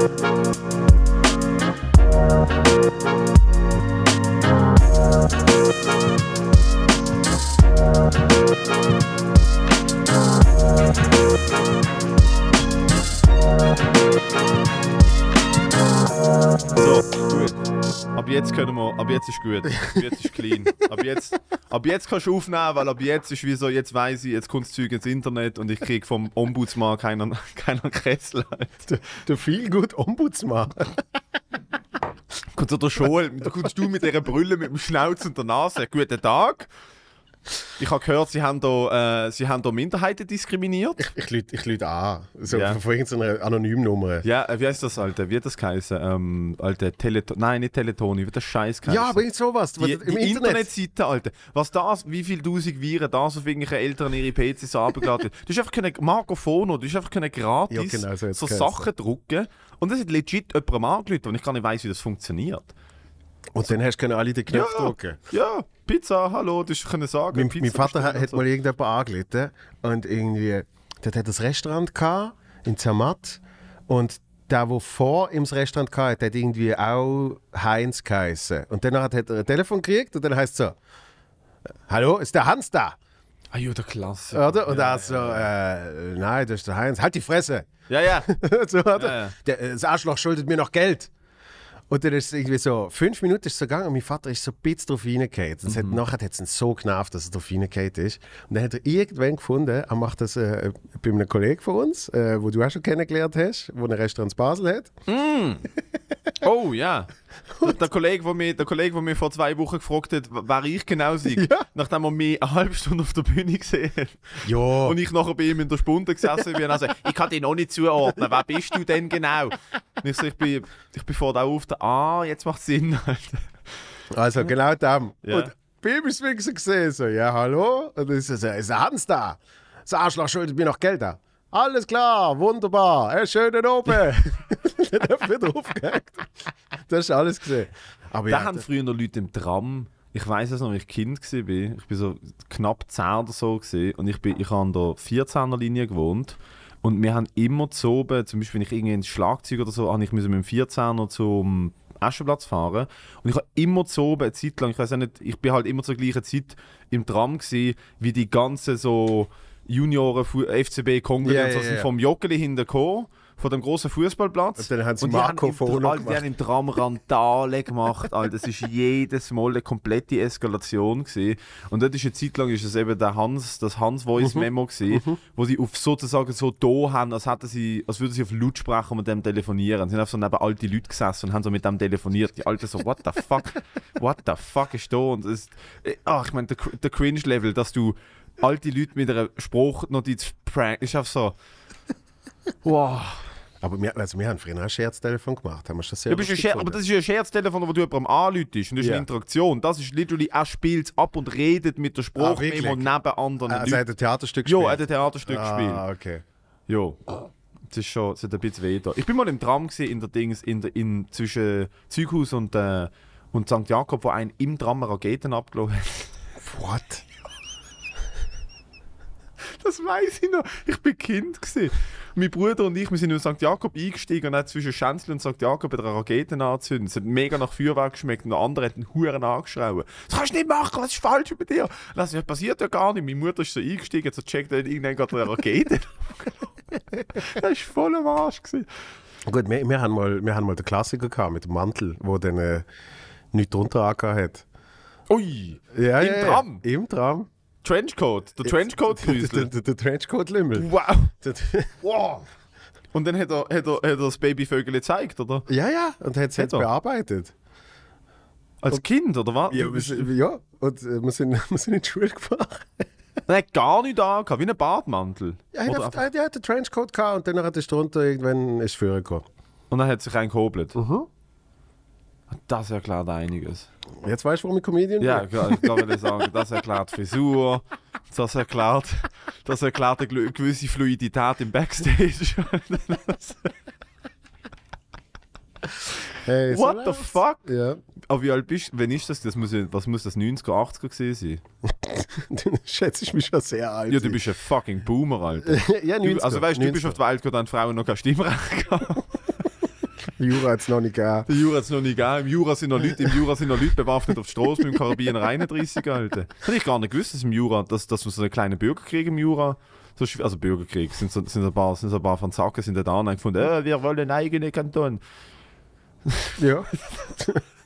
Thank you. Ab jetzt können wir, ab jetzt ist gut. Ab jetzt ist clean. Ab jetzt, ab jetzt kannst du aufnehmen, weil ab jetzt ist wie so, jetzt weiß ich, jetzt kommt das Zeug ins Internet und ich krieg vom Ombudsmann keiner, keiner Kessel. Der, der viel gut Ombudsmann. Kommt so der Schul, da kommst du mit dieser Brille mit dem Schnauz und der Nase. Guten Tag. Ich habe gehört, sie haben da, äh, sie haben da Minderheiten diskriminiert. Ich, ich lüte ich lüte an. So Ja. von irgendeiner Anonymnummer. Ja, äh, wie heißt das, Alter? Wie hat das geheißen? Ähm, Alter, Teleton. Nein, nicht Teletoni, wie das Scheiß geheißen? Ja, aber nicht sowas. Die, Im die Internet. Internetseite, Alter. Was das, wie viele tausend Viren das auf irgendwelche Eltern ihre PCs abgeladen wird. Du hast einfach können, Marco Fono, du hast einfach können gratis Ja, genau, so so. Sachen drucken. Und das hat legit jemandem angerufen und ich gar nicht weiss, wie das funktioniert. Und dann hast du können alle den Knopf Ja. drücken. Ja, Pizza, hallo, du hast können sagen. Mein, mein Vater hat, hat und mal irgendjemand angerufen und irgendwie, dort hat das Restaurant gehabt, in Zermatt und der, der vor das Restaurant hatte, hat irgendwie auch Heinz geheißen. Und dann hat er ein Telefon gekriegt und dann heißt es so, Hallo, ist der Hans da? Ah ja, der Klasse. Oder? Und ja, er so, äh, nein, das ist der Heinz. Halt die Fresse! Ja, ja. so? Ja, ja. Der, äh, das Arschloch schuldet mir noch Geld. Und dann ist es irgendwie so, fünf Minuten ist es so gegangen und mein Vater ist so ein bisschen drauf reingefallen. Und es hat, nachher hat es ihn so genervt, dass er drauf reingefallen ist. Und dann hat er irgendwann gefunden, er macht das äh, bei einem Kollegen von uns, äh, wo du auch schon kennengelernt hast, wo ein Restaurant in Basel hat. Oh, ja. Der, der, Kollege, der mich, der Kollege, der mich vor zwei Wochen gefragt hat, wer ich genau sei, Ja. nachdem er mich eine halbe Stunde auf der Bühne gesehen hat. Ja. Und ich nachher bei ihm in der Spunde gesessen bin und also, ich kann dich noch nicht zuordnen, wer bist du denn genau? Und ich so, ich bin, ich bin vor da auf der, ah, jetzt macht Sinn. Alter. Also genau dem. Ja. Und ist es so gesehen, so, ja, hallo? Und dann ist er so, ist der Hans da? Das Arschloch schuldet mir noch Geld da. Alles klar, wunderbar, er ist schön da oben. dann hat er wieder aufgehängt. Das ist alles gesehen. Aber Da ja, haben früher noch Leute im Tram, ich weiß es noch, als ich Kind war, ich bin so knapp 10 oder so gewesen, und ich, bin, ich habe an der 14er Linie gewohnt. Und wir haben immer zu oben, zum Beispiel wenn ich irgendwie ins Schlagzeug oder so, habe ich mit dem 14er zum Aschenplatz fahren. Und ich habe immer zu oben eine Zeit lang, ich weiß auch nicht, ich bin halt immer zur gleichen Zeit im Tram gewesen, wie die ganzen so Junioren FCB Kongo Ja, und so sind ja. vom Joggeli hinten gekommen, von dem großen Fußballplatz. Und dann haben sie die Marco im, Fono Alter, Die haben im Tram Randale gemacht, Alter. Das ist jedes Mal eine komplette Eskalation gewesen. Und dort ist eine Zeit lang ist es eben der Hans, das Hans Voice Memo gewesen, wo sie auf sozusagen so da haben, als hätten sie, als würden sie auf Lautsprecher mit dem telefonieren. Sie sind einfach so neben alte Leute gesessen und haben so mit dem telefoniert. Die Alten so, what the fuck, what the fuck ist da? Und es, äh, ach, ich meine, der, der Cringe-Level, dass du alte Leute mit einer Spruchnotiz prank, ist einfach so, wow. Aber wir, also wir haben früher auch ein Scherztelefon gemacht. Haben wir das sehr Ja, bist ein aber das ist ja ein Scherztelefon, wo du jemandem anläutest und das ist Ja. eine Interaktion. Das ist literally, er spielt ab und redet mit der Ah? Sprachmemo neben anderen Also er hat Leuten. ein Theaterstück Jo, er gespielt. hat ein Theaterstück gespielt. Ah, okay. Jo. Das ist schon, das hat ein bisschen weh da. Ich bin mal im Tram gesehen, in der Dings, in der, in, zwischen Zeughaus und, äh, und St. Jakob, wo ein im Tram Raketen abgelassen hat. What? Das weiß ich noch. Ich bin Kind gewesen. Mein Bruder und ich, wir sind in St. Jakob eingestiegen und haben zwischen Schänzli und St. Jakob eine Raketen anzünden. Es hat mega nach Feuerwerk geschmeckt und der andere hat einen Huren angeschrien. Das kannst du nicht machen, was ist falsch mit dir? Das passiert ja gar nicht. Meine Mutter ist so eingestiegen, hat so gecheckt, hat irgendwann gerade eine Rakete. das war voll am Arsch. Gewesen. Gut, wir, wir, haben mal, wir haben mal den Klassiker gehabt mit dem Mantel, wo dann äh, nichts drunter hat. Ui, Ja, Im ja, ja. Tram? Im Tram. Trenchcoat, der Der, Trenchcoat-Grüsel. der, der Trenchcoat-Lümmel. Wow. Wow. Und dann hat er, hat er, hat er das Babyvögel gezeigt, oder? ja, ja, und hat es Hat er? bearbeitet. Als Kind, oder was? Ja, wir, sind- ja und äh, wir, sind, wir sind in die Schule gefahren. Er hat gar nichts angehabt, wie ein Badmantel. Ja, er hat, er hat den Trenchcoat gehabt und dann hat er drunter irgendwann ist gekommen. Und dann hat sich ein gehobelt. Mhm. Das erklärt einiges. Jetzt weißt du, warum ich Comedian Ja, bin? klar, ich kann will sagen, das erklärt Frisur, das erklärt, das erklärt eine gewisse Fluidität im Backstage. Hey, What the fuck? Ja. Aber wie alt bist du? Wenn ist das? das muss ja, was muss das 90er, 80er gewesen sein? Du schätzt mich schon sehr alt. Ja, du bist ein fucking Boomer, Alter. ja, Du, 90er, also weißt du, du bist 90er. auf die Welt gekommen, dann Frauen noch kein Stimmrecht gehabt. Jura hat es noch nicht gegeben. Der Jura hat es noch nicht gegeben. Im Jura sind noch Leute, im Jura sind noch Leute bewaffnet auf der Straße mit dem Karabiner 31, Alter. Hätte ich gar nicht gewusst, dass im Jura, dass, dass wir so einen kleinen Bürgerkrieg im Jura, also Bürgerkrieg, sind so, sind so ein paar, sind so ein paar Franzaken sind da da und haben gefunden, äh, wir wollen einen eigenen Kanton. Ja.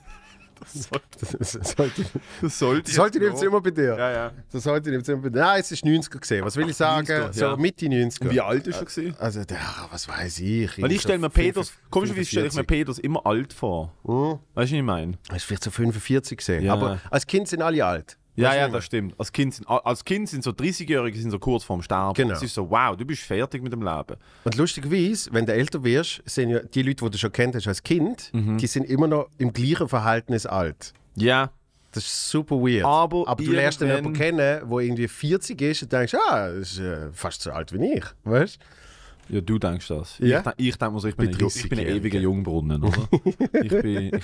Das sollte, Das, das sollte, das sollte, das sollte jetzt immer bei dir. Ja, ja. Das sollte nicht immer bei dir. Nein, es ist 90er gesehen. Was will ich sagen? 90er, so ja. Mitte 90er. Wie alt ist er gewesen? Also, ja, was weiß ich. Weil ich stelle mir Peters, komisch wie stelle ich mir Peters immer alt vor. Hm? Weißt du, was ich meine? Er ist vielleicht so 45 gesehen. Ja. Aber als Kind sind alle alt. Ja, Weißt du, ja, das stimmt. Als Kind sind, als kind sind so 30-Jährige sind so kurz vorm Sterben. Genau. Es ist so, wow, du bist fertig mit dem Leben. Und lustigerweise, wenn du älter wirst, sind ja die Leute, die du schon kennt hast als Kind, Mhm. die sind immer noch im gleichen Verhältnis alt. Ja, Das ist super weird. Aber du lernst dann jemanden kennen, der irgendwie 40 ist und denkst, ah, das ist äh, fast so alt wie ich. Weißt ja, du denkst das. Ja? Ich, denk- ich denke mir so, ich bin, ein, ich bin ein 30-Jährigen. ewiger Jungbrunnen, oder? ich bin...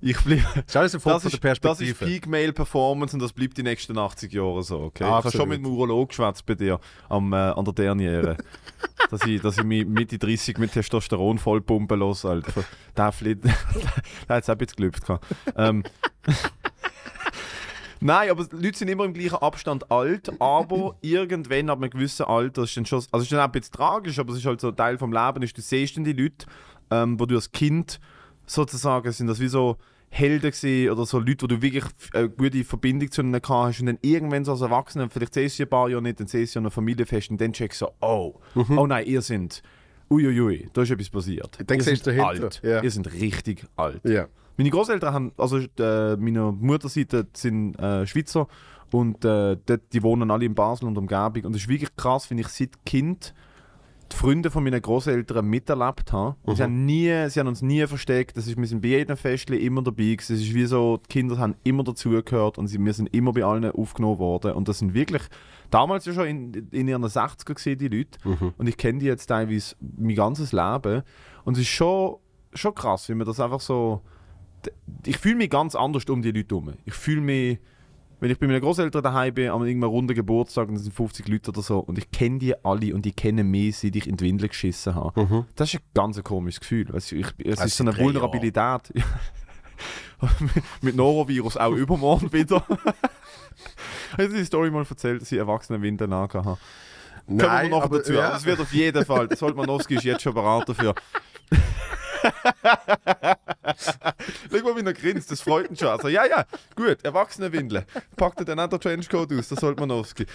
ich bin Das ist alles das, ist, das ist Perspektive. Peak Male Performance und das bleibt die nächsten 80 Jahre so. Okay? Ich habe Absolut. schon mit dem Urolog geschwätzt bei dir am, äh, an der Derniere. dass, ich, dass ich mich Mitte 30 mit Testosteron vollpumpen lasse. Alter. Der Flit, der hat es auch ein bisschen gelüpft. gehabt. Ähm, Nein, aber die Leute sind immer im gleichen Abstand alt, aber irgendwann ab einem gewissen Alter ist dann schon, also ist dann auch ein bisschen tragisch, aber es ist halt so ein Teil vom Leben, ist, du siehst dann die Leute, ähm, wo du als Kind sozusagen, sind das wie so Helden gewesen oder so Leute, wo du wirklich eine gute Verbindung zu ihnen gehabt hast und dann irgendwann so als Erwachsener, vielleicht siehst du sie ein paar Jahre nicht, dann siehst du an einer Familienfest und dann checkst du so, oh, oh nein, ihr sind, uiuiui, da ist etwas passiert. Dann ihr siehst du dahinter, alt, ja. ihr sind richtig alt. Ja. Meine Großeltern haben, also äh, meine Mutterseite sind äh, Schweizer und äh, dort, die wohnen alle in Basel und Umgebung. Und es ist wirklich krass, wenn ich seit Kind die Freunde von meinen Großeltern miterlebt habe. Und Sie, haben nie, sie haben uns nie versteckt. Das ist, wir sind bei jedem Festchen immer dabei. Es ist wie so, die Kinder haben immer dazugehört und sie, wir sind immer bei allen aufgenommen worden. Und das sind wirklich damals ja schon in, in ihren 60er gesehen, die Leute. Und ich kenne die jetzt teilweise mein ganzes Leben. Und es ist schon, schon krass, wie man das einfach so ich fühle mich ganz anders um die Leute herum. Ich fühle mich, wenn ich bei meinen Großeltern daheim bin, an irgendeinem runden Geburtstag und es sind 50 Leute oder so und ich kenne die alle und die kennen mich, seit ich in die Windel geschissen habe. Das ist ein ganz komisches Gefühl. Es, ich, es Also ist so eine Vulnerabilität. mit, Norovirus auch übermorgen wieder. Ich habe die Story mal erzählt, dass ich erwachsene Windeln angehabt habe. Kommen wir noch aber, dazu. ja. Das wird auf jeden Fall. Das Solmanowski ist jetzt schon bereit dafür. Schau mal, wie er grinst, das freut ihn schon. Also, ja, ja, gut, Erwachsenenwindeln. Packt er dann auch den Trenchcoat aus, das sollte man aufgehen.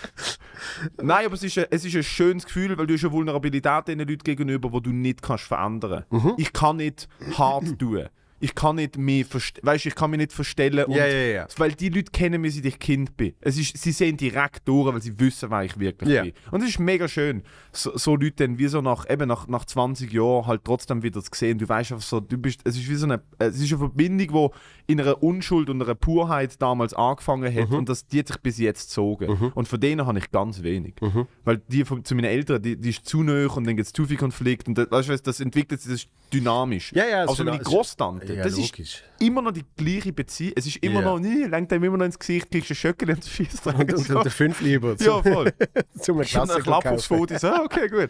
Nein, aber es ist, ein, es ist ein schönes Gefühl, weil du hast eine Vulnerabilität den Leuten gegenüber, die du nicht kannst verändern Mhm. Ich kann nicht hart tun. Ich kann nicht mich verst weißt, ich kann mich nicht verstellen. Und, Ja, ja. Weil die Leute kennen mich, seit ich Kind bin. Es ist, sie sehen direkt durch, weil sie wissen, wer ich wirklich bin. Und es ist mega schön, so, so Leute dann wie so nach, eben nach, nach 20 Jahren halt trotzdem wieder zu sehen. Du weißt einfach so, du bist, es ist wie so eine, es ist eine Verbindung, die in einer Unschuld und einer Purheit damals angefangen hat und das, die hat sich bis jetzt gezogen. Und von denen habe ich ganz wenig. Weil die von, zu meinen Eltern, die, die ist zu nah und dann gibt es zu viel Konflikt und das, weißt du, das entwickelt sich, das ist dynamisch. Ja, ja, also meine Großtante, Ja, das logisch. ist immer noch die gleiche Beziehung. Es ist immer Ja. noch, nee, lenkt einem immer noch ins Gesicht, kriegst du einen Schöckel und schießt Und, und, und der fünf lieber. Ja, voll. Zum Klassiker Klapp aufs. Foto, so, ah, okay, gut.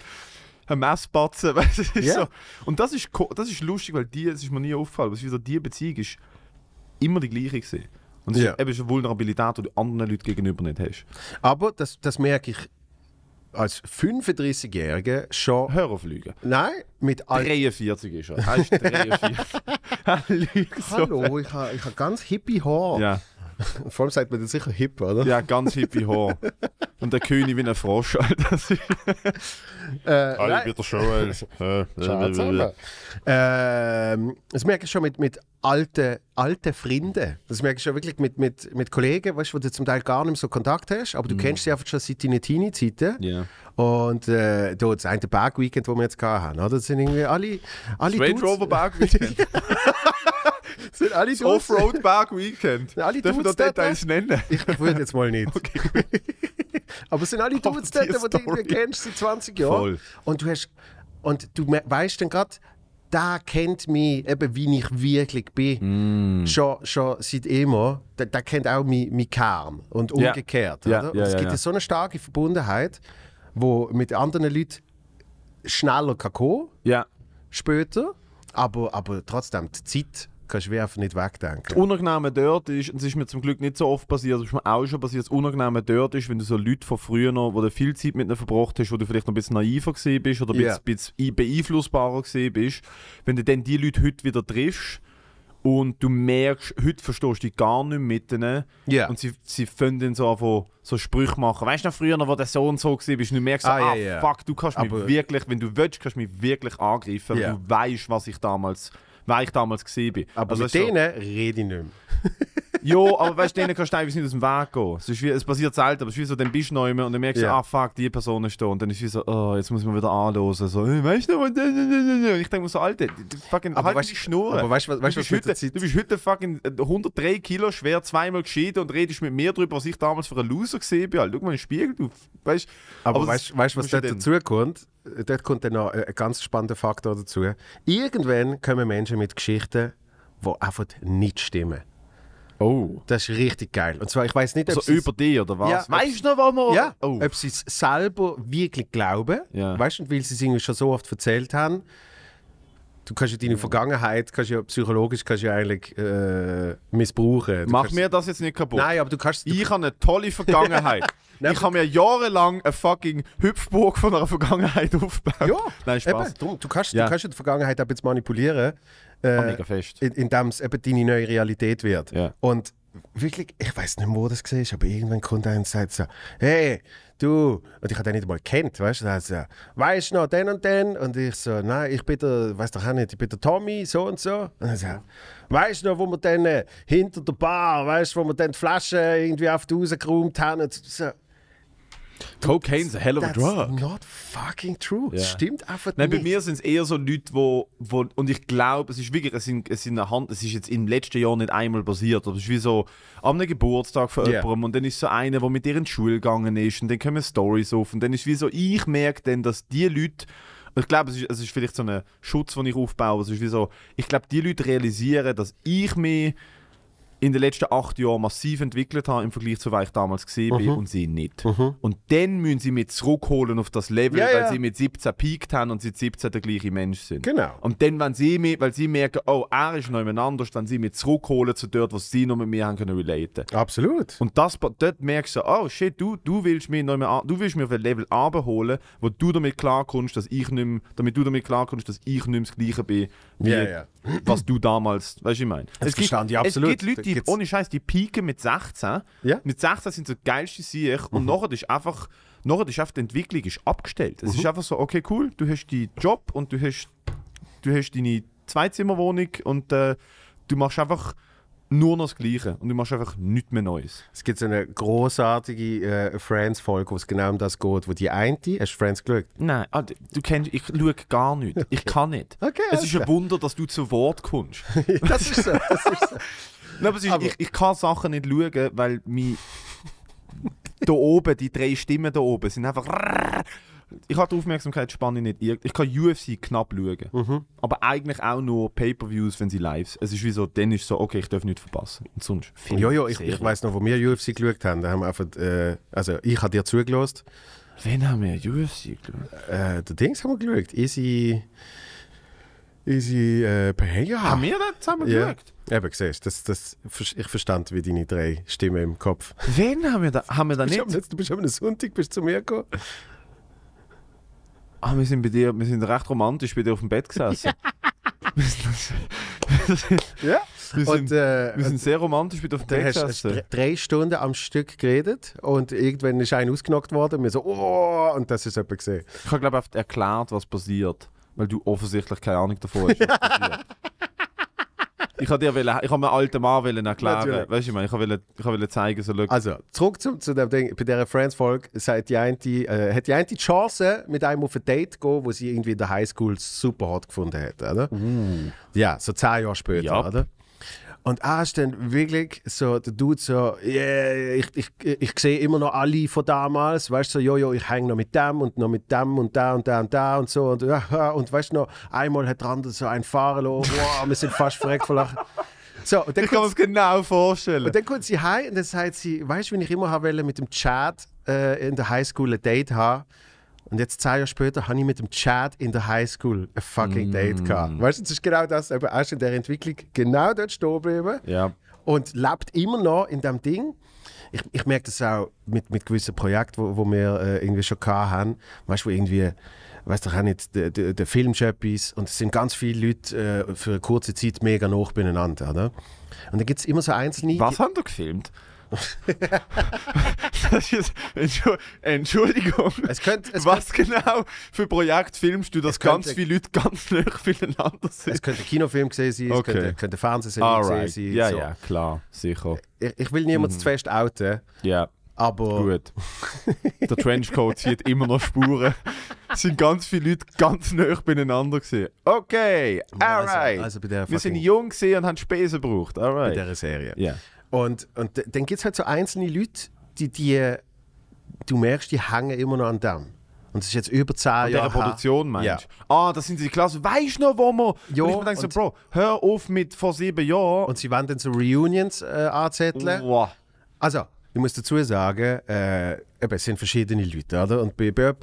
Ein Messbatzen, weißt du, das Ja. so. Und das ist, das ist lustig, weil die, das ist mir nie aufgefallen, aber wieder die Beziehung ist immer die gleiche gewesen. Und es Ja. ist eben eine Vulnerabilität, die du anderen Leuten gegenüber nicht hast. Aber das, das merke ich als 35-Jähriger schon. Hör auf Lügen. Nein, mit all 43 ist er. Er ist 43. er lügt so. Hallo, ich habe ich ha ganz hippie Haar. Ja, Vor allem sagt man das sicher hip, oder? ja, ganz hippie Haar. Und der König wie ein Frosch. Alter. Äh, nein. der Joel. Schau zusammen. Ähm, das merke ich schon mit, mit alten alte Freunden. Das merke ich schon wirklich mit, mit, mit Kollegen, weißt, wo du zum Teil gar nicht mehr so Kontakt hast, aber du kennst sie einfach schon seit deinen Teenie-Zeiten. Ja. Und äh, da das eine Berg-Weekend, das wir jetzt haben, oder? das sind irgendwie alle, alle Dudes- Rover Berg Weekend. Sind alle Das Offroad Berg Weekend. Alle Dürfen wir eins nennen? Ich, würde jetzt mal nicht. Aber es sind alle Aber Dudes die dort, die du irgendwie kennst seit 20 Jahren. Voll. Und du, hast, und du weißt dann gerade, der kennt mich eben, wie ich wirklich bin. Mm. Schon, schon seit immer. Der, der kennt auch meinen mein Kern. Und umgekehrt. Ja, oder? Und ja, es gibt ja. so eine starke Verbundenheit, wo mit anderen Leuten schneller kann kommen, Ja. später. Aber, aber trotzdem, die Zeit kannst du wie einfach nicht wegdenken. Das Unangenehme dort ist, und es ist mir zum Glück nicht so oft passiert, es ist mir auch schon passiert, das Unangenehme dort ist, wenn du so Leute von früher noch, wo du viel Zeit mit ihnen verbracht hast, wo du vielleicht noch ein bisschen naiver gewesen bist oder ein Ja. bisschen, bisschen beeinflussbarer gewesen bist, wenn du dann die Leute heute wieder triffst und du merkst, heute verstehst du dich gar nicht mit ihnen Ja. und sie, sie fangen dann so an, so Sprüche machen. Weißt du noch früher, noch, wo der so und so war, bist, und du merkst so, Ah, ah, ja. fuck, du kannst mich Aber- wirklich, wenn du willst, kannst du mich wirklich angreifen, weil Ja. du weißt, was ich damals, wer ich damals gesehen bin. aber Also mit denen rede ich nicht mehr. ja, aber weißt du, denen kannst du teilweise nicht aus dem Weg gehen. Es, ist wie, es passiert selten, aber es ist wie so, dann bist du neu und dann merkst du, Ja. ah fuck, die Person ist da. Und dann ist es wie so, oh, jetzt muss man wieder anlosen. So, hey, weißt du, was- und ich denke mir so, Alter, fucking Aber halt weißt- die Schnur. aber weißt du, was- weißt du, was heute, Zeit- du bist heute fucking 103 Kilo schwer, zweimal geschieden und redest mit mir darüber, was ich damals für ein Loser gesehen bin. Alter, Schau mal in den Spiegel, du weißt Aber, das weißt du, was dann- dazu kommt? Dort kommt dann noch ein ganz spannender Faktor dazu. Irgendwann kommen Menschen mit Geschichten, die einfach nicht stimmen. Oh. Das ist richtig geil. Und zwar, ich weiß nicht, ob So sie es- über dich, oder was? Ja, weißt du noch, wo wir... ja, Oh. ob sie es selber wirklich glauben, Ja. weißt du, weil sie es irgendwie schon so oft erzählt haben. Du kannst ja deine Vergangenheit, kannst ja psychologisch kannst ja eigentlich äh, missbrauchen. Du Mach mir das jetzt nicht kaputt. Nein, aber du kannst. Du, Ich habe eine tolle Vergangenheit. Nein, ich habe mir jahrelang eine fucking Hüpfburg von einer Vergangenheit aufgebaut. ja, Nein, Spaß. Eben, du, kannst, Ja. du kannst ja die Vergangenheit auch bisschen manipulieren, äh, mega fest. in- indem es eben deine neue Realität wird. Ja. Und wirklich, ich weiß nicht wo das war, aber irgendwann kommt einer und sagt so: Hey, du, und ich habe den nicht mal kennt, weißt du, dann weißt du noch den und den? Und ich so: Nein, ich bin der, weiß doch auch nicht, ich bin der Tommy, so und so. Und so, weißt du noch, wo wir dann äh, hinter der Bar, weißt du, wo wir dann die Flaschen irgendwie auf die rausgeräumt haben? Und so, Cocaine's a hell of a That's drug. not fucking true. Ja. Das stimmt einfach Nein, bei nicht. mir sind es eher so Leute, wo, wo und ich glaube, es ist wirklich, es, sind, es, sind eine Hand, es ist jetzt im letzten Jahr nicht einmal passiert, aber es ist wie so am Geburtstag von jemandem und dann ist so einer, der mit ihr in die Schule gegangen ist und dann kommen Stories auf und dann ist wie so, ich merke dann, dass die Leute ich glaube, es ist, es ist vielleicht so ein Schutz, den ich aufbaue. Es ist wie so, ich glaube, die Leute realisieren, dass ich mich in den letzten acht Jahren massiv entwickelt habe im Vergleich zu, was ich damals gesehen bin Mhm. und sie nicht. Und dann müssen sie mich zurückholen auf das Level, Ja, weil ja. sie mit 17 peaked haben und sie 17 der gleiche Mensch sind. Genau. Und dann, wenn sie mich, weil sie merken, oh, er ist noch jemand anders, dann sie mich zurückholen zu dort, was sie noch mit mir haben können relaten. Absolut. Und das, dort merkst du, oh shit, du, du willst mich noch mehr, an- du willst mich auf ein Level abholen, wo du damit klarkommst, dass ich nicht mehr, damit du damit klarkommst, dass ich nicht mehr das Gleiche bin, wie Ja, ja. was du damals, weißt du, ich meine. Es gibt, ich absolut. es gibt Leute, die, ohne Scheiß, die pieken mit 16. Ja. Mhm. Mit 16 sind so geilste Sieg und nachher ist einfach, nachher ist einfach die Entwicklung ist abgestellt. Es ist einfach so, okay, cool, du hast deinen Job und du hast, du hast deine Zweizimmerwohnung und äh, du machst einfach nur noch das Gleiche und du machst einfach nichts mehr Neues. Es gibt so eine großartige äh, Friends-Folge, wo es genau um das geht, wo die eine, hast du Friends geschaut? Nein, Alter, du kennst, ich schaue gar nicht. Ich kann nicht. Okay, es ist ein. Wunder, dass du zu Wort kommst. das ist so. Das ist so. Nein, aber ist, Aber- ich, ich kann Sachen nicht schauen, weil mi da oben, die drei Stimmen da oben, sind einfach. Ich habe die Aufmerksamkeitsspanne nicht. Ich kann UFC knapp schauen. Mhm. Aber eigentlich auch nur Pay-Per-Views, wenn sie live sind. Es ist wie so, dann ist es so, okay, ich darf nichts verpassen. Und sonst. Film, Ja, ja, ich, ich weiss noch, wo wir UFC geschaut haben, da haben wir einfach, äh, also ich habe dir zugelassen. Wen haben wir UFC geschaut? Äh, der Dings haben wir geschaut. Easy, Easy äh, Pereira. Haben wir das zusammen Ja. geschaut? Eben, siehst du, das, das, ich verstand wie deine drei Stimmen im Kopf. Wen haben wir da? Haben wir da Du bist, nicht? am, du bist am Sonntag bist zu mir gekommen. Ah, wir sind bei dir, wir sind recht romantisch bei dir auf dem Bett gesessen. Ja. wir, Und, sind, äh, wir sind sehr romantisch bei dir auf dem hast dr- drei Stunden am Stück geredet und irgendwann ist einer ausgenockt worden und wir so, oh, und das ist jemand gesehen. Ich habe, glaube ich, erklärt, was passiert. Weil du offensichtlich keine Ahnung davon hast, was passiert. Ich habe dir wollen, ich habe mir alten Mann wollen erklären. Natürlich. Weißt du, ich meine, ich habe wollen, ich wollen zeigen, so, look, Also, zurück zu, zu dem Ding. Bei dieser Friends-Folge sagt die eine, äh, hat die eine die Chance, mit einem auf ein Date zu gehen, wo sie irgendwie in der Highschool super hot gefunden hat, oder? Ja, so zehn Jahre später, Ja. oder? Und er ist dann wirklich so, der Dude so, yeah, ich, ich, ich sehe immer noch alle von damals, weißt du, so, jojo, ich hänge noch mit dem und noch mit dem und da und da und da und so. Und, ja, und weißt du noch, einmal hat der andere so einen fahren lassen, wow, wir sind fast verreckt vor Lachen. So, und dann ich kann mir das genau vorstellen. und dann kommt sie heim und dann sagt sie, weißt du, wenn ich immer mit dem Chad äh, in der Highschool ein Date haben Und jetzt zwei Jahre später habe ich mit dem Chad in der Highschool ein fucking Date gehabt. Weißt du, das ist genau das, eben erst in der Entwicklung genau dort stehen geblieben Ja. und lebt immer noch in dem Ding. Ich, ich merke das auch mit, mit gewissen Projekten, wo, wo wir äh, irgendwie schon gehabt haben. Weißt du, wo irgendwie, weißt du, auch nicht, der, der, der Film ist etwas und es sind ganz viele Leute äh, für eine kurze Zeit mega nah beieinander, oder? Und dann gibt es immer so einzelne. Was haben wir gefilmt? ist, Entschu- Entschuldigung. Es könnte, es Was genau für Projekt filmst du, dass Es könnte- ganz viele Leute ganz nah beieinander sind? Es könnte ein Kinofilm gesehen sein, Okay. es könnte, könnte eine Fernsehserie gesehen Alright. sein. Ja, so. ja, klar, sicher. Ich, ich will niemanden zu fest outen, Ja, aber gut. Der Trenchcoat zieht immer noch Spuren. Es sind ganz viele Leute ganz nah beieinander gewesen. Okay, alright. also, also bei Wir sind jung und haben Spesen gebraucht. bei Alright. dieser Serie. Ja. Und, und dann gibt es halt so einzelne Leute, die, die du merkst, die hängen immer noch an dem. Und es ist jetzt über zehn An dieser Jahre. Produktion meinst Ja. Ah, das sind die Klasse. Weißt du noch, wo wir. Ja, und ich mir denke so, Bro, hör auf mit vor sieben Jahren. Und sie wollen dann so Reunions äh, anzetteln. Wow. Also, ich muss dazu sagen, äh, eben, es sind verschiedene Leute, oder? Und bei, bei, jemand-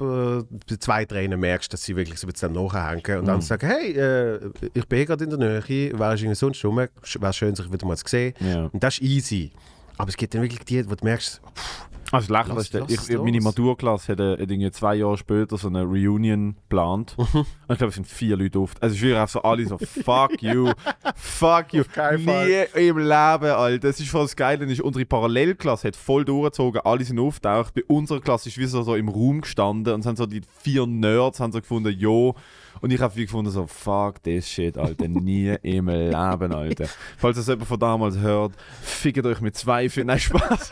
bei zwei, drei merkst du, dass sie wirklich so ein bisschen nachhängen und Mhm. dann sagen, hey, äh, ich bin gerade in der Nähe, wäre ich irgendwie sonst rum, wäre schön, sich wieder mal zu sehen. Ja. Und das ist easy. Aber es gibt dann wirklich die, wo du merkst, Also lächerlich. Lass- lass Ich, es ich, meine. Maturklasse hat, äh, hat irgendwie zwei Jahre später so eine Reunion geplant. Mhm. Und ich glaube, es sind vier Leute oft. Also ist wirklich einfach so alle so, fuck you, fuck you. Nie im Leben, Alter. Das ist voll das Geile. Ist unsere Parallelklasse hat voll durchgezogen, alle sind auftaucht. Bei unserer Klasse ist wie so, so im Raum gestanden und haben so die vier Nerds haben so gefunden, jo. Und ich habe wie gefunden, so, fuck this shit, Alter. Nie im Leben, Alter. Falls das jemand von damals hört, fickt euch mit zwei für. Nein, Spaß.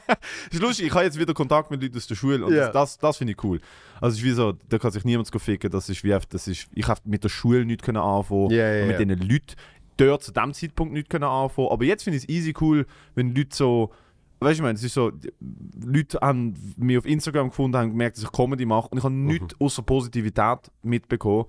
ist lustig, ich habe jetzt wieder Kontakt mit Leuten aus der Schule und Ja. das, das, das finde ich cool. Also es ist wie so, da kann sich niemand ficken, das ist wie das ist, ich habe mit der Schule nichts können anfangen Ja, ja, und mit ja. diesen Leuten dort zu dem Zeitpunkt nichts können anfangen. Aber jetzt finde ich es easy cool, wenn Leute so, weißt du, ich meine, es ist so, Leute haben mich auf Instagram gefunden, haben gemerkt, dass ich Comedy mache und ich habe Mhm. nichts außer Positivität mitbekommen.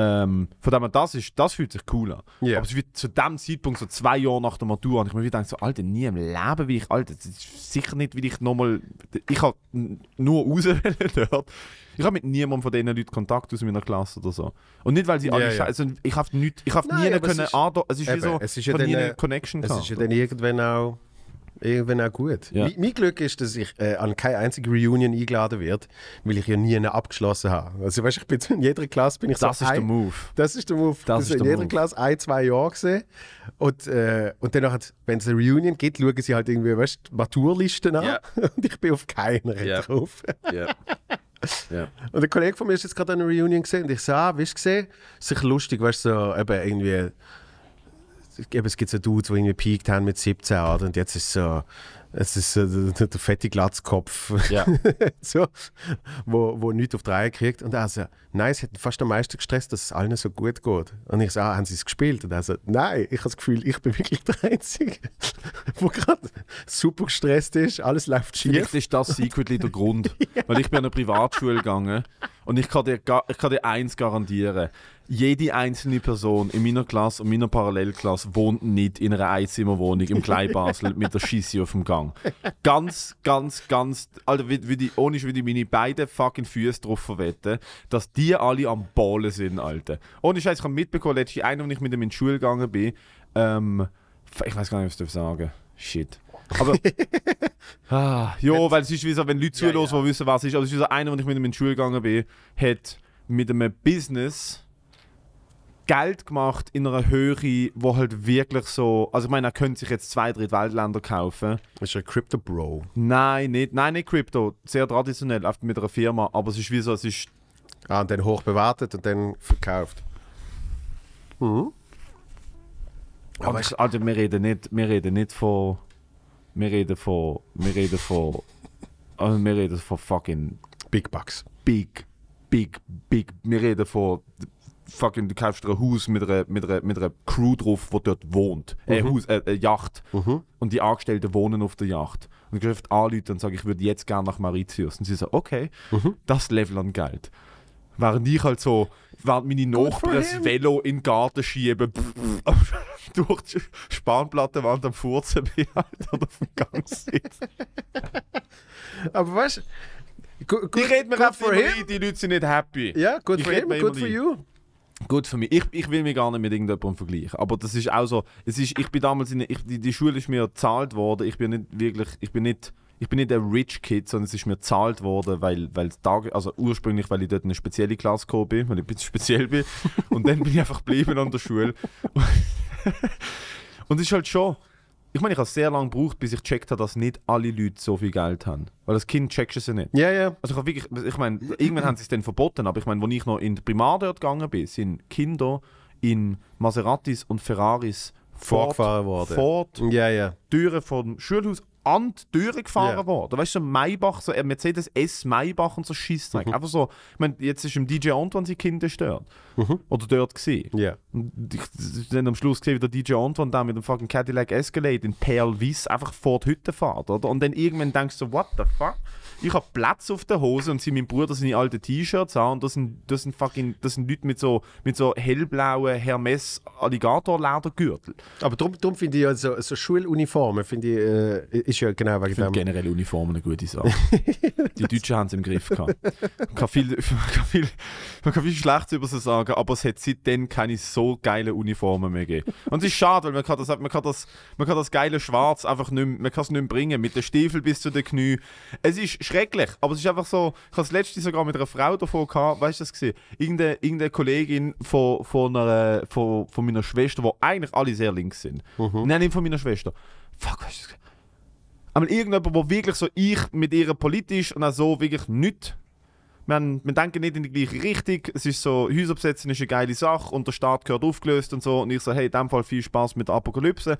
Ähm, von dem her, das, ist, das fühlt sich cool an. Ja. Aber es wird zu dem Zeitpunkt, so zwei Jahre nach der Matur, und ich mir wieder gedacht, so, Alter, nie im Leben wie ich, Alter, das ist sicher nicht, wie ich nochmal, ich habe nur auswählen dort. Ich habe mit niemandem von diesen Leuten Kontakt aus meiner Klasse oder so. Und nicht, weil sie alle scheiße, also ich habe nicht, ich habe nie aber es können, ist- es ist wie eben, so, es ist ich ja nie eine Connection Es gehabt. ist ja dann irgendwann auch, irgendwann auch gut. Ja. Mein Glück ist, dass ich äh, an keine einzige Reunion eingeladen werde, weil ich ja nie eine abgeschlossen habe. Also weißt, ich bin in jeder Klasse bin ich das so ist der ein, Move. Das ist der Move. Das Das ist in der jeder Move. Klasse ein, zwei Jahre gesehen. Und, äh, und dann, hat- wenn es eine Reunion gibt, schauen sie halt irgendwie, weißt, Maturlisten an. Ja. Und ich bin auf keiner Ja. drauf. Ja. ja. Und ein Kollege von mir ist jetzt gerade an einer Reunion gesehen und ich so, ah, weißt du gesehen? Sicher lustig, weißt du, so eben irgendwie. Eben, es gibt so Dudes, die irgendwie peaked haben mit 17 oder? und jetzt ist so. Es ist so der, der fette Glatzkopf, Ja. so, wo, wo nichts auf die Reihe kriegt. Und er so, nein, es hat fast am meisten gestresst, dass es allen so gut geht. Und ich so, ah, haben sie es gespielt? Und er so, nein, ich habe das Gefühl, ich bin wirklich der Einzige, der gerade super gestresst ist, alles läuft schief. Vielleicht ist das secretly der Grund. Weil ich bin an eine Privatschule gegangen und ich kann, dir, ich kann dir eins garantieren. Jede einzelne Person in meiner Klasse und meiner Parallelklasse wohnt nicht in einer Einzimmerwohnung im Kleinbasel mit der Schisse auf dem Gang. Ganz, ganz, ganz, Alter, wie, wie die, ohne würde ich meine beiden fucking Füße drauf verwetten, dass die alle am Ballen sind, Alter. Ohne Scheiß, ich habe mitbekommen, letztens einer, als ich mit ihm in die Schule gegangen bin, ähm, ich weiß gar nicht, was ich sagen Shit. Aber Ah, ja, weil es ist wie so, wenn Leute Ja, zuhören, ja. die wissen, was es ist. Also es ist wie so einer, als ich mit ihm in die Schule gegangen bin, hat mit einem Business Geld gemacht in einer Höhe, wo halt wirklich so. Also ich meine, er könnte sich jetzt zwei, drei Weltländer kaufen. Das ist ein Crypto Bro. Nein, nicht, nein, nicht Crypto. Sehr traditionell, einfach mit einer Firma. Aber es ist wie so, es ist. Ah, und dann hoch bewertet und dann verkauft. Mhm. Aber ich, also wir reden nicht, wir reden nicht von. Wir reden von. Wir reden von. Also wir reden von fucking Big Bucks. big, big, big. Wir reden von fucking, du kaufst dir ein Haus mit einer, mit einer, mit einer Crew drauf, die dort wohnt. Äh, Haus, äh, eine Yacht. Mhm. Und die Angestellten wohnen auf der Yacht. Und du kannst anrufen und sagen, ich würde jetzt gerne nach Mauritius. Und sie sagen, okay, Mhm. das Level an Geld. Während ich halt so, während meine Nachbarn das. Velo in den Garten schieben, durch die Spanplattenwand am Furzen bin halt oder auf dem Gang sitze. Aber weißt du, Good, Ich rede mir him. ein, die Leute sind nicht happy. Ja, good Ich for him, good for you. Gut für mich. Ich, ich will mich gar nicht mit irgendjemandem vergleichen. Aber das ist auch so. Es ist, ich bin damals in, ich, die, die Schule ist mir gezahlt worden. Ich bin nicht wirklich, ich bin nicht, ich bin nicht ein Rich Kid, sondern es ist mir gezahlt worden, weil, weil Tag, also ursprünglich, weil ich dort in eine spezielle Klasse gekommen bin, weil ich ein bisschen speziell bin. Und dann bin ich einfach geblieben an der Schule. Und es ist halt schon. Ich meine, ich habe sehr lange gebraucht, bis ich gecheckt habe, dass nicht alle Leute so viel Geld haben. Weil als Kind checkst du es ja nicht. Ja, ja. Also ich habe wirklich, ich meine, irgendwann haben sie es dann verboten, aber ich meine, als ich noch in die Primar dort gegangen bin, sind Kinder in Maseratis und Ferraris Vorgefahren worden. Die Ja, ja. Türen vom Schulhaus an die Türen gefahren Ja. worden. Weißt du, so Maybach, so ein Mercedes S Maybach und so Scheissdreck. Mhm. Einfach so, ich meine, jetzt ist im DJ Antoine sein Kind dort. Mhm. Oder dort gesehen. Ja. Und ich dann am Schluss gesehen, wie der DJ Antoine da mit dem fucking Cadillac Escalade in Perl Weiss einfach vor die Hütte fährt, oder? Und dann irgendwann denkst du so, what the fuck? Ich habe Platz auf der Hose und sie mein Bruder seine alten T-Shirts an und das sind, das sind fucking, das sind Leute mit so, mit so hellblauen Hermes Alligator Ledergürtel. Aber darum, darum finde ich ja so, so Schuluniformen, finde ich, äh, ist ja genau wegen Ich finde dem. generell Uniformen eine gute Sache. Die Deutschen haben es im Griff gehabt. Man kann viel, man kann viel, man kann viel Schlechtes über sie sagen, aber es hat seitdem keine so geile Uniformen mehr gegeben. Und es ist schade, weil man kann das, man kann das, man kann das geile Schwarz einfach nicht, mehr- man kann es nicht mehr bringen, mit den Stiefeln bis zu den Knien. Es ist schrecklich, aber es ist einfach so, ich habe das letzte sogar mit einer Frau davon gehabt, weißt du das gesehen? Irgendeine, irgendeine Kollegin von, von, einer, von, von meiner Schwester, wo eigentlich alle sehr links sind. Nein, nicht von meiner Schwester. Fuck, weißt du das? Aber irgendjemand, wo wirklich so ich mit ihr politisch und auch so wirklich nicht. Wir, haben, wir denken nicht in die gleiche Richtung. Es ist so, Häuser besetzen ist eine geile Sache und der Staat gehört aufgelöst und so. Und ich so, hey, in dem Fall viel Spaß mit der Apokalypse.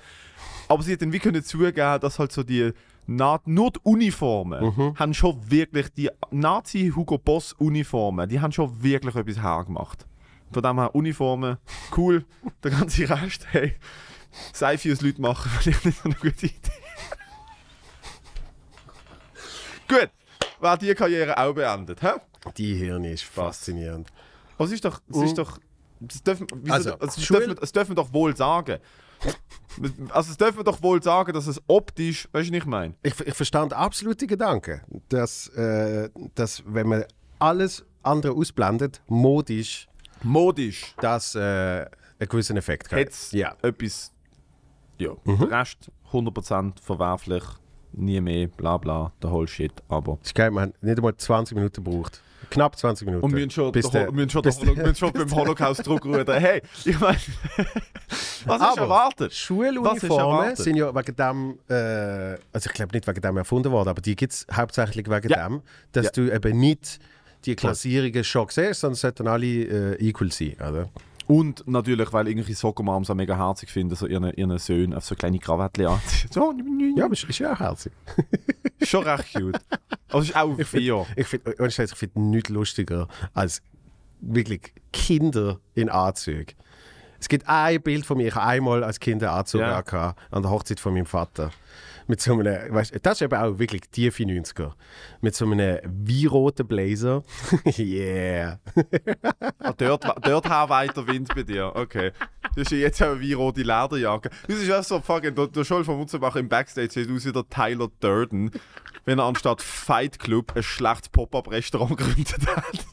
Aber sie hat dann wie können zugeben, dass halt so die Na nur die Uniformen haben schon wirklich, die Nazi-Hugo Boss-Uniformen, die haben schon wirklich etwas hergemacht. Von dem her Uniformen, cool. Der ganze Rest, hey, Seife aus Leute machen, vielleicht nicht so eine gute Idee. Gut, war die Karriere auch beendet, hä? Die Hirn ist faszinierend. Aber es ist doch, es ist doch, das dürfen, Also, also, das, Schul- dürfen, das dürfen wir doch wohl sagen. Also, es dürfen wir doch wohl sagen, dass es optisch, weißt du, was ich meine? Ich, ich verstand absolut die Gedanken, dass, äh, dass wenn man alles andere ausblendet, modisch, Modisch das äh, einen gewissen Effekt hat. es Ja. etwas, ja, Mhm. der Rest 100% verwerflich, nie mehr, bla bla, der whole Shit, aber... Das ist geil, man hat nicht einmal 20 Minuten gebraucht. Knapp 20 Minuten. Und wir schon, Bis der, wir schon, bis der, wir schon beim Holocaust zurückgerudert. Hey, ich meine, was ist erwartet? Schuluniformen sind ja wegen dem, äh, also ich glaube nicht wegen dem erfunden worden, aber die gibt es hauptsächlich wegen Ja. dem, dass Ja. du eben nicht die Klassierungen schon siehst, sondern es sollten alle äh, equal sein, oder? Und natürlich, weil irgendwelche Soccer-Moms auch mega herzig finden, so ihren, ihren Söhnen auf so kleine Krawattchen anziehen. So, Ja, aber es ist ja auch herzig. schon recht cute. Es ist auch fair. Ich finde ich find nichts lustiger als wirklich Kinder in Anzügen. Es gibt ein Bild von mir, ich habe einmal als Kind einen Anzug Ja. an der Hochzeit von meinem Vater. Mit so einem, weißt, das ist eben auch wirklich tiefe 90er. Mit so einem weinroten Blazer. yeah. Ah, dort, dort haben weiter Wind bei dir. Okay. Hast ja jetzt auch wie rote Lederjacke. Das ist ja so fucking. Der, der Scholl von Mutzenbach im Backstage sieht aus wie der Tyler Durden, wenn er anstatt Fight Club ein schlechtes Pop-Up-Restaurant gegründet hat.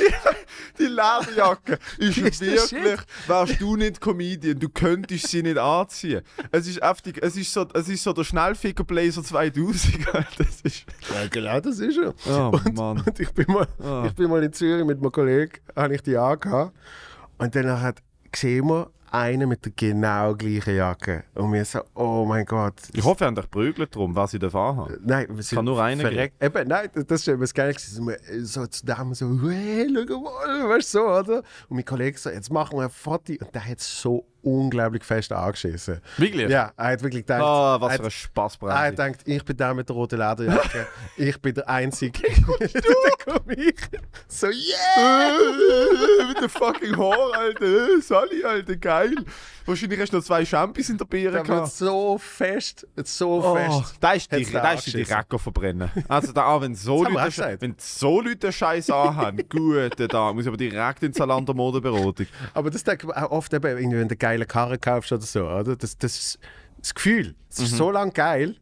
Die Lederjacke ist, Ist wirklich, wärst du nicht Comedian, du könntest sie nicht anziehen. Es ist heftig, es ist so, es ist so der Schnellficker Blazer 2000. Das ist, Ja, genau das ist er. oh Mann. Und ich bin mal, Ah. ich bin mal in Zürich mit einem Kollegen, habe ich die angehabt. Und dann hat gesehen wir einen mit der genau gleichen Jacke. Und wir so, oh mein Gott. Ich hoffe, er hat dich prügelt drum, was ich darf anhaben. Nein, wir sind Kann nur einen verreckt. Eben, nein, das- ist eben das Geile. gewesen. Wir So zu dem so, hey, schau mal, weißt du so, oder? Und mein Kollege so, jetzt machen wir ein Foto. Und der hat so unglaublich fest angeschissen. Wirklich? Ja, er hat wirklich gedacht, Ah, was er für ein hat, er hat gedacht, ich bin der mit der roten Lederjacke. ich bin der Einzige. dann komme ich. So, yeah! Mit dem fucking Haar, Alter. Sally, Alter, geil. Wahrscheinlich hast du noch zwei Champis in der wird gehabt. so fest, so Oh, fest. da ist die, da da ist die verbrennen. Also da, auch wenn so Leute, wenn so Leute Scheiß anhaben, gute Tag, muss ich aber direkt in Zalando Modeberatung. Aber das denke ich auch oft, eben, irgendwie, wenn du eine geile Karre kaufst oder so, oder? Das, das ist das Gefühl. Es Mhm. ist so lange geil,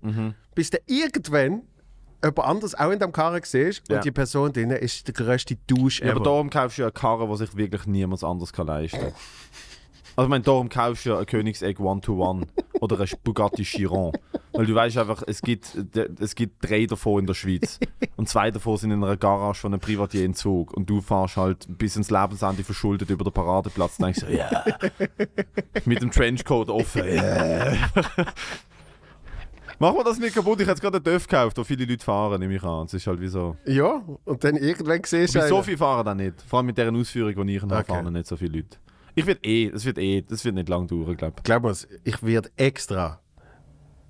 bis du irgendwann jemand anderes auch in dem Karren siehst Ja. und die Person drin ist der grösste Dusch Ja, aber darum kaufst du ja eine Karre, die sich wirklich niemand anders kann leisten kann. Also ich meine, darum kaufst du ja ein Königsegg One-to-One oder ein Bugatti Chiron. Weil du weißt einfach, es gibt, es gibt drei davon in der Schweiz. Und zwei davon sind in einer Garage von einem Privatier in Zug. Und du fährst halt bis ins Lebensende verschuldet über den Paradeplatz und denkst so, ja. Mit dem Trenchcoat offen. Ja. Machen wir das nicht kaputt? Ich habe jetzt gerade einen Döff gekauft, wo viele Leute fahren, nehme ich an. Es ist halt wie so. Ja, und dann irgendwann siehst du so einen- viel fahren dann nicht. Vor allem mit dieser Ausführung, die ich habe, Okay. fahren nicht so viele Leute. Ich werde eh, das wird eh, das wird nicht lang dauern, glaube Glaub mir's, ich werde extra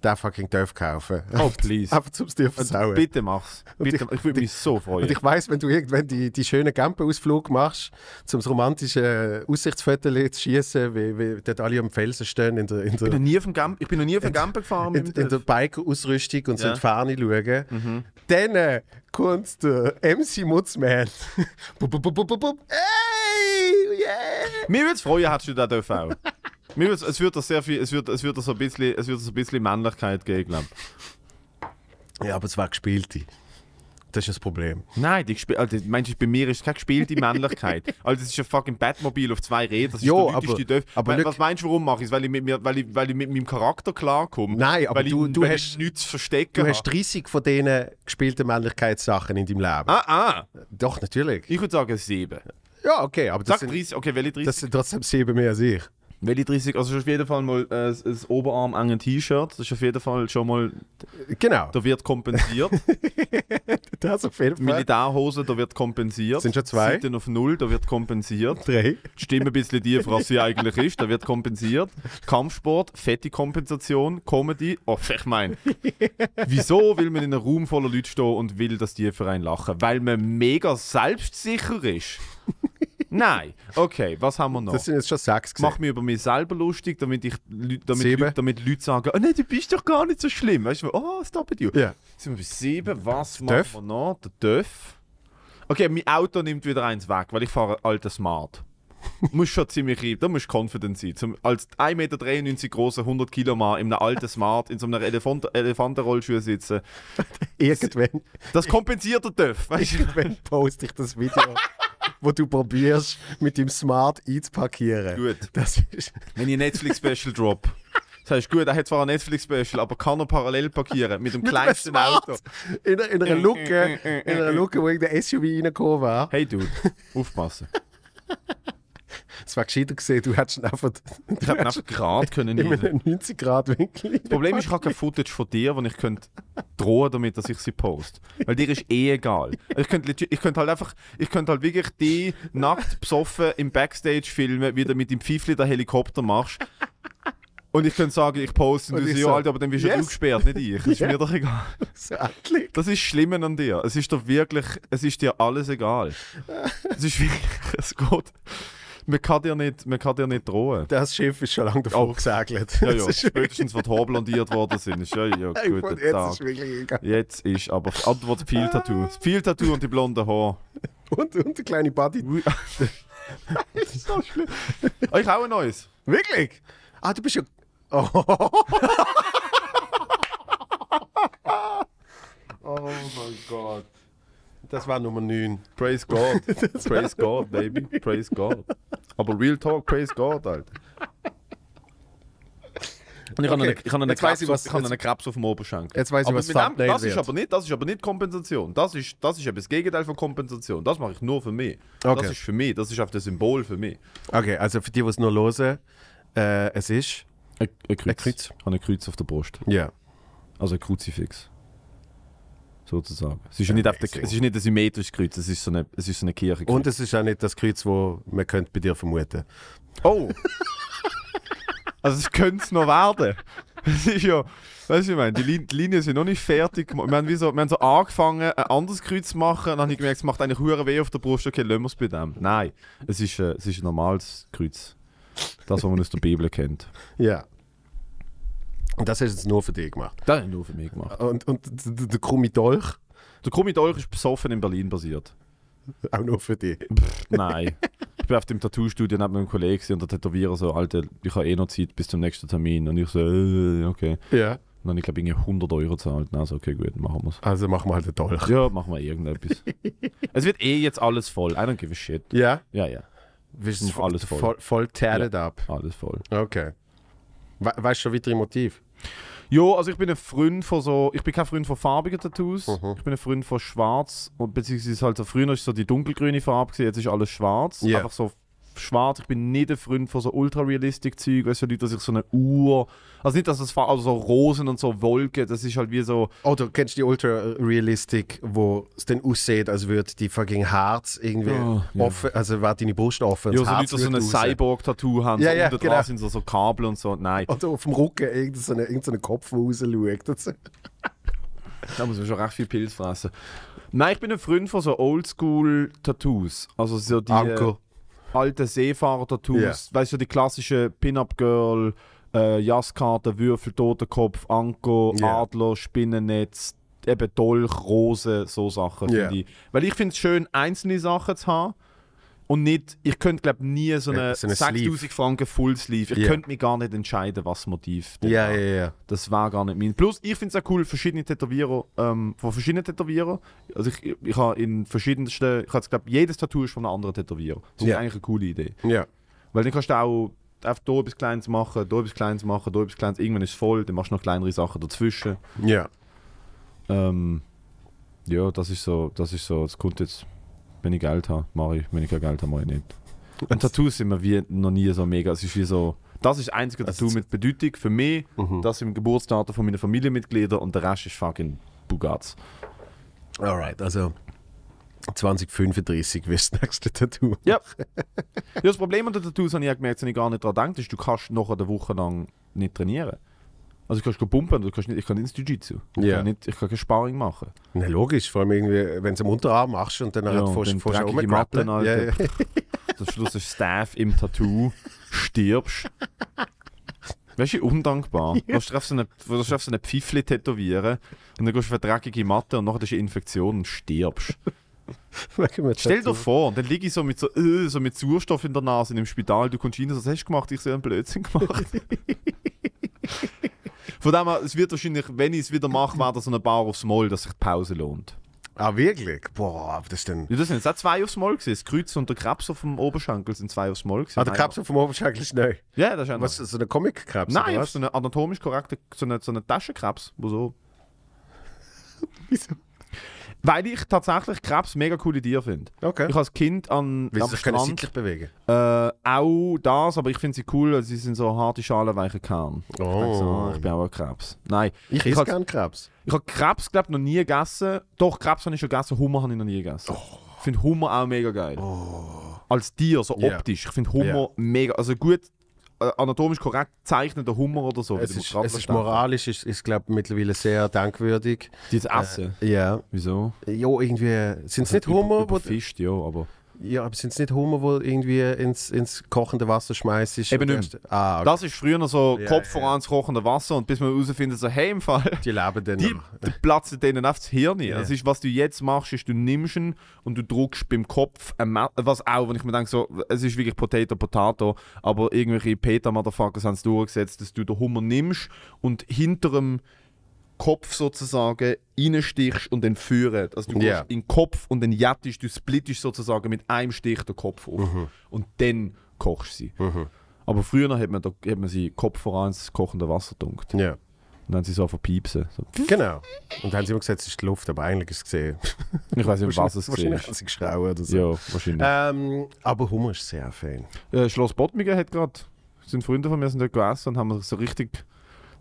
den fucking Dörf kaufen. ich. Oh, please. Einfach zum dir versauen. Bitte mach's. Bitte, ich, würde mich so freuen. Und ich weiß, wenn du irgendwann die, die schönen Campenausflug machst, zum das romantische Aussichtsfoto zu schießen, wie, wie dort alle am Felsen stehen in der, in ich bin der, noch nie auf dem Camp, ich bin noch nie auf dem Camper gefahren. in, in der Döff. Biker-Ausrüstung und so Ja. in die Ferne schauen. Mhm. Dann äh, kommt der MC Mutzman. Bup, bup, bup, bup, bup. Hey, yeah! Mir würde es freuen, hättest du den Döff auch. Mir würd's, es wird da sehr viel, es wird, es wird da so ein bisschen, es wird so ein bisschen Männlichkeit geben, glaube Ja, aber es war gespielte. Das ist das Problem. Nein, die gesp- also, meinst du, bei mir ist es keine gespielte Männlichkeit. Also es ist ein fucking Batmobil auf zwei Rädern. Das ist Jo, der aber- Döff. aber Was meinst du, warum mache ich es? Weil ich mit, mir, weil ich, weil ich mit meinem Charakter klarkomme? Nein, aber weil du- ich, du hast- ich nichts zu verstecken Du habe. hast 30 von diesen gespielten Männlichkeitssachen in deinem Leben. Ah, ah. Doch, natürlich. Ich würde sagen sieben. Ja, okay, aber das Sag sind, 30, okay, welche 30? das sind trotzdem sieben mehr als ich. Welche 30? Also auf jeden Fall mal äh, ein Oberarm engen T-Shirt. Das ist auf jeden Fall schon mal, Genau, da wird kompensiert. das auf jeden Fall. Militärhose, da wird kompensiert. Sind schon zwei? Seiten auf Null, da wird kompensiert. Drei. Die Stimme ein bisschen tiefer, als sie eigentlich ist, da wird kompensiert. Kampfsport, fette Kompensation, Comedy. Oh, ich meine, wieso will man in einem Raum voller Leute stehen und will, dass die für einen lachen? Weil man mega selbstsicher ist. Nein. Okay, was haben wir noch? Das sind jetzt schon sechs mache gesehen. mich über mich selber lustig, damit, ich, damit. Leute, damit Leute sagen, oh nein, du bist doch gar nicht so schlimm. Weißt du, oh, stop it you. Ja. Sind wir bei sieben, was machen wir noch? Der Döff. Okay, mein Auto nimmt wieder eins weg, weil ich fahre einen alten Smart. muss schon ziemlich, da musst du confident sein. Zum, als 1,93 Meter großer 100 Kilo Mann in einem alten Smart in so einer Elefant Elefantenrollschuhe sitzen, Irgendwann, das kompensiert der Döff. Weißt du? irgendwann poste ich das Video, wo du probierst, mit dem Smart einzuparkieren. Gut. Das ist, Wenn ich Netflix-Special drop. Das heißt, gut, er hat zwar ein Netflix-Special, aber kann er parallel parkieren mit dem kleinsten Auto. in, in einer Luke, in einer Luke, wo irgendein SUV reingekommen war. Hey Dude, aufpassen. Es war gescheiter gesehen, du hättest einfach Ich hätte einfach gerade können in einem 90-Grad-Winkel. Das Problem ist, ich habe kein Footage von dir, wo ich könnte drohen damit, dass ich sie post. Weil dir ist eh egal. Ich könnte, ich könnte halt einfach, ich könnte halt wirklich die nackt besoffen im Backstage filmen, wie du mit dem Pfeifli den Helikopter machst. Und ich könnte sagen, ich poste und, Und du ich so, Alter, aber dann bist yes. du gesperrt, nicht ich. Das ist Ja. mir doch egal. Endlich. Das ist Schlimme an dir. Es ist doch wirklich, es ist dir alles egal. Es ist wirklich, es geht. Man kann dir nicht, man kann dir nicht drohen. Das Schiff ist schon lange davor Oh. gesegelt. Ja, ja, spätestens, wo die Haare blondiert worden sind. Ist ja, guten jetzt Tag. ist wirklich egal. Jetzt ist aber Antwort viel Tattoo. Das viel Tattoo und die blonden Haare. Und, und der kleine Buddy. Das ist so schlimm. Ah, ich auch ein neues. Wirklich? Ah, du bist ja. Oh, Oh mein Gott. Das war Nummer 9. Praise God. praise God, baby. Praise God. Aber Real Talk, praise God, Alter. Und ich habe Okay, einen, ich habe einen, jetzt weiss Krebs, ich, was- ich habe einen Krebs auf dem Oberschenkel. Jetzt weiss ich, aber was dem- das ist, aber nicht, das ist aber nicht Kompensation. Das ist, das ist eben das Gegenteil von Kompensation. Das mache ich nur für mich. Okay. Das ist für mich. Das ist auf das Symbol für mich. Okay, also für die, die es nur hören, äh, es ist. Ein, ein Kreuz. Ein Kreuz. Ich habe ein Kreuz auf der Brust. Ja. Also ein Kruzifix. Sozusagen. Es ist, ja nicht auf der, es ist nicht ein symmetrisches Kreuz, es ist so eine, es ist so eine Kirche. Und es ist auch nicht das Kreuz, das man könnte bei dir vermuten Oh! also es könnte es noch werden. Es ist ja, weißt du, ich meine, die, Lin die Linien sind noch nicht fertig. Wir haben, wie so, wir haben so angefangen, ein anderes Kreuz zu machen, und dann habe ich gemerkt, es macht eigentlich hure weh auf der Brust, okay, lassen wir es bei dem. Nein, es ist, äh, es ist ein normales Kreuz. Das, was man aus der Bibel kennt. Ja. Und das hast du jetzt nur für dich gemacht. Das habe ich nur für mich gemacht. Und, und der krumme Dolch Der Krummi Dolch ist besoffen in Berlin basiert. auch nur für dich. Nein. Ich bin auf dem Tattoo-Studio neben einem Kollegen und der Tätowierer so, Alter, ich habe eh noch Zeit bis zum nächsten Termin. Und ich so, äh, okay. Ja. dann habe ich glaube ich 100 Euro gezahlt. Also okay, gut, machen wir es. Also machen wir halt den Dolch. Ja, machen wir irgendetwas. es wird eh jetzt alles voll. I don't give a shit. Ja? Ja, ja, Ist alles voll. Voll, voll tatted ab. alles voll. Okay. We weißt du schon weitere Motiv? Jo, also ich bin ein Freund von so, ich bin kein Freund von farbigen Tattoos. Mhm. Ich bin ein Freund von schwarz und beziehungsweise halt so früher ist so die dunkelgrüne Farbe gewesen, jetzt ist alles schwarz. Ja. Einfach so schwarz. Ich bin nicht ein Freund von so ultra realistic Zeug, weißt du, Leute, dass ich so eine Uhr, also nicht, dass das Fa- also so Rosen und so Wolken, das ist halt wie so, Oh, du kennst die Ultra Realistic, wo es dann aussieht, als würde die fucking Herz irgendwie Oh, ja. offen, also wäre deine Brust offen. ja, das so Herz Leute, die so würde ein raus. Cyborg-Tattoo haben, Ja, so ja, unten genau. sind so, so Kabel und so. Nein, Oder auf dem Rücken irgendein so eine, irgendein so eine Kopf, der rausschaut. Das- da muss man schon recht viel Pilz fressen. Nein, ich bin ein Freund von so Oldschool-Tattoos. Also so die Anker. Alten Seefahrer-Tattoos. Ja. Weißt du, die klassischen Pin-Up-Girl, äh, Jasskarte, Würfel, Totenkopf, Anker, Ja. Adler, Spinnennetz, eben Dolch, Rose, so Sachen. Finde Ich. Weil ich finde es schön, einzelne Sachen zu haben. Und nicht, ich könnte glaube nie so eine, Ja, so eine 6000 Franken Full Sleeve. Ich Ja. könnte mich gar nicht entscheiden, was Motiv. Ja, ja, ja. Das war gar nicht mein. Plus, ich finde es auch cool, verschiedene Tätowierer, ähm, von verschiedenen Tätowierern. Also ich, ich habe in verschiedensten, ich habe glaube jedes Tattoo ist von einem anderen Tätowierer. Das ist Ja. eigentlich eine coole Idee. Ja. Weil dann kannst du auch einfach hier etwas Kleines machen, hier etwas Kleines machen, hier etwas Kleines. Irgendwann ist es voll, dann machst du noch kleinere Sachen dazwischen. Ja. Ähm, ja, das ist so, das ist so, es kommt jetzt, wenn ich Geld habe, mache ich, wenn ich kein Geld habe, mache ich nicht. Und Tattoos sind mir wie noch nie so mega, es ist wie so, das ist das einzige Also Tattoo mit Bedeutung für mich, Mhm. das im Geburtsdatum von meinen Familienmitgliedern und der Rest ist fucking Bugats. Alright, also 2035 wirst das nächste Tattoo. Ja. ja. Das Problem an den Tattoos habe ich gemerkt, dass ich gar nicht daran denke, ist, du kannst noch eine Woche lang nicht trainieren. Also du kannst go pumpen, du kannst nicht, ich kann nicht ins Jiu-Jitsu. Ich, Ja. kann nicht, ich kann kein Sparring machen. Na logisch, vor allem irgendwie, wenn du es am Unterarm machst und dann Ja, ja, fährst du dreckige rumgrappeln. Ja, ja. Am Schluss ist Staff im Tattoo, stirbst. Weißt du, undankbar. Du kannst dir auf so eine, du so eine Pfiffli tätowieren und dann gehst du auf eine dreckige Matte und nachher hast du eine Infektion und stirbst. Stell dir vor, dann liege ich so mit, so, äh, so mit Sauerstoff in der Nase in dem Spital, du kommst rein, was hast du gemacht? Ich so, einen Blödsinn gemacht. Von dem her, es wird wahrscheinlich, wenn ich es wieder mache, wäre das so eine Bar aufs Moll, dass sich die Pause lohnt. Ah, wirklich? Boah, aber das ist dann... Ja, das sind jetzt auch zwei aufs Moll gewesen. Das Kreuz und der Krebs auf dem Oberschenkel sind zwei aufs Moll gewesen. Ah, der Krebs auf dem Oberschenkel ist neu. Ja, das ist auch Was, so eine Comic-Krebs? Nein, so eine anatomisch korrekte, so eine, so eine Taschenkrebs, wo so... Wieso? Weil ich tatsächlich Krebs mega coole Tiere finde. Okay. Ich als Kind an, Weil am sich Strand... seitlich bewegen. Äh, auch das, aber ich finde sie cool, sie sind so harte Schalen, weiche Kern. Oh. Also, ich bin auch ein Krebs. Nein, Ich ich esse gerne Krebs. ich habe Krebs, glaube noch nie gegessen. Doch, Krebs habe ich schon gegessen, Hummer habe ich noch nie gegessen. Ich finde Hummer auch mega geil. Als Tier, so Oh. Optisch. Ich finde Hummer mega, also gut anatomisch korrekt zeichnender Hummer oder so. Es ist, es ist moralisch, ist, ist glaube mittlerweile sehr denkwürdig. Die zu essen. Ja. Wieso? Jo, irgendwie... Sind es nicht Über- Hummer, wo... Überfischt, ja, aber... Ja, aber sind es nicht Hummer, wo irgendwie ins, ins kochende Wasser schmeißt? Eben nicht Ah, okay. Das ist früher noch so Ja, Kopf ja. voran ins kochende Wasser und bis man herausfindet, so, hey, im Fall... die leben dann Die, die platzen denen auf das Hirn. Ja. Das ist, was du jetzt machst, ist, du nimmst ihn und du drückst beim Kopf, was auch, wenn ich mir denke, so, es ist wirklich Potato, Potato, aber irgendwelche Peter-Motherfuckers haben es durchgesetzt, dass du den Hummer nimmst und hinter dem Kopf sozusagen reinstichst und den führst. Also du Ja. gehst in den Kopf und dann jettest, du splittest sozusagen mit einem Stich den Kopf auf. Und dann kochst du sie. Mhm. Aber früher hat man, da, hat man sie Kopf voran ins kochende Wasser gedunkt. Ja, Und dann haben sie so verpiepsen. So. genau. Und dann haben sie immer gesagt, es ist die Luft, aber eigentlich ist es gesehen. Ich weiß nicht, was es Wahrscheinlich war. haben sie geschrauen oder so. Ja, wahrscheinlich. Ähm, aber Hummer ist sehr fein. Äh, Schloss Bottmingen hat gerade, sind Freunde von mir sind dort gegessen und haben so richtig,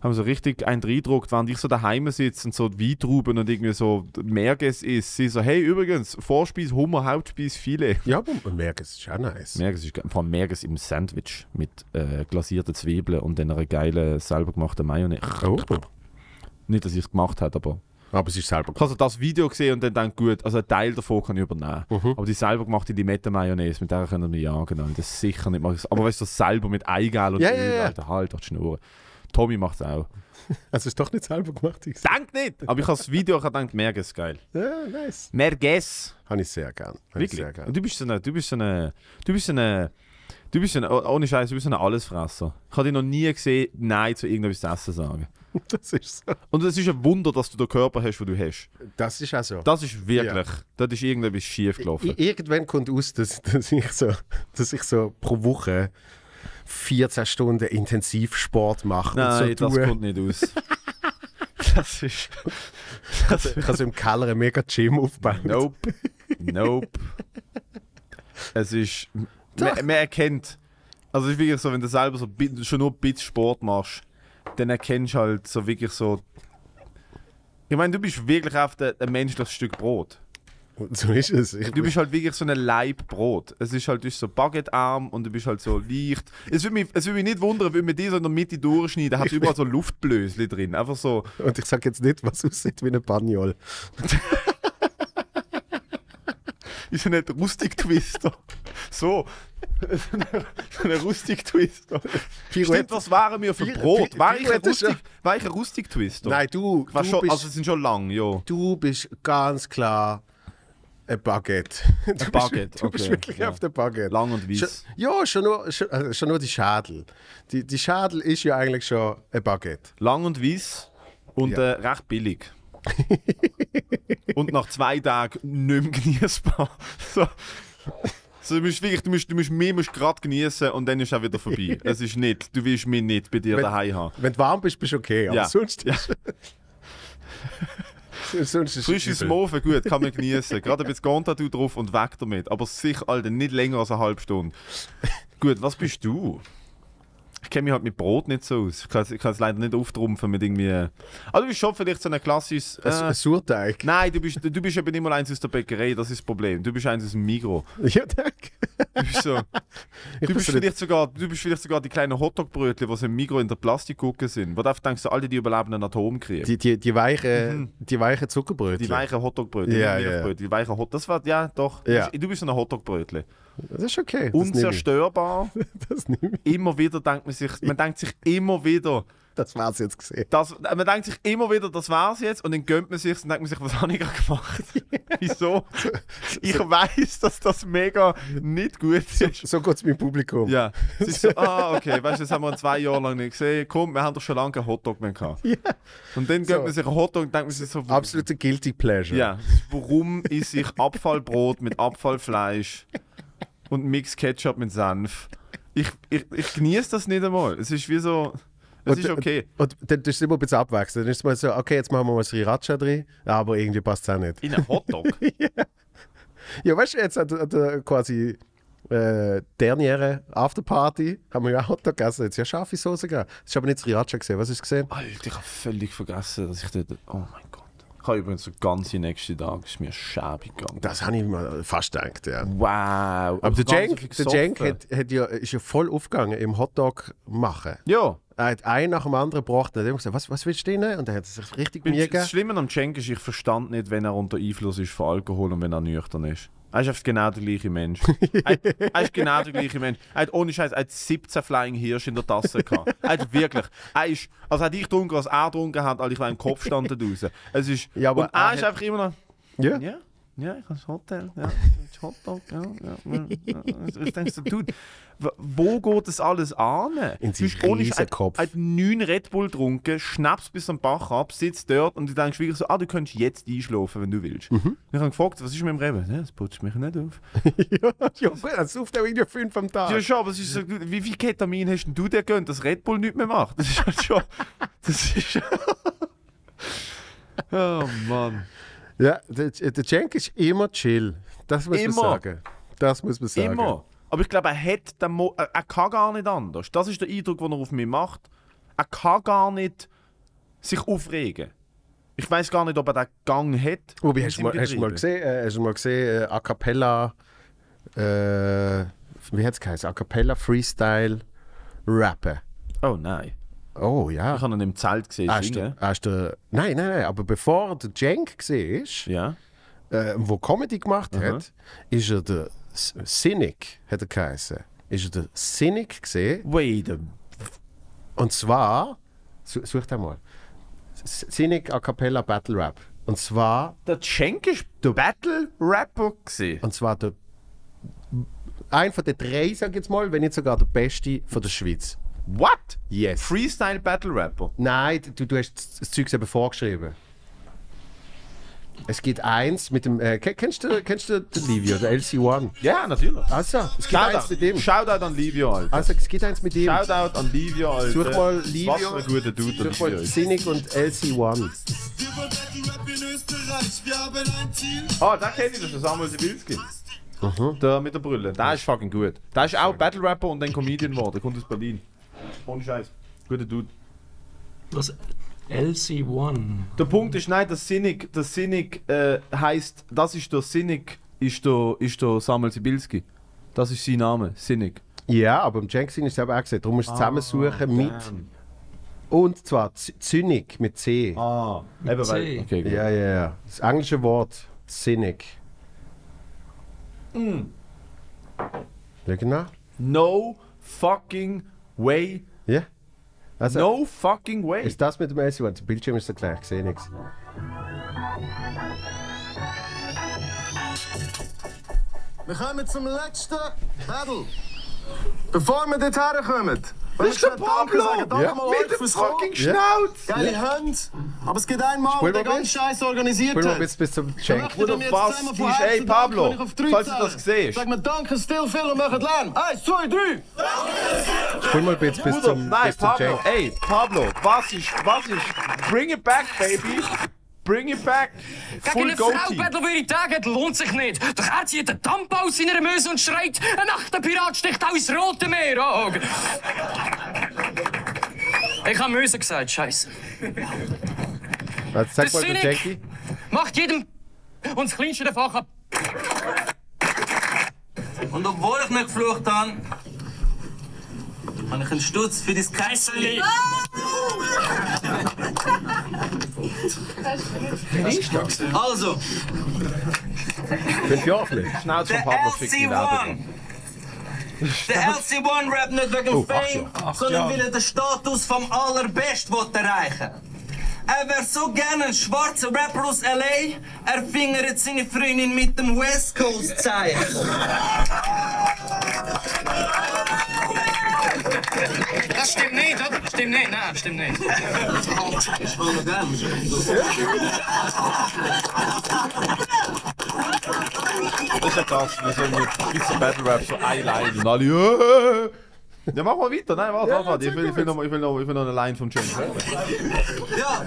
haben so richtig einen reindruckt, während ich so daheim sitze und so Weintrauben und irgendwie so Merges ist. Sie so, hey, übrigens, Vorspeis Hummer, Hauptspeis Filet. Ja, aber man merkt, es ist auch nice. Merges ist, vor allem Merges im Sandwich mit äh, glasierten Zwiebeln und dann einer geilen, selber gemachten Mayonnaise. Oh. Nicht, dass ich es gemacht habe, aber Aber es ist selber ich habe also das Video gesehen und dann denke gut, also ein Teil davon kann ich übernehmen. Mhm. Aber die selber gemachte Limette-Mayonnaise, mit der können wir jagen. Und das ist sicher nicht. machen. Aber weißt du, selber mit Eigelb und Ja, Öl, ja, ja. Alter, halt doch die Schnur. Tommy macht es auch. Also ist doch nicht selber gemacht. Ich Denk nicht! Aber ich habe das Video ich habe gedacht, Merges geil. ja, nice. Merges! Habe ich sehr gern. Ich Wirklich. sehr gern. Und du bist so eine, du bist so eine, du bist so eine, Du bist ein, oh- ohne Scheiß, du bist ein Allesfresser. Ich habe dich noch nie gesehen, Nein zu irgendetwas zu essen sagen. Das ist so. Und es ist ein Wunder, dass du den Körper hast, den du hast. Das ist auch so. Das ist wirklich, das ist irgendetwas schief gelaufen. I- Irgendwann kommt aus, dass, dass, ich so, dass ich so pro Woche 14 Stunden Intensivsport mache. Nein, so das tue. kommt nicht aus. das ist. Das Ich habe so im Keller ein mega Gym aufgebaut. Nope. Nope. Es ist. Man, man erkennt. Also es ist wirklich so, wenn du selber so schon nur ein bisschen Sport machst, dann erkennst du halt so wirklich so. Ich meine, du bist wirklich auf ein menschliches Stück Brot. So ist es. Ich, Du bist halt wirklich so ein Leib Brot. Es ist halt du bist so baguettearm und du bist halt so leicht. Es würde mich, es würde mich nicht wundern, wenn wir die so in der Mitte durchschneiden, hast du überall so Luftblösli drin. Einfach so. und ich sage jetzt nicht, was aussieht wie ein Bagnol. ist ja nicht Rustic Twister. So. so ein Rustic Twister. Stimmt, was waren wir für Brot? War ich ein Pirouette Rustic, war ich ein Rustic Twister? Nein, du, du, schon, bist, also es sind schon lang, ja. du bist ganz klar ein Baguette. Du bist- Baguette, Du bist okay, wirklich ja. auf der Baguette. Lang und weiß. ja, schon nur, schon, also schon nur die Schadel. Die, die Schadel ist ja eigentlich schon ein Baguette. Lang und weiß und Ja. äh, recht billig. und nach zwei Tagen nicht mehr genießbar. So. So, du musst wirklich, du musst, du musst mehr musst gerade genießen und dann ist auch wieder vorbei. Es ist nicht, du willst mich nicht bei dir Wenn- daheim haben. Wenn du warm bist, bist du okay. Aber Ja. sonst Ja. Frisches. Moven, gut, kann man genießen. Gerade ein bisschen Gondadu drauf und weg damit. Aber sicher, Alter, nicht länger als eine halbe Stunde. gut, was bist du? Ich kenne mich halt mit Brot nicht so aus. Ich kann es leider nicht auftrumpfen mit irgendwie. Ah, du bist schon vielleicht so ein klassisches. Ein, Äh, ein Surteig. nein, du bist, du bist eben nicht mal eins aus der Bäckerei, das ist das Problem. Du bist eins aus dem Migro. Ja, danke. Du bist, so, du bist, vielleicht, sogar, du bist vielleicht sogar die kleinen Hotdog-Brötchen, die so im Migro in der Plastikgucke sind. Wo du denkst, so, alle die überleben einen Atomkrieg. Die, die, die, weichen, die weichen Zuckerbrötchen. Die weichen Hotdog-Brötchen, Ja, ja, die weichen Hot. Das war, ja, doch. Ja. Du bist so ein Hotdog-Brötchen. Das ist okay. Das. Unzerstörbar. Das, nehme ich. immer wieder denkt man sich, man denkt sich immer wieder, das war's jetzt gesehen. das, man denkt sich immer wieder, das war's jetzt und dann gönnt man sich und denkt man sich, was habe ich gerade gemacht? Wieso? Ich weiß, dass das mega nicht gut ist. So geht es mit dem Publikum. Ja, es ist so, ah, okay, weißt du, das haben wir zwei Jahre lang nicht gesehen. Komm, wir haben doch schon lange keinen Hotdog mehr gehabt. Ja. Und dann So. gönnt man sich einen Hotdog und denkt man sich so, Absolute Guilty Pleasure. Ja, warum ist ich Abfallbrot mit Abfallfleisch und Mix Ketchup mit Senf? Ich, ich, ich genieße das nicht einmal. Es ist wie so. Es Und- ist okay. Und dann ist es immer ein bisschen abwechselnd. Dann ist es mal so, okay, jetzt machen wir mal Sriracha drin, aber irgendwie passt es auch nicht. In einem Hotdog? Ja, weißt du, jetzt hat, hat quasi äh, derniere Afterparty, haben wir ja Hotdog gegessen, jetzt ja scharfe Soße gegeben. Das ist aber nicht Sriracha gesehen. Was hast du gesehen? Alter, ich habe völlig vergessen, dass ich dort. Oh mein Gott. Ich habe übrigens den ganzen nächsten Tag ist mir schäbig gegangen. Das habe ich mir fast gedacht, ja. Wow. Aber der viel der gesoffen. hat, hat ja, ist ja voll aufgegangen im Hotdog machen. Ja. Er hat einen nach dem anderen gebracht und hat immer gesagt, was, was willst du denn? Und dann hat er sich richtig Mühe Das. Schlimme am Cenk ist, ich verstand nicht, wenn er unter Einfluss ist von Alkohol und wenn er nüchtern ist. Er ist einfach genau der gleiche Mensch. er, er ist genau der gleiche Mensch. Er hat ohne Scheiß, er hat 17 Flying Hirsch in der Tasse gehabt. Er hat wirklich. Er ist, also hat ich getrunken, als er getrunken hat, als ich war im Kopf stand raus. Es ist, Ja, aber und er er ist hat- einfach immer noch. Ja? Ja, ja, ich habe das Hotel, ja, das Hotdog, ja, ja. Ich denke so, dude, wo geht das alles an? In Du hast Scheiß- Riesenkopf. Er hat neun Red Bull getrunken, schnappst bis am Bach ab, sitzt dort und du denkst wirklich so, ah, du könntest jetzt einschlafen, wenn du willst. Mhm. Ich habe gefragt, was ist mit dem Reben? Ja, das putzt mich nicht auf. ja, ja, gut, er sauft auch irgendwie fünf am Tag. Ja, schon, aber es ist so, du, wie viel Ketamin hast denn du dir gönnt, dass Red Bull nicht mehr macht? Das ist halt schon, das ist Oh Mann. Ja, der, der Cenk ist immer chill. Das muss Immer. man sagen. Das muss man sagen. Immer. Aber ich glaube, er hat den Mo er, er kann gar nicht anders. Das ist der Eindruck, den er auf mich macht. Er kann gar nicht sich aufregen. Ich weiß gar nicht, ob er den Gang hat. In hast mal, hast du mal gesehen, äh, hast du mal gesehen, äh, A Cappella, äh, wie hat es geheißen? A Cappella Freestyle Rappen. Oh nein. Oh ja. Ich habe ihn im Zelt gesehen Hast du, hast du, nein, nein, nein, aber bevor der Cenk war, Ja. äh, wo Comedy gemacht Aha. hat, ist er der Cynic, hat er geheißen. Ist er der Cynic gesehen? Wait a Und zwar, su- such den mal. Cynic A Cappella Battle Rap. Und zwar, Der Cenk ist der Battle-Rapper gewesen. und zwar der ein von den drei, sag ich jetzt mal, wenn nicht sogar der beste von der Schweiz. What? Yes. Freestyle Battle Rapper. Nein, du, du hast das Zeug eben vorgeschrieben. Es gibt eins mit dem. Äh, ken- kennst, du, kennst du den Livio, der LC1? Ja, natürlich. Also, es gibt eins mit dem. Shoutout an Livio, Alter. Also, es gibt eins mit dem. Shoutout an Livio, Alter. Such mal Livio. Was ein guter Dude Such mal. Cynic und LC1. Wir wollen Battle-Rap in Österreich, wir haben ein Ziel. Ah, da kenne ich, das ist Samuel Sibilski. Der mit der Brille. Der ist fucking gut. Der ist auch Battle Rapper und dann Comedian geworden. Der kommt aus Berlin. Ohne Scheiß. Guter Dude. Was? LC1. Der Punkt ist nein, das Cynic, das Cynic äh, heißt, das ist der Cynic, ist der, ist der Samuel Sibilski. Das ist sein Name, Cynic. Ja, aber im Jenkin ist es eben auch gesagt, darum musst du zusammensuchen mit. Und zwar Z- Zynic mit C. Ah, eben C. weil. Okay, gut. Ja, ja, ja. Das englische Wort Cynic. Mm. Ja, genau. No fucking way. Ja. Also, No fucking way. ist das mit dem LC1? Der Bildschirm ist so gleich, ich sehe nichts. Wir kommen zum letzten Battle. Bevor wir dort herkommen, Das ist der Pablo! Danke Ja. mal Mit dem fürs fucking. Schnauz! Geile Hände. Aber es gibt einen Mann, Spul der den mal ganzen Scheiß organisiert Spul mal hat. bis, bis zum dem jetzt was ist- Herzen ey, Pablo, falls du das siehst. Sag mir danke, still viel und machen Lärm. Eins, zwei, drei. Spul mal bis, bis Bruder, zum, nein, bis zum Pablo, Jenk. ey, Pablo, was ist, was ist, bring it back, baby, bring it back, Gegen full eine Frau goatee. betteln sagen, das lohnt sich nicht. Doch er zieht den Dampf aus seiner Möse und schreit, ein echter Pirat sticht auch ins Rote Meer. Oh. Ich habe Möse gesagt, Scheiße. Sag Der mal der Cynic Jenki. macht jedem und das kleinste davon ab. Und obwohl ich nicht geflucht habe, habe ich einen Stutz für dein Keiserli. Also, Fünf Jahre vielleicht. Schnauze von Pablo fickt die LC1. Leben. Der LC1 rappt nicht wegen Oh, Fame, Jahre. sondern weil er den Status vom Allerbest will erreichen Er wäre so gerne ein schwarzer Rapper aus L.A., er fingert seine Freundin mit dem West Coast Zeichen. Das stimmt nicht, oder? Stimmt nicht, nein, stimmt nicht. Ich will noch gerne. Das ist ja krass, wir sind mit Schweizer Battle Rap so ein Line und alle, äh. Ja, mach mal weiter, nein, warte, warte, warte, ich will, ich will, noch, mal- ich will, noch, ich will noch eine Line vom James hören. Ja,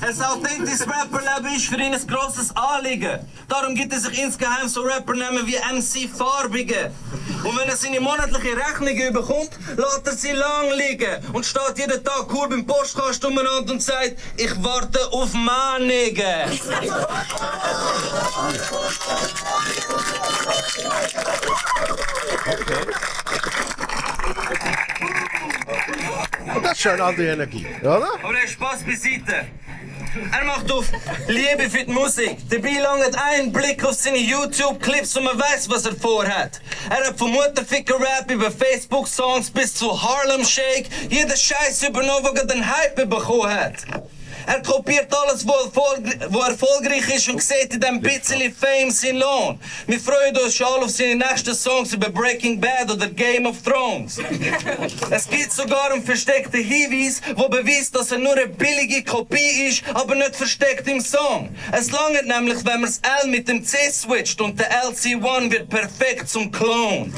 ein authentisches Rapperleben ist für ihn ein grosses Anliegen. Darum gibt er sich insgeheim so Rappernamen wie MC Farbige. Und wenn er seine monatliche Rechnung bekommt, lässt er sie lang liegen und steht jeden Tag cool beim Postkasten umeinander und sagt, ich warte auf Mahnige. Und das ist schon eine andere Energie, oder? Aber der Spaß beiseite. Er macht auf Liebe für die Musik. Dabei langt ein Blick auf seine YouTube-Clips und man weiß, was er vorhat. Er hat vom Mutterficker-Rap über Facebook-Songs bis zu Harlem Shake jeden Scheiß übernommen, er den Hype bekommen hat. Er kopiert alles, was erfolg wo erfolgreich ist und sieht in dem bisschen Fame seinen Lohn. Wir freuen uns schon alle auf seine nächsten Songs über Breaking Bad oder Game of Thrones. Es gibt sogar einen versteckten Hinweis, der beweist, dass er nur eine billige Kopie ist, aber nicht versteckt im Song. Es langt nämlich, wenn man das L mit dem C switcht und der LC1 wird perfekt zum Clone.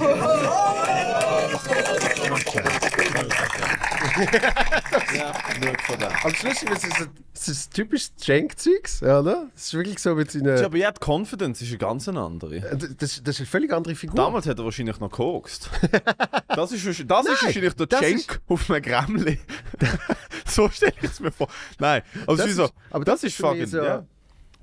Nur von dem. Aber schlussendlich ist es ein, es ist ein typisches Jenk-Zeugs, oder? Es ist wirklich so mit seinen. Ja, aber ja, die Confidence ist eine ganz andere. Das, das ist eine völlig andere Figur. Damals hat er wahrscheinlich noch gekokst. Das ist, wahrscheinlich- das ist wahrscheinlich der das Cenk auf einem Gremli. so stelle ich es mir vor. Nein, also Das das so, ist- aber das, das ist ist für mich fucking, so- ja.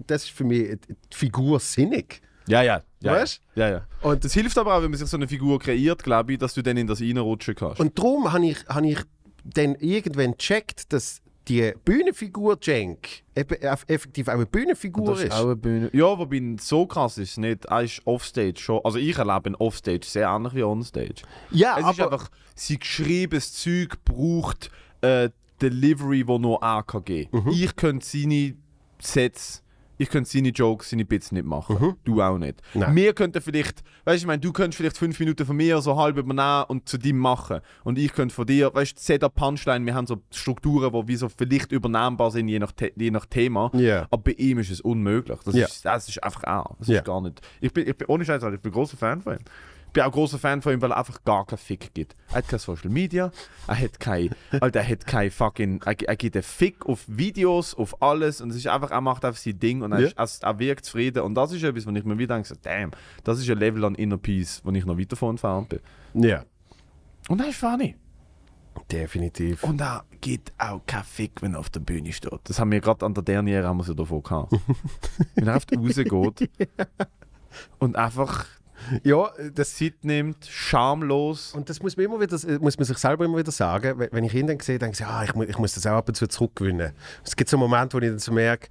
Das ist für mich die Figur sinnig. Ja, ja. ja Weißt? Ja, ja. Und das hilft aber auch, wenn man sich so eine Figur kreiert, glaube ich, dass du dann in das reinrutschen kannst. Und darum habe ich, hab ich dann irgendwann gecheckt, dass die Bühnenfigur Jenk eben eff- effektiv auch eine Bühnenfigur das ist. ist auch eine Bühne. Ja, wobei so krass ist es nicht. Er ist offstage schon. Also ich erlebe ihn offstage sehr ähnlich wie onstage. ja, Es ist aber einfach, sein geschriebenes Zeug braucht äh, Delivery, wo nur geben Mhm. Ich könnte seine Sets ich könnte seine Jokes, seine Bits nicht machen. Du auch nicht. Mhm. Nein. Wir könnten vielleicht, weißt du, ich meine, du könntest vielleicht fünf Minuten von mir so halb übernehmen und zu dem machen. Und ich könnte von dir, weißt du, Setup, Punchline, wir haben so Strukturen, die wie so vielleicht übernehmbar sind, je nach, je nach Thema. Ja. Aber bei ihm ist es unmöglich. Das, Ja. ist, das ist einfach auch. Das Ja. ist gar nicht. Ich bin, ich bin ohne Scheiß, ich bin großer Fan von ihm. Ich bin auch großer Fan von ihm, weil er einfach gar keinen Fick gibt. Er hat kein Social Media, er hat kein, Alter, er hat kein fucking, er, er gibt einen Fick auf Videos, auf alles und es ist einfach, er macht einfach sein Ding und er, Ja. ist, er, er wirkt zufrieden und das ist etwas, wo ich mir wieder denke, so, damn, das ist ein Level an Inner Peace, wo ich noch weiter von entfernt bin. Ja, Und er ist funny. definitiv. Und er gibt auch keinen Fick, wenn er auf der Bühne steht. Das haben wir gerade an der Derniere haben wir so davon gehabt. wenn er auf die rausgeht und einfach Ja, das Zeit nimmt, schamlos. Und das muss man, immer wieder, äh, muss man sich selber immer wieder sagen. Wenn- ich ihn dann sehe, denke ich, ah, ich, mu- ich muss das auch ab und zu zurückgewinnen. Es gibt so Momente, wo ich dann so merke,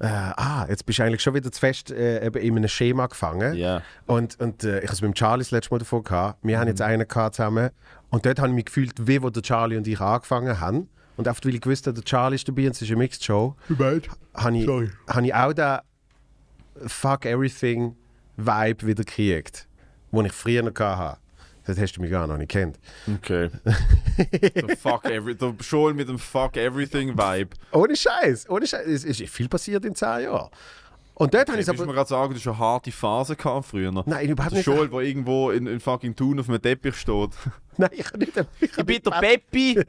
äh, ah, jetzt bist du eigentlich schon wieder zu fest äh, eben in einem Schema gefangen. Ja. Und, und äh, ich habe es mit dem Charlie das letzte Mal davon gehabt. Wir haben jetzt einen gehabt zusammen. Und dort habe ich mich gefühlt, wie wo der Charlie und ich angefangen haben. Und einfach weil ich gewusst habe, der Charlie ist dabei und es ist eine Mixed Show, habe ich, habe ich auch den Fuck Everything Vibe wieder gekriegt, den ich früher noch hatte. Das hast du mich gar noch nicht kennt. Okay. der, fuck every, der Joel mit dem Fuck Everything Vibe. Ohne Scheiß, ohne Scheiß. Es ist viel passiert in zehn Jahren. Und dort habe ich es du mir aber. gerade sagen, du hast eine harte Phase gehabt früher? Nein, überhaupt nicht. Joel, der irgendwo in, in fucking Thun auf einem Teppich steht. Nein, ich habe nicht. Ich, Ich bin der Peppi!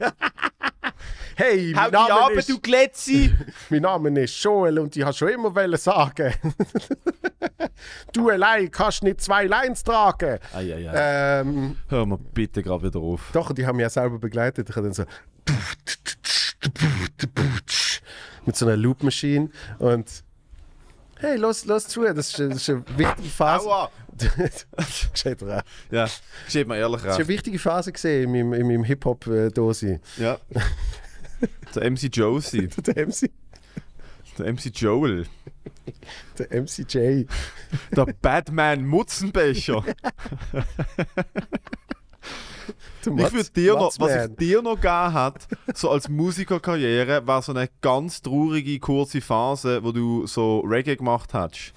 Hey, Hau mein Name, ab, ist, du Glätzi! mein Name ist Joel und ich habe schon immer wollen sagen. du allein kannst nicht zwei Lines tragen. Eieiei. Ähm, Hör mal bitte gerade wieder auf. Doch, die haben mich ja selber begleitet. Ich habe dann so. Mit so einer Loop-Maschine. Und. Hey, los, los zu, das ist, das ist eine wichtige Phase. Aua! Da auch. Ja, steht mir ehrlich Das war eine wichtige Phase gesehen in meinem, in meinem Hip-Hop-Dose. Ja. Der MC Josie. Der MC, Der MC Joel. der MCJ. Der Batman Mutzenbecher. Ich würde dir noch, was ich dir noch gegeben hat, so als Musikerkarriere, war so eine ganz traurige kurze Phase, wo du so Reggae gemacht hast.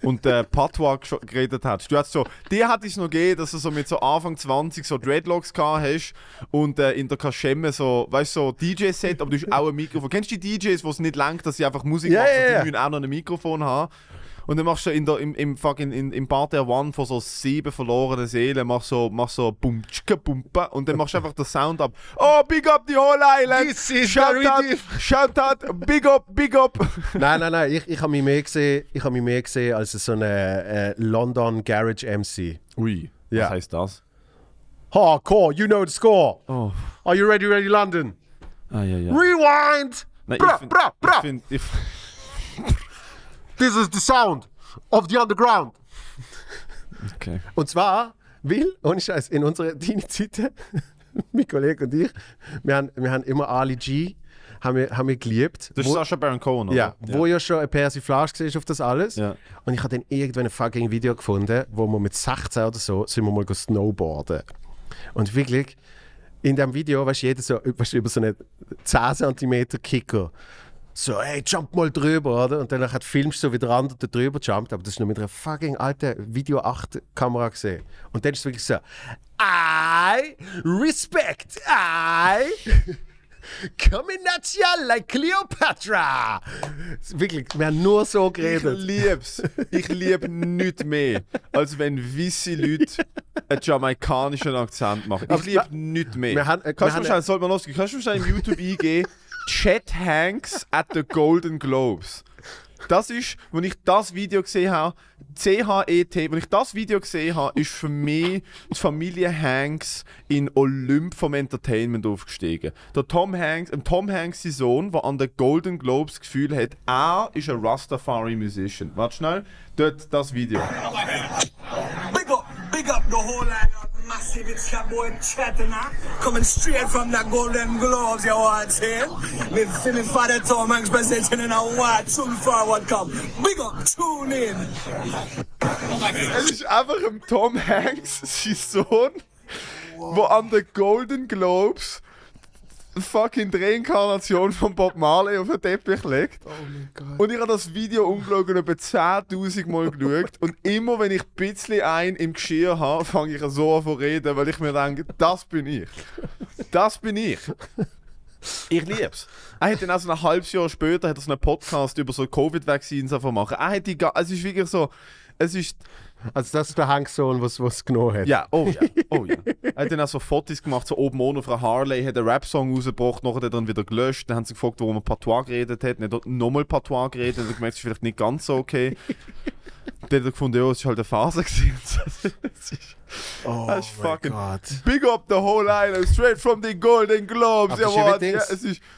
Und äh, gesch- geredet hast. Du hast so, dir hat es noch gegeben, dass du so mit so Anfang 20 so Dreadlocks gehabt hast und äh, in der Kaschemme so, weißt so DJ-Set, aber du hast auch ein Mikrofon. Kennst du die DJs, wo es nicht langt, dass sie einfach Musik Ja, machen, ja. die müssen auch noch ein Mikrofon haben? Und dann machst du in der, im, im, fucking, in, im Part der One von so sieben verlorenen Seelen, machst so, machst so bum, tschka, bumpa, und dann machst du einfach den Sound ab. Oh, big up the whole island! This is shout out, shout out, big up, big up! Nein, nein, nein. Ich, ich habe mich mehr gesehen, ich habe mich mehr gesehen als so eine äh, London Garage MC. Ui, Ja. was heißt das? Hardcore, you know the score. Oh, Are you ready, ready, London? ah, ja, ja. Rewind! Nein, Bra, ich find, bra, bra. Ich find, ich, This is the sound of the underground. okay. Und zwar, weil, ohne Scheiß, in unserer Teenie-Zeit, mein Kollege und ich, wir haben, wir haben immer Ali G haben wir, haben wir geliebt. Das ist Wo- Sascha Baron Cohen, oder? Ja, wo ja schon eine Persiflage war auf das alles. Ja. Und ich habe dann irgendwann ein fucking Video gefunden, wo wir mit 16 oder so sind wir mal snowboarden. Und wirklich, in dem Video, weißt du, jeder so, weißt, du, über so einen 10 cm Kicker. So, hey, jump mal drüber, oder? Und dann hat filmst du so, wie der andere da drüber jumpt, aber das ist nur mit einer fucking alten Video 8 Kamera gesehen. Und dann ist es wirklich so, I respect, I coming at ya like Cleopatra. Wirklich, wir haben nur so Ich geredet. lieb's. Ich liebe nichts mehr, als wenn weisse Leute einen jamaikanischen Akzent machen. Ich liebe wir- nichts mehr. wir haben- wir kannst du haben- schnell, sollte man losgehen, kannst du im YouTube eingeben, Chet Hanks at the Golden Globes. Das ist, wenn ich das Video gesehen habe, C-H-E-T, wenn ich das Video gesehen habe, ist für mich die Familie Hanks in Olymp vom Entertainment aufgestiegen. Der Tom Hanks, ähm, Tom Hanks, Sohn, der an den Golden Globes das Gefühl hat, er ist ein Rastafari-Musician. Warte schnell, dort das Video. Big up, big up the whole line massive. It's your boy Chetna coming straight from the Golden Globes. You say? Me me father Tom Hanks presenting in a white soon forward come. Big up, tune in. Es ist einfach ein Tom Hanks, sein Sohn, der an den Golden Globes fucking Reinkarnation von Bob Marley auf den Teppich legt. Oh mein Gott. Und ich habe das Video ungelogen etwa 10.000 Mal geschaut. Und immer wenn ich ein bisschen ein im Geschirr habe, fange ich so an zu reden, weil ich mir denke, das bin ich. Das bin ich. Ich lieb's. Er hat dann auch so ein halbes Jahr später hat er so einen Podcast über so Covid-Vaccines machen. Er hat die, es ist wirklich so, es ist, Also das ist der Hanksohn, was es genommen hat. ja, oh ja, oh ja. Er hat dann auch so Fotos gemacht, so oben ohne einer Harley, hat einen Rap-Song rausgebracht, nachher hat er dann wieder gelöscht. Dann haben sie gefragt, warum er Patois geredet hat. Dann hat er nochmal Patois geredet, dann hat er gemerkt, es ist vielleicht nicht ganz so okay. dann hat er gefunden, ja, es war halt eine Phase. gewesen. Ist- Oh Das ist mein fucking- Gott. Big up the whole island, straight from the Golden Globes. Ist Ja, Das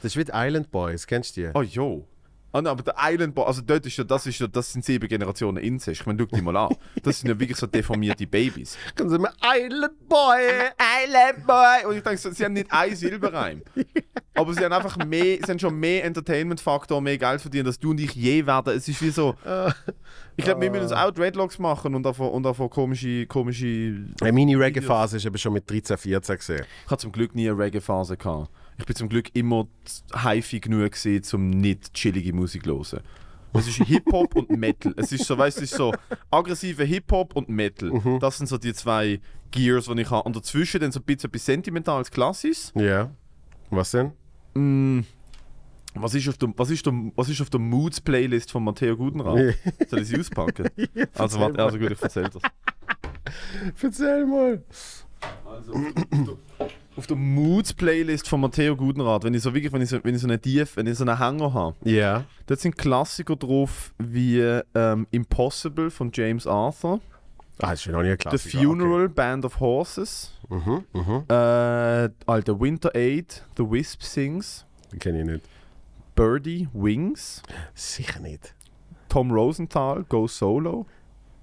ist wie die Island Boys, kennst du die? oh jo. Ah, nein, aber der Island Boy, also dort ist ja, das, ist ja, das sind sieben Generationen Inzest. Ich meine, schau die mal an. Das sind ja wirklich so deformierte Babys. Können Sie mal Island Boy! Island Boy! Und ich denke, so, sie haben nicht einen Silberreim. Aber sie haben einfach mehr, sie haben schon mehr Entertainment-Faktor, mehr Geld verdient, als du und ich je werden. Es ist wie so. Ich glaube, wir müssen uns auch Dreadlocks machen und davon, und davon komische, komische. Eine Mini-Reggae-Phase ist aber schon mit 13, 14 gesehen. Ich hatte zum Glück nie eine Reggae-Phase gehabt. Ich bin zum Glück immer heify genug gewesen, um nicht chillige Musik zu hören. Es ist Hip-Hop und Metal. Es ist so, weißt du, so aggressive Hip-Hop und Metal. Das sind so die zwei Gears, die ich habe. Und dazwischen dann so ein bisschen etwas Sentimentales, Klassisches. Ja. Was denn? Was ist auf der, was ist der, was ist auf der Moods-Playlist von Matteo Gudenrat? Soll ich sie auspacken? also, warte, also gut, ich erzähl das. Erzähl mal. Also, auf der, Moods-Playlist von Matteo Gudenrat, wenn ich so wirklich, wenn ich so, wenn ich so eine Tief, wenn ich so einen Hänger habe, Ja. dort sind Klassiker drauf wie ähm, Impossible von James Arthur, Ah, ist ja noch nie ein The Klassiker. Funeral, Band of Horses, Okay. Mhm, mhm. äh, Alter Winter Aid, The Wisp Sings, kenne ich nicht. Birdie, Wings, Sicher nicht. Tom Rosenthal, Go Solo,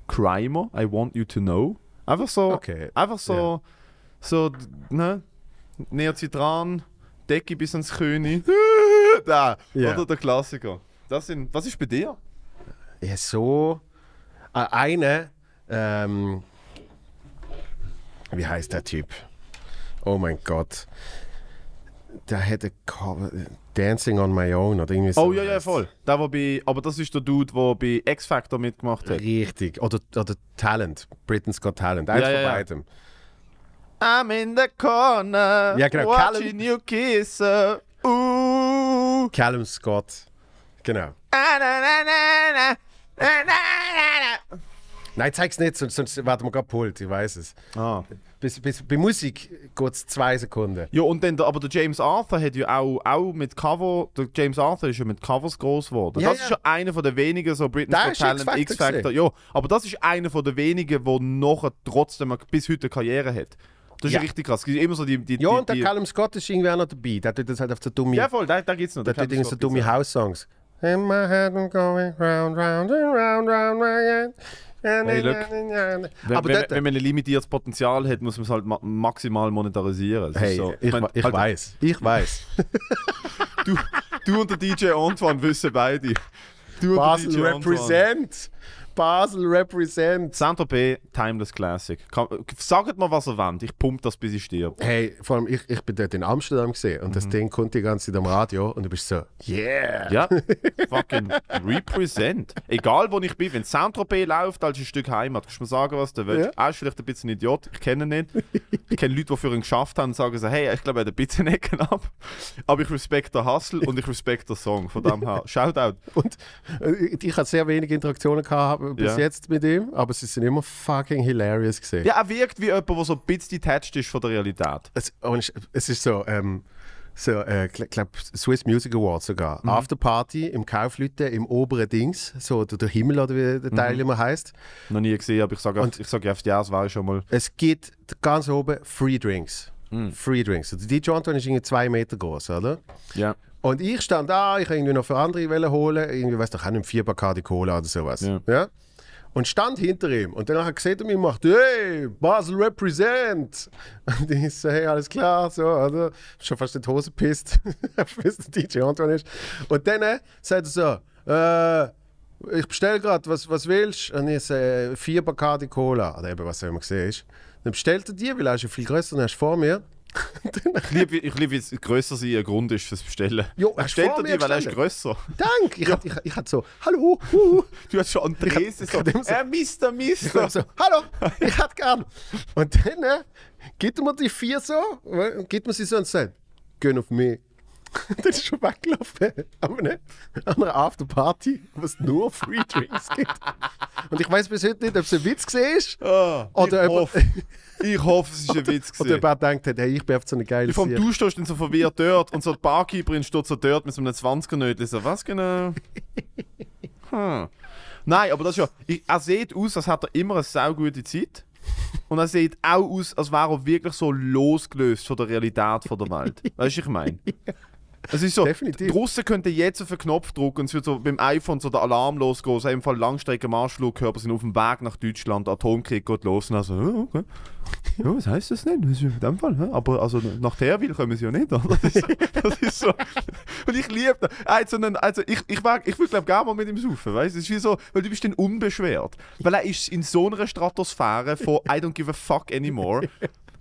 Crimer, I Want You to Know. Einfach so, Okay. einfach so, so, ne, Neozitran, Decke bis ans König, da, Ja. oder der Klassiker. Das sind, was ist bei dir? Ja, so. Äh, eine. Ähm, wie heißt der Typ? Oh mein Gott. Der hätte Cover- Dancing on My Own oder irgendwie so. Oh ja, ja, voll. Der, wo bei, aber das ist der Dude, der bei X Factor mitgemacht hat. Richtig. Oder, oder Talent. Britain's Got Talent. Eins Ja, ja, von ja. beidem. I'm in the corner, Ja, genau, watching Callum- you kiss her. Ooh. Callum Scott. Genau. Ah, na, na, na, na, na, na, na, Nein, zeig's nicht, sonst, sonst warten wir gerade Pult, ich weiß es. Ah. Bis, bis, bei Musik geht es zwei Sekunden. Ja, und dann, der, aber der James Arthur hat ja auch, auch mit Cover, der James Arthur ist ja mit Covers groß geworden. Ja, das ja. ist ja einer von der wenigen, so Britain's Der Got Talent, X-Factor. Ja, aber das ist einer von der wenigen, der nachher trotzdem bis heute eine Karriere hat. Das ist Ja. richtig krass. Immer so die... die Ja, und der Callum Scott ist irgendwie auch noch dabei. Der tut das halt auf so dumme... Ja, voll, da, da gibt's noch. der den tut irgendwie so dumme House-Songs. In my head I'm going round, round and round, round, round. Hey, look. Aber Wenn, wenn, dort, wenn man ein limitiertes Potenzial hat, muss man es halt ma maximal monetarisieren. Ist hey, so, ich, mein, ich halt, weiß, ich weiß. Du, du und der DJ Antoine wissen beide. Du und Basel der DJ Antoine. Basel represent! Saint-Tropez, Timeless Classic. Sagt mir, was ihr wollt. Ich pump das, bis ich stirb. Hey, vor allem, ich, ich bin dort in Amsterdam gesehen und das Ding kommt die ganze Zeit am Radio und du bist so, yeah! Ja, fucking represent. Egal, wo ich bin, wenn Saint-Tropez läuft, als ein Stück Heimat, kannst du mir sagen, was du willst. Ja. Er ist vielleicht ein bisschen ein Idiot, ich kenne ihn nicht. Ich kenne Leute, die für ihn geschafft haben und sagen so, hey, ich glaube, er hat ein bisschen Ecken ab. Aber ich respekte den Hustle und ich respekte den Song. Von dem her, Shoutout. Und äh, ich hatte sehr wenige Interaktionen gehabt bis Ja. jetzt mit ihm, aber sie sind immer fucking hilarious gesehen. Ja, er wirkt wie jemand, der so ein bisschen detached ist von der Realität. Es, und es- ist so, ähm, so äh, ich glaube, Swiss Music Awards sogar. Mhm. Afterparty im Kaufleute im oberen Dings, so der, der Himmel oder wie der Mhm. Teil immer heißt. Noch nie gesehen, aber ich sage ich sag ja, ja, es war schon mal. Es gibt ganz oben Free Drinks. Mhm. Free Drinks. Also DJ Anton ist irgendwie zwei Meter groß, oder? Ja. Und ich stand da, ich irgendwie noch für andere Wollen holen, irgendwie, weiß doch, auch nicht, vier Bacardi Cola oder sowas. Ja. Und stand hinter ihm. Und er gesehen und mir macht, hey, Basel represent. Und ich so, hey, alles klar, so, oder? Schon fast in die Hose pisst, bis der DJ Anton ist. Und dann äh, sagt er so, äh, ich bestell gerade, was, was willst du? Und ich so, äh, vier Bacardi Cola. Oder eben, was er immer gesehen ist. Dann bestellt er die, weil er ist ja viel größer und er ist vor mir. Ich liebe, ich liebe, wie es grösser sein ein Grund ist fürs Bestellen. Jo, er stellt dir die, weil er ist grösser. Dank! Ich hatte ich, ich hatte so, hallo, uh, Du hast schon an Therese Ich so, ich so- äh, Mister, Ich Mister. hab so, hallo, ich hätte gern. Und dann äh, gibt er mir die vier so, äh, und gibt mir sie so und sagt, gehen auf mich. Dann ist schon weggelaufen an einer, an einer Afterparty, wo es nur Free Drinks gibt. Und ich weiß bis heute nicht, ob es ein Witz war Ah, Oder ich, hoffe, ich hoffe, es ist ein Witz oder ob gewesen. er denkt hat, hey, ich bin einfach so eine geile Vom. Du stehst dann so verwirrt dort und so die Barkeeperin steht so dort mit so einem 20er-Nötchen. So, was genau? Hm. Nein, aber das ist ja. Ich, er sieht aus, als hätte er immer eine saugute Zeit. Und er sieht auch aus, als wäre er wirklich so losgelöst von der Realität von der Welt. Weißt du, was ich meine? Es ist so, Definitiv. die Russen könnten jetzt auf den Knopf drücken und es wird so beim iPhone so der Alarm losgehen. So im Fall Langstreckenmarschflugkörper sind auf dem Weg nach Deutschland, Atomkrieg geht los. Und also, okay. Ja, was heißt das denn? Das ist in dem Fall, aber also nach Terwil kommen sie ja nicht. Das ist. Das ist so. Und ich liebe das. Also, also ich, ich, mag, ich würde glaube gerne mal mit ihm saufen. Weißt? Es ist wie so, weil du bist dann unbeschwert. Weil er ist in so einer Stratosphäre von I don't give a fuck anymore.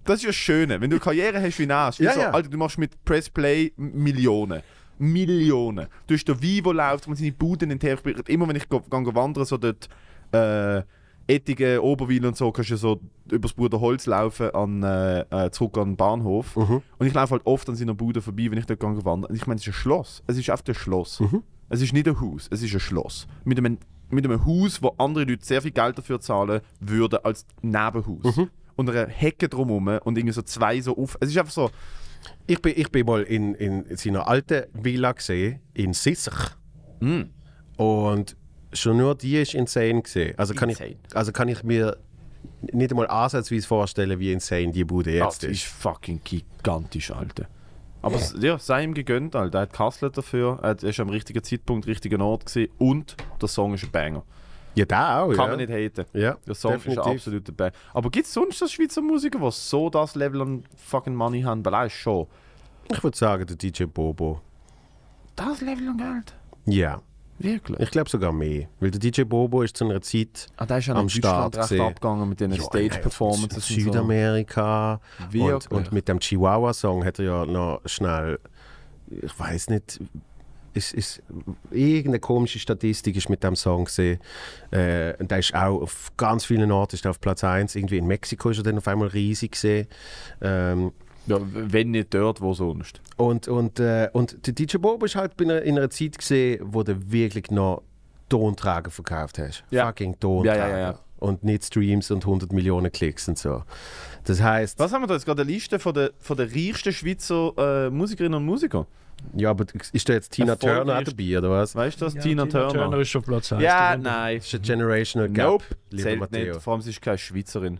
Das ist ja das Schöne, wenn du Karriere hast wie wie Ja, so, ja. Alter, du machst mit Press Play Millionen. Millionen. Du hast den der läuft, man seine Buden in Terwil. Immer wenn ich go, go wandere, so dort äh, Ettigen, Oberwil und so, kannst du so übers Bruder Holz laufen an, äh, äh, zurück an den Bahnhof. Und ich laufe halt oft an seiner Bude vorbei, wenn ich dort gehe wandern. Und ich meine, es ist ein Schloss. Es ist einfach ein Schloss. Es ist nicht ein Haus, es ist ein Schloss. Mit einem, mit einem Haus, wo andere Leute sehr viel Geld dafür zahlen würden als Nebenhaus. Und einer Hecke drumherum und irgendwie so zwei so auf. Es ist einfach so. Ich bin, ich bin mal in, in seiner alten Villa gesehen, in Sissach. Mm. Und schon nur die ist insane gesehen. Also kann, ich, also kann ich mir nicht einmal ansatzweise vorstellen, wie insane die Bude jetzt das ist. ist fucking gigantisch, Alter. Aber es- ja, sei ihm gegönnt, Alter. Er hat gehustelt dafür, er ist am richtigen Zeitpunkt, richtigen Ort gewesen und der Song ist ein Banger. Ja, da auch. Kann ja. man nicht haten. Ja, Der Song definitiv. ist absolut dabei. Aber gibt es sonst so Schweizer Musiker, die so das Level an fucking Money haben? Weil er ist schon. Ich würde sagen, der DJ Bobo. Das Level an Geld? Ja, Wirklich? ich glaube sogar mehr. Weil der DJ Bobo ist zu einer Zeit ah, der ist ja am Start recht abgegangen mit den Ja, Stage-Performances. aus und so. Südamerika. Und, und mit dem Chihuahua-Song hat er ja noch schnell, ich weiß nicht, ist, ist, irgendeine komische Statistik ist mit dem Song gesehen. Äh, und der ist auch auf ganz vielen Orten ist auf Platz 1. Irgendwie in Mexiko ist er dann auf einmal riesig gesehen. Ähm, Ja, wenn nicht dort, wo sonst. und, und, äh, und der DJ Bobo ist halt bei einer, in einer Zeit gesehen, wo du wirklich noch Tonträger verkauft hast. Ja. Fucking Tonträger. Ja, ja, ja. Und nicht Streams und 100 Millionen Klicks und so. Das heißt, Was haben wir da jetzt gerade? Eine Liste von der, von der reichsten Schweizer äh, Musikerinnen und Musikern. Ja, aber ist da jetzt Tina Turner auch dabei, oder was? Weißt du das? Ja, Tina, Turner. ist auf Platz 1. Ja, nein. Das ist ein Generational Gap, Nope. lieber Zählt Matteo. nicht. Vor allem, sie ist keine Schweizerin.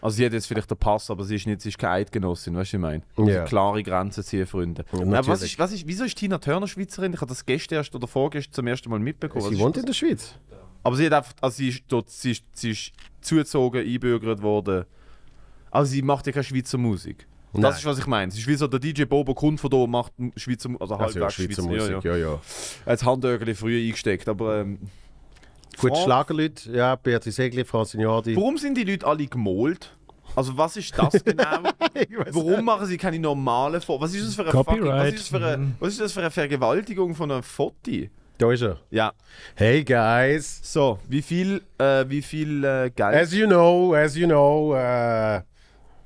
Also sie hat jetzt vielleicht den Pass, aber sie ist, nicht, sie ist keine Eidgenossin, weißt du, was ich meine? Also klare Grenzen ziehen, Freunde. Ja, was ist, was ist, wieso ist Tina Turner Schweizerin? Ich habe das gestern erst oder vorgestern zum ersten Mal mitbekommen. Was Sie ist wohnt in der Schweiz. Aber sie hat einfach, also sie ist, dort, sie ist, sie ist zugezogen, einbürgert worden. Also sie macht ja keine Schweizer Musik. Das Nein. ist, was ich meine. Es ist wie so, der DJ Bobo kommt von da und macht Schweizer Musik, also Also ja, Schweizer Schweizer, Musik, Ja, ja. ja. Er das Handögeli früher eingesteckt, aber ähm, Gut, Schlagerleute, ja, Beatrice Egli, Franciniardi. warum sind die Leute alle gemalt? Also was ist das genau? Warum machen sie keine normalen Fotos? Was ist das für eine fucking, was ist das für eine, was ist das für eine Vergewaltigung von einem Foto? Da ist er. Ja. Hey guys, So, wie viel, äh, wie viel äh, Geld? as you know, as you know, uh,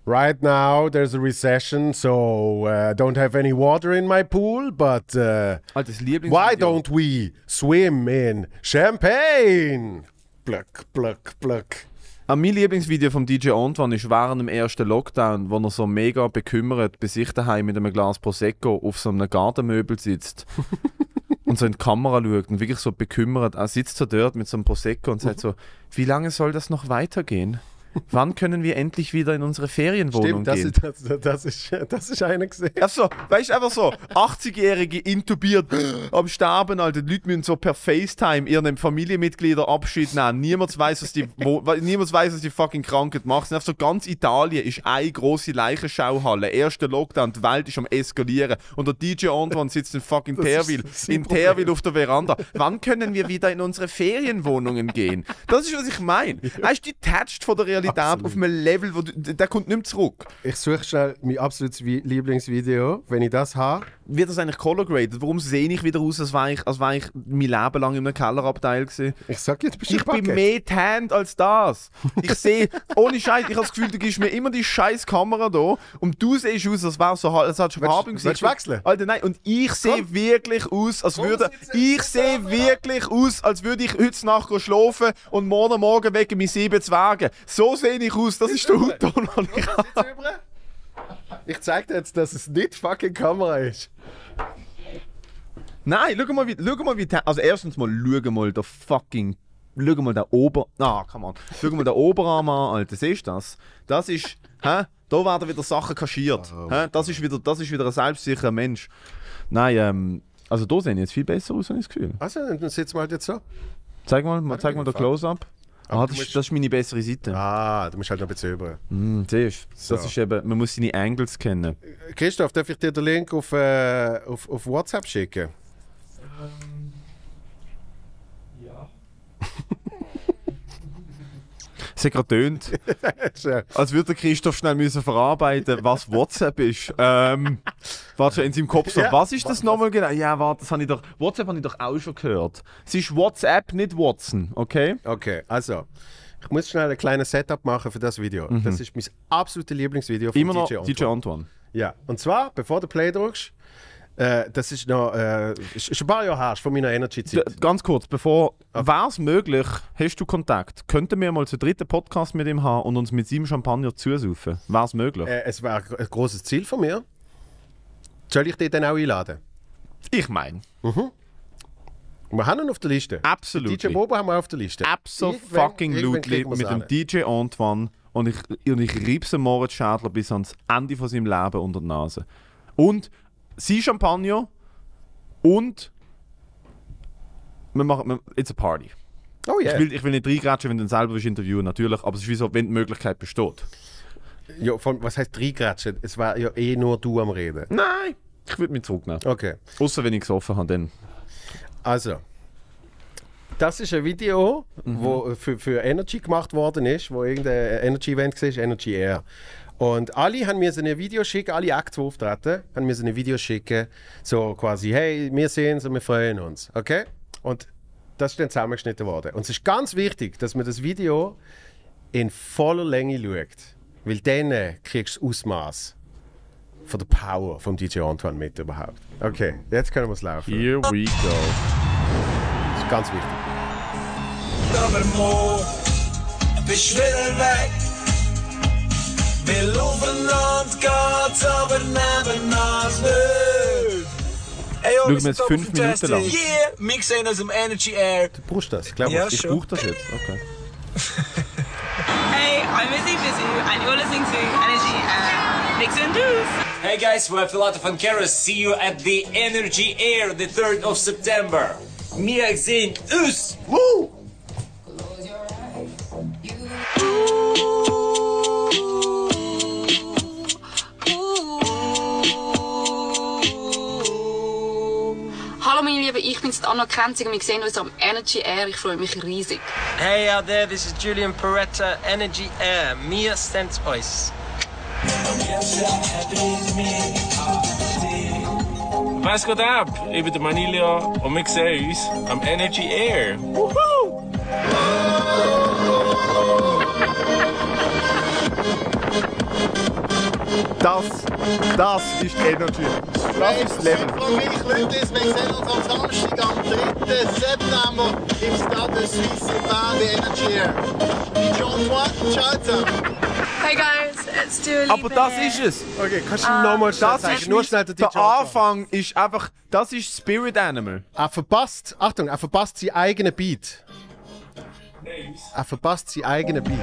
right now there's a recession, so uh, don't have any water in my pool, but uh, why don't we swim in champagne? Pluck, pluck, pluck. Ah, mein Lieblingsvideo vom DJ Antoine ist während dem ersten Lockdown, wo er so mega bekümmert bei sich daheim mit einem Glas Prosecco auf so einem Gartenmöbel sitzt und so in die Kamera schaut und wirklich so bekümmert. Er sitzt so dort mit so einem Prosecco und sagt so, wie lange soll das noch weitergehen? Wann können wir endlich wieder in unsere Ferienwohnung Stimmt, das gehen? ist, das, das, ist, das ist einer gesehen. Also, weißt du, einfach so, 80-Jährige intubiert am Sterben, Alter. Die Leute müssen so per FaceTime ihren Familienmitgliedern Abschied nehmen. Niemand weiß, was die, wo, niemand weiß, was die fucking Krankheit macht. So ganz Italien ist eine große Leichenschauhalle. Erster Lockdown, die Welt ist am eskalieren. Und der DJ Antoine sitzt in fucking Terwil, in. Terwil auf der Veranda. Wann können wir wieder in unsere Ferienwohnungen gehen? Das ist, was ich meine. Er ist detached von der Realität. Qualität auf einem Level, wo du, der kommt nicht mehr zurück. Ich suche schnell mein absolutes Vi- Lieblingsvideo. Wenn ich das habe, Wird das eigentlich color graded? Warum sehe ich wieder aus, als wäre ich, als wäre ich mein Leben lang in einem Kellerabteil gewesen? ich sag jetzt, bist Ich bin mehr tanned als das. Ich sehe, ohne Scheiß, ich habe das Gefühl, du gibst mir immer die scheiß Kamera da und du siehst aus, als wäre so, als hättest du Farbe im willst du wechseln? Alter, nein, und ich sehe wirklich aus, als würde, ich sehe wirklich aus, als würde ich heute Nacht schlafen und morgen Morgen wegen meinen sieben Zwergen. So sehe ich aus, das ist der Hautton, den ich habe. Ich zeig dir jetzt, dass es nicht fucking Kamera ist. Nein, schau mal, wie, schau mal, wie Also, erstens mal, schau mal der fucking. Schau mal der Ober. Ah, come on. Schau mal der Oberarm an, Alter. Siehst du das? Das ist. Hä? Da werden wieder Sachen kaschiert. hä? Das, ist wieder, das ist wieder ein selbstsicherer Mensch. Nein, ähm. Also, da sehen jetzt viel besser aus, habe ich das Gefühl. Also, dann sitzen wir halt jetzt so. Zeig mal, mal zeig mal den Close-Up. Ah, das, ist, das ist meine bessere Seite. Ah, du musst halt noch ein bisschen über. Hm, siehst? So. Das ist eben. Man muss seine Angles kennen. Christoph, darf ich dir den Link auf, äh, auf, auf WhatsApp schicken? Es hat gerade tönt. Als würde Christoph schnell müssen verarbeiten, was WhatsApp ist. Ähm, warte schon in seinem Kopf so, Ja. was ist das nochmal genau? Ja, warte, das habe ich doch. WhatsApp habe ich doch auch schon gehört. Es ist WhatsApp, nicht Watson, okay? Okay, also. Ich muss schnell ein kleines Setup machen für das Video. Das ist mein absolutes Lieblingsvideo von Mhm. Immer noch DJ DJ, Antoine. Antoine. Ja, und zwar, bevor du Play drückst, äh, das ist noch äh, ist, ist ein paar Jahre her, von meiner Energy-Zeit. ganz kurz, bevor. Wäre es möglich, hast du Kontakt? Könnten wir mal zu dritten Podcast mit ihm haben und uns mit seinem Champagner zusaufen? Wäre es möglich? Äh, es war ein großes Ziel von mir. Soll ich dich dann auch einladen? ich meine, Wir haben ihn auf der Liste. absolut. DJ Bobo haben wir auf der Liste. Irgendwann kriegen wir's mit dem. DJ Antoine und ich, und ich reib's dem Moritz Schädler bis ans Ende von seinem Leben unter die Nase. Und sein Champagner und wir machen it's a party. Oh ja. Ich, will, ich will nicht reingrätschen, wenn du ihn selber willst interviewen natürlich, aber es ist wie so, wenn die Möglichkeit besteht. ja von, was heißt reingrätschen? Es war ja eh nur du am Reden. Nein, ich würde mich zurücknehmen. Okay, Außer wenn ich gesoffen habe, dann. also. Das ist ein Video, wo für, für Energy gemacht worden ist, wo irgendein Energy-Event war, Energy Air. Und alle haben mir so ein Video schicken, alle Acts, die auftreten, haben mir so ein Video schicken, so quasi, hey, wir sehen und wir freuen uns, okay? Und das ist dann zusammengeschnitten worden. Und es ist ganz wichtig, dass man das Video in voller Länge schaut, weil dann kriegst du das Ausmaß von der Power vom DJ Antoine mit überhaupt. Okay, jetzt können wir es laufen. Here we go. Das ist ganz wichtig. Mo, bist wieder weg. Wir laufen und geht's, aber neben uns nicht. Wir jetzt fünf Minuten lang. Yeah, wir sehen uns im Energy Air. Du brauchst das, ich glaube. Ja, Ich brauche das jetzt. Okay. Hey, I'm Izzy Busy, and you're listening to Energy and Mix and Juice. Hey guys, we have a lot of fun. Karas. See you at the Energy Air, the 3rd of September. Mia sehen us! Woo! Anna Krenzig und wir sehen uns am Energy Air. Ich freue mich riesig. Hey out there, this is Julian Peretta, Energy Air. Mia Stents Ois. Was geht ab? Ich bin der Manilio und wir sehen uns am Energy Air. Das, das ist Energy. Das ist das Level. Von mich, Leute, wir sehen uns am Samstag, am 3. September im Stade Suisse in Bern, der Energy Air. Die zusammen. Hey guys, it's Julie. Aber das ist es. Okay, kannst du nochmal schnell Das zeigen? ist Nur schnell den der. Anfang ist einfach, das ist Spirit Animal. Er verpasst, Achtung, er verpasst seinen eigenen Beat. Er verpasst seinen eigenen Beat.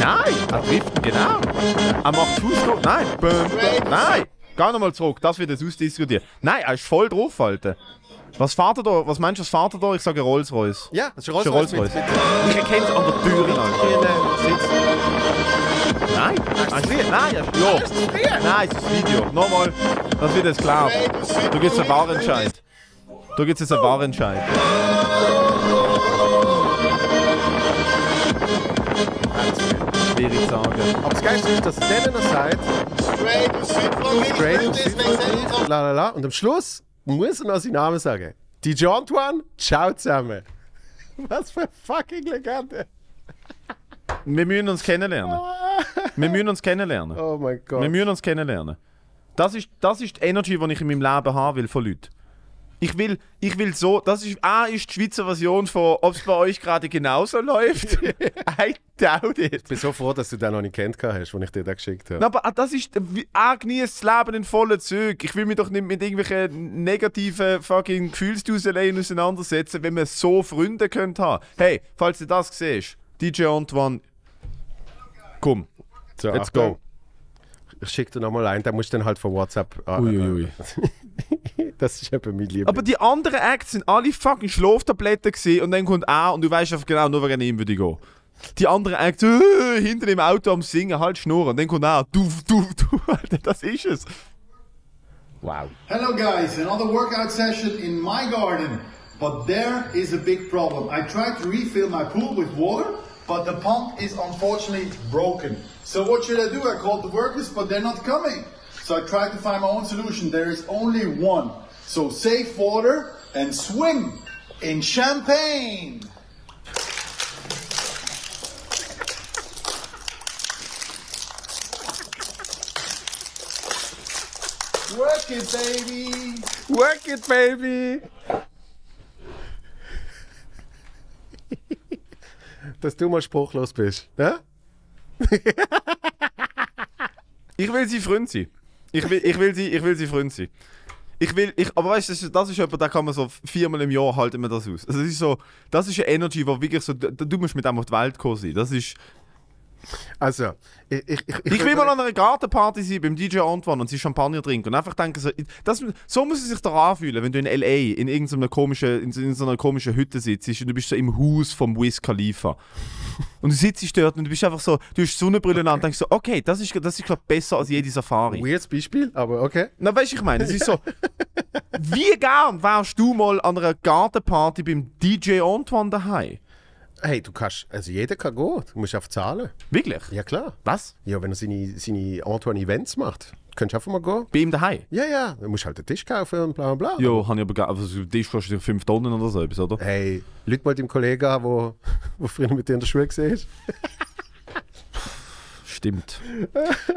Nein, er trifft ihn genau. Er macht Fußgott. Nein, bäm, bäm. nein. Geh nochmal zurück, das wird jetzt ausdiskutiert. Nein, er ist voll drauf, Alter. Was fährt er da? Was meinst du, was fährt er da? Ich sage Rolls Royce. Ja, das ist ein Rolls-Royce Rolls mit, Royce. mit Ich erkenne es an der Tür. Nein, ist. Nein, ist. Nein, es ist das Video. Nochmal, das wird jetzt klar. Da gibt es einen Warenentscheid. Da gibt es jetzt einen Warenentscheid. Erik sagen. Aber das Geilste ist, dass er denen noch sagt, Straight aus Südfrankreich. straight Südfrankreich, am la la la. Und am Schluss muss er noch seinen Namen sagen. DJ Antoine, ciao zusammen. Was für eine fucking Legende. Wir müssen uns kennenlernen. Wir müssen uns kennenlernen. Oh mein Gott. Wir müssen uns kennenlernen. Das ist, das ist die Energy, die ich in meinem Leben haben will von Leuten. Ich will, ich will so, das ist, A ist die Schweizer Version von, ob es bei euch gerade genauso läuft. I doubt it. Ich bin so froh, dass du den noch nicht kennt hast, als ich dir den geschickt habe. Na, aber ah, das ist, wie- A genießt das Leben in vollen Zügen. Ich will mich doch nicht mit irgendwelchen negativen fucking Gefühlsduseleien auseinandersetzen, wenn man so Freunde könnt haben. Hey, falls du das siehst, DJ Antoine, komm, So, let's go. Ich schicke dir nochmal ein, den musst du dann halt von WhatsApp. äh, Uiuiui. Das ist eben mein Liebling. Aber die anderen Acts sind alle fucking Schlaftabletten gewesen und dann kommt er und du weißt einfach genau, nur wegen ihm würde ich gehen. Die anderen Acts, äh, hinter dem Auto am Singen, halt schnurren. Und dann kommt er, du, du, du, Alter, das ist es. Wow. Hello guys, another workout session in my garden. But there is a big problem. I tried to refill my pool with water, but the pump is unfortunately broken. So what should I do? I called the workers, but they're not coming. So I tried to find my own solution. There is only one. So save water and swim in champagne. Work it, baby. Work it, baby! Dass du mal spruchlos bist. Ja? Ich will sie Freund sein. Ich will, ich will sie, ich will sie Freund sein. Ich will, ich, aber weißt du, das ist, das ist jemand, da kann man so viermal im Jahr halten wir das aus. Also das ist so, das ist eine Energy, wo wirklich so, du, musst mit dem auf die Welt kommen sein. Das ist, Also, ich, ich, ich, ich will mal an einer Gartenparty sein beim DJ Antoine und sie Champagner trinken und einfach denken so, das, so muss es sich doch anfühlen, wenn du in L.A. in irgendeiner komischen, in, in so einer komischen Hütte sitzt und du bist so im Haus vom Wiz Khalifa. Und du sitzt dort und du bist einfach so, du hast Sonnenbrille an und denkst so, okay, das ist, das ist glaub, besser als jede Safari. Weirdes Beispiel, aber okay. Na, weißt du, ich meine, es ist so. Wie gern wärst du mal an einer Gartenparty beim DJ Antoine daheim? Hey, du kannst, also jeder kann gehen. Du musst einfach zahlen. Wirklich? Ja, klar. Was? Ja, wenn er seine, seine Antoine Events macht, kannst du einfach mal gehen. Bei ihm daheim? Ja, ja, du musst halt einen Tisch kaufen und bla bla bla. Ja, habe ich aber gar. Also, Tisch kostet 5 Tonnen oder so etwas, oder? Hey, Leute mal deinem Kollegen an, wo, wo früher mit dir in der Schule ist. Stimmt.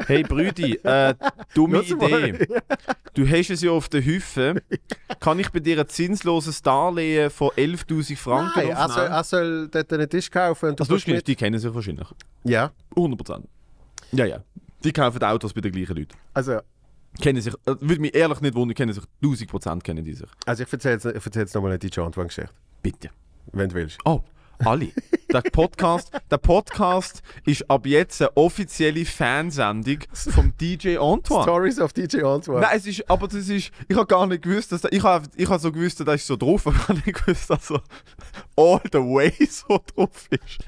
Hey Brüdi, äh, dumme du? Idee. Du hast es ja auf der Hüfte. Kann ich bei dir ein zinsloses Darlehen von 11.000 Franken Nein, er soll, aufnehmen? er soll dort einen Tisch kaufen und du Das kommst lustig mit. die kennen sich wahrscheinlich. Ja, 100%. Ja, ja. Die kaufen Autos bei den gleichen Leuten. also, Kennen sich, äh, würde mich ehrlich nicht wundern, kennen sich 1000% kennen die sich. also ich erzähle jetzt, ich erzähl jetzt nochmal eine DJ Antoine-Geschichte, Bitte. wenn du willst. Oh, alle. Der Podcast, der Podcast ist ab jetzt eine offizielle Fansendung vom DJ Antoine. Stories of DJ Antoine. Nein, es ist, aber das ist, ich habe gar nicht gewusst, dass, ich habe ich hab so gewusst, dass ist so drauf, aber ich habe nicht gewusst, dass er all the way so drauf ist.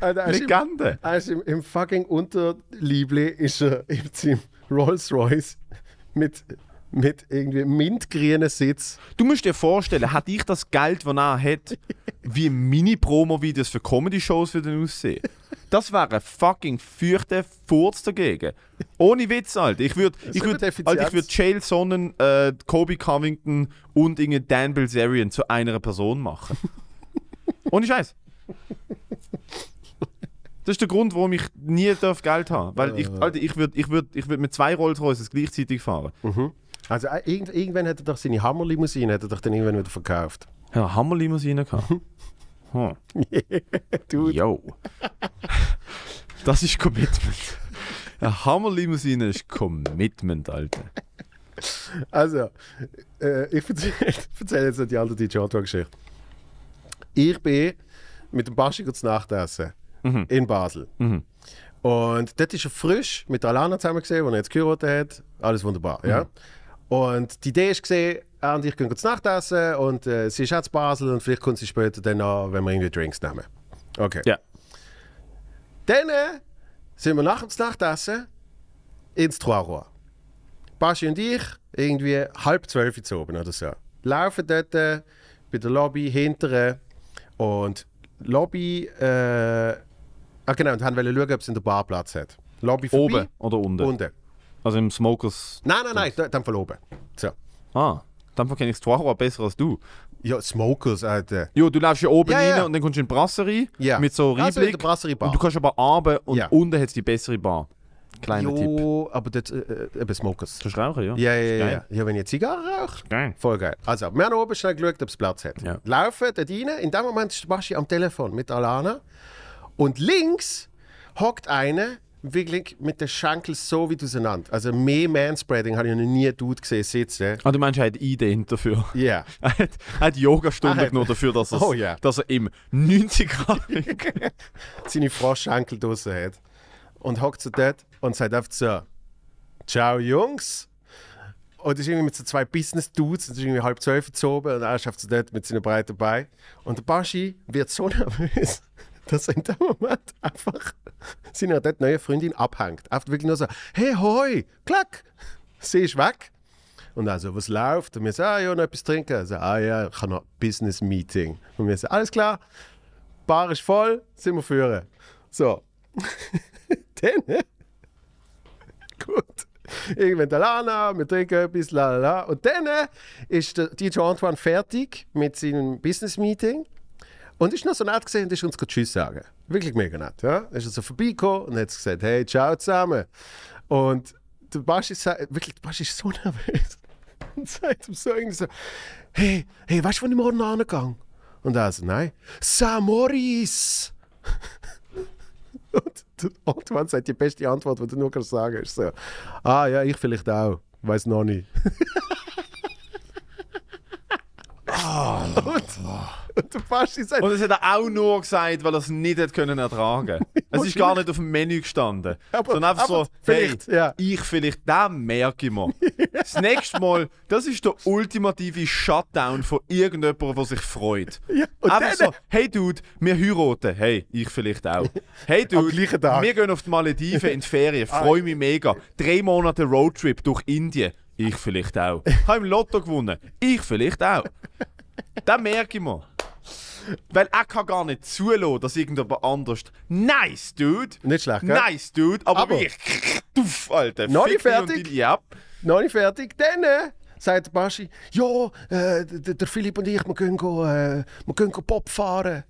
Alter, er ist im- Legende. Er ist im, im fucking Unterliebli ist er in seinem Rolls Royce mit, mit irgendwie mintgrünen Sitz. Du musst dir vorstellen, hätte ich das Geld, das er hat, wie Mini-Promo-Videos für Comedy-Shows würden aussehen. Das wäre ein fucking fürchter Furz dagegen. Ohne Witz, Alter. Ich würde ich würd, Alter, ich würd Chael Sonnen, äh, Kobe Covington und Dan Bilzerian zu einer Person machen. Ohne Scheiß. Das ist der Grund, warum ich nie darf Geld haben. Weil ich, Alter, ich würde ich würd, ich würd mit zwei Rolls Royces gleichzeitig fahren. Also äh, irgend, irgendwann hat er doch seine Hammerlimousine hat er doch dann irgendwann wieder verkauft. Ja, Hammerlimousine gehabt. Hm. Dude. Yo. Das ist Commitment. Eine Hammerlimousine ist Commitment, Alter. Also, äh, ich erzähle erzähl jetzt noch die andere DJ Antoine-Geschichte. Ich bin mit dem Baschi zu Nacht essen in Basel. Und dort ist er frisch mit der Alana zusammen gesehen, die er jetzt geheiratet hat. Alles wunderbar, ja. Und die Idee ist gesehen, er und ich gehen zu Nacht essen und äh, sie ist zu Basel und vielleicht kommt sie später dann an, wenn wir irgendwie Drinks nehmen. Okay. Ja. Dann äh, sind wir nach dem Nachtessen ins Trois Rois. Baschi und ich, irgendwie halb zwölf zu oben oder so. Laufen dort äh, bei der Lobby hinterher und Lobby, äh, Ah, genau, und haben wollen schauen, ob es in der Bar Platz hat. Lobby vorbei. Oben oder unten? Unten. Also im Smokers. Nein, nein, nein, da- dann von oben. So. Ah, dann kenne ich das Trois besser als du. Ja, Smokers, Alter. Jo, du läufst ja oben Ja, rein ja. und dann kommst du in die Brasserie Ja. mit so Also in der Brasserie Bar. Und du kannst aber runter und Ja. unten hat es die bessere Bar. Kleiner Tipp. Jo, aber dort, äh, äh, eben Smokers. Kannst du rauchen, ja? Ja, ja, ja, ja. Ja, wenn ihr Zigarre raucht. Geil. Voll geil. Also, wir haben oben schnell geschaut, ob es Platz hat. Ja. Laufen dort rein. In dem Moment ist Baschi am Telefon mit Alana. Und links hockt einer wirklich mit den Schenkeln so weit auseinander. Also mehr Manspreading habe ich noch nie Dude gesehen sitzen. Ah, du meinst, er hat Ideen dafür. Ja. Er hat, er hat Yoga-Stunden hat- genommen dafür, dass, Oh ja. dass er im 90 Grad seine Froschschenkel draussen hat. Und hockt so dort und sagt einfach so: Ciao, Jungs. Und ist irgendwie mit so zwei Business-Dudes, und es ist irgendwie halb zwölf oben und er schafft so dort mit seinen breiten Beinen. Und der Baschi wird so nervös, dass er in dem Moment einfach seiner dort neuen Freundin abhängt. Einfach wirklich nur so: Hey, hoi, klack! Sie ist weg. Und also, was läuft? Und wir sagen, ah, ja, noch etwas trinken. Also, ah ja, ich habe noch ein Business-Meeting. Und wir sagen, alles klar, Bar ist voll, sind wir führen. So. Dann. Gut. Irgendwann der Lana, wir trinken etwas, la la la. Und dann ist der DJ Antoine fertig mit seinem Business-Meeting. Und ist noch so nett gesehen und ist uns Tschüss sagen. Wirklich mega nett. Ja? Ist er so vorbeigekommen und hat gesagt, hey, ciao zusammen. Und der Baschi sagt, wirklich, der Baschi ist so nervös. Und sagt ihm so irgendwie so, hey, hey, weißt du, wann ich morgen angegangen? Und er so, nein. Samoris! Und der Antoine sagt, die beste Antwort, die du nur kannst sagen ist so, ah ja, ich vielleicht auch. Weiß noch nicht. und, und der Baschi sagt, Und das hat er auch nur gesagt, weil er es nicht hat können ertragen Es ist gar nicht auf dem Menü gestanden. Aber- sondern einfach so, aber vielleicht, hey, ja. ich vielleicht, den merke ich mir. Das nächste Mal, das ist der ultimative Shutdown von irgendjemandem, der sich freut. Ja, einfach so, hey Dude, wir heiraten. Hey, ich vielleicht auch. Hey Dude, wir gehen auf die Malediven in die Ferien. Freue mich mega. Drei Monate Roadtrip durch Indien. Ich vielleicht auch. Habe im Lotto gewonnen. Ich vielleicht auch. Das merke ich mir. Weil er kann gar nicht zulassen, dass irgendjemand anders. Nice, dude! Nicht schlecht, gell? Nice, dude! Aber, Aber- ich. Tuff, Alter. Noch nicht fertig? Ja. noch nicht fertig. Dann äh, sagt der Baschi, ja, äh, der, Philipp und ich, wir gehen, go, äh, wir go Pop fahren.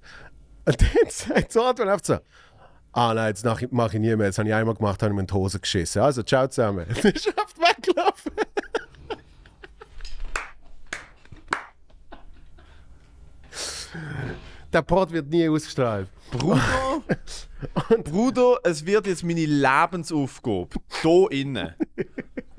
Und dann sagt der Antoine einfach so, ah nein, jetzt mache ich, nie mehr. Jetzt habe ich einmal gemacht, habe ich mir in die Hose geschissen. Also, ciao zusammen. Dann ist er einfach weggelaufen. Der Pod wird nie ausgestrahlt. Bruder, Bruder, es wird jetzt meine Lebensaufgabe. Hier innen.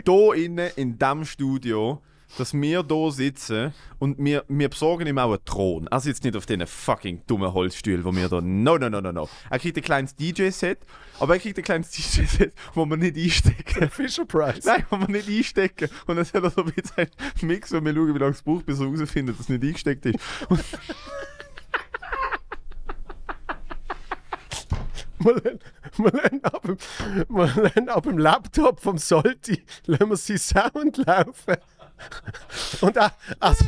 Hier innen in diesem Studio. Dass wir hier sitzen und wir, wir besorgen ihm auch einen Thron. Er sitzt nicht auf diesen fucking dummen Holzstühlen, wo wir da. No, no, no, no, no. Er kriegt ein kleines DJ-Set, aber er kriegt ein kleines DJ-Set, wo wir nicht einstecken. Fisher Price. Nein, wo wir nicht einstecken. Und dann hat er so ein bisschen Mix und wir schauen, wie lange es braucht, bis er herausfindet, dass es nicht eingesteckt ist. Und Wir lassen ab, dem, wir ab dem Laptop vom Solti lassen wir seinen Sound laufen. Und er, also,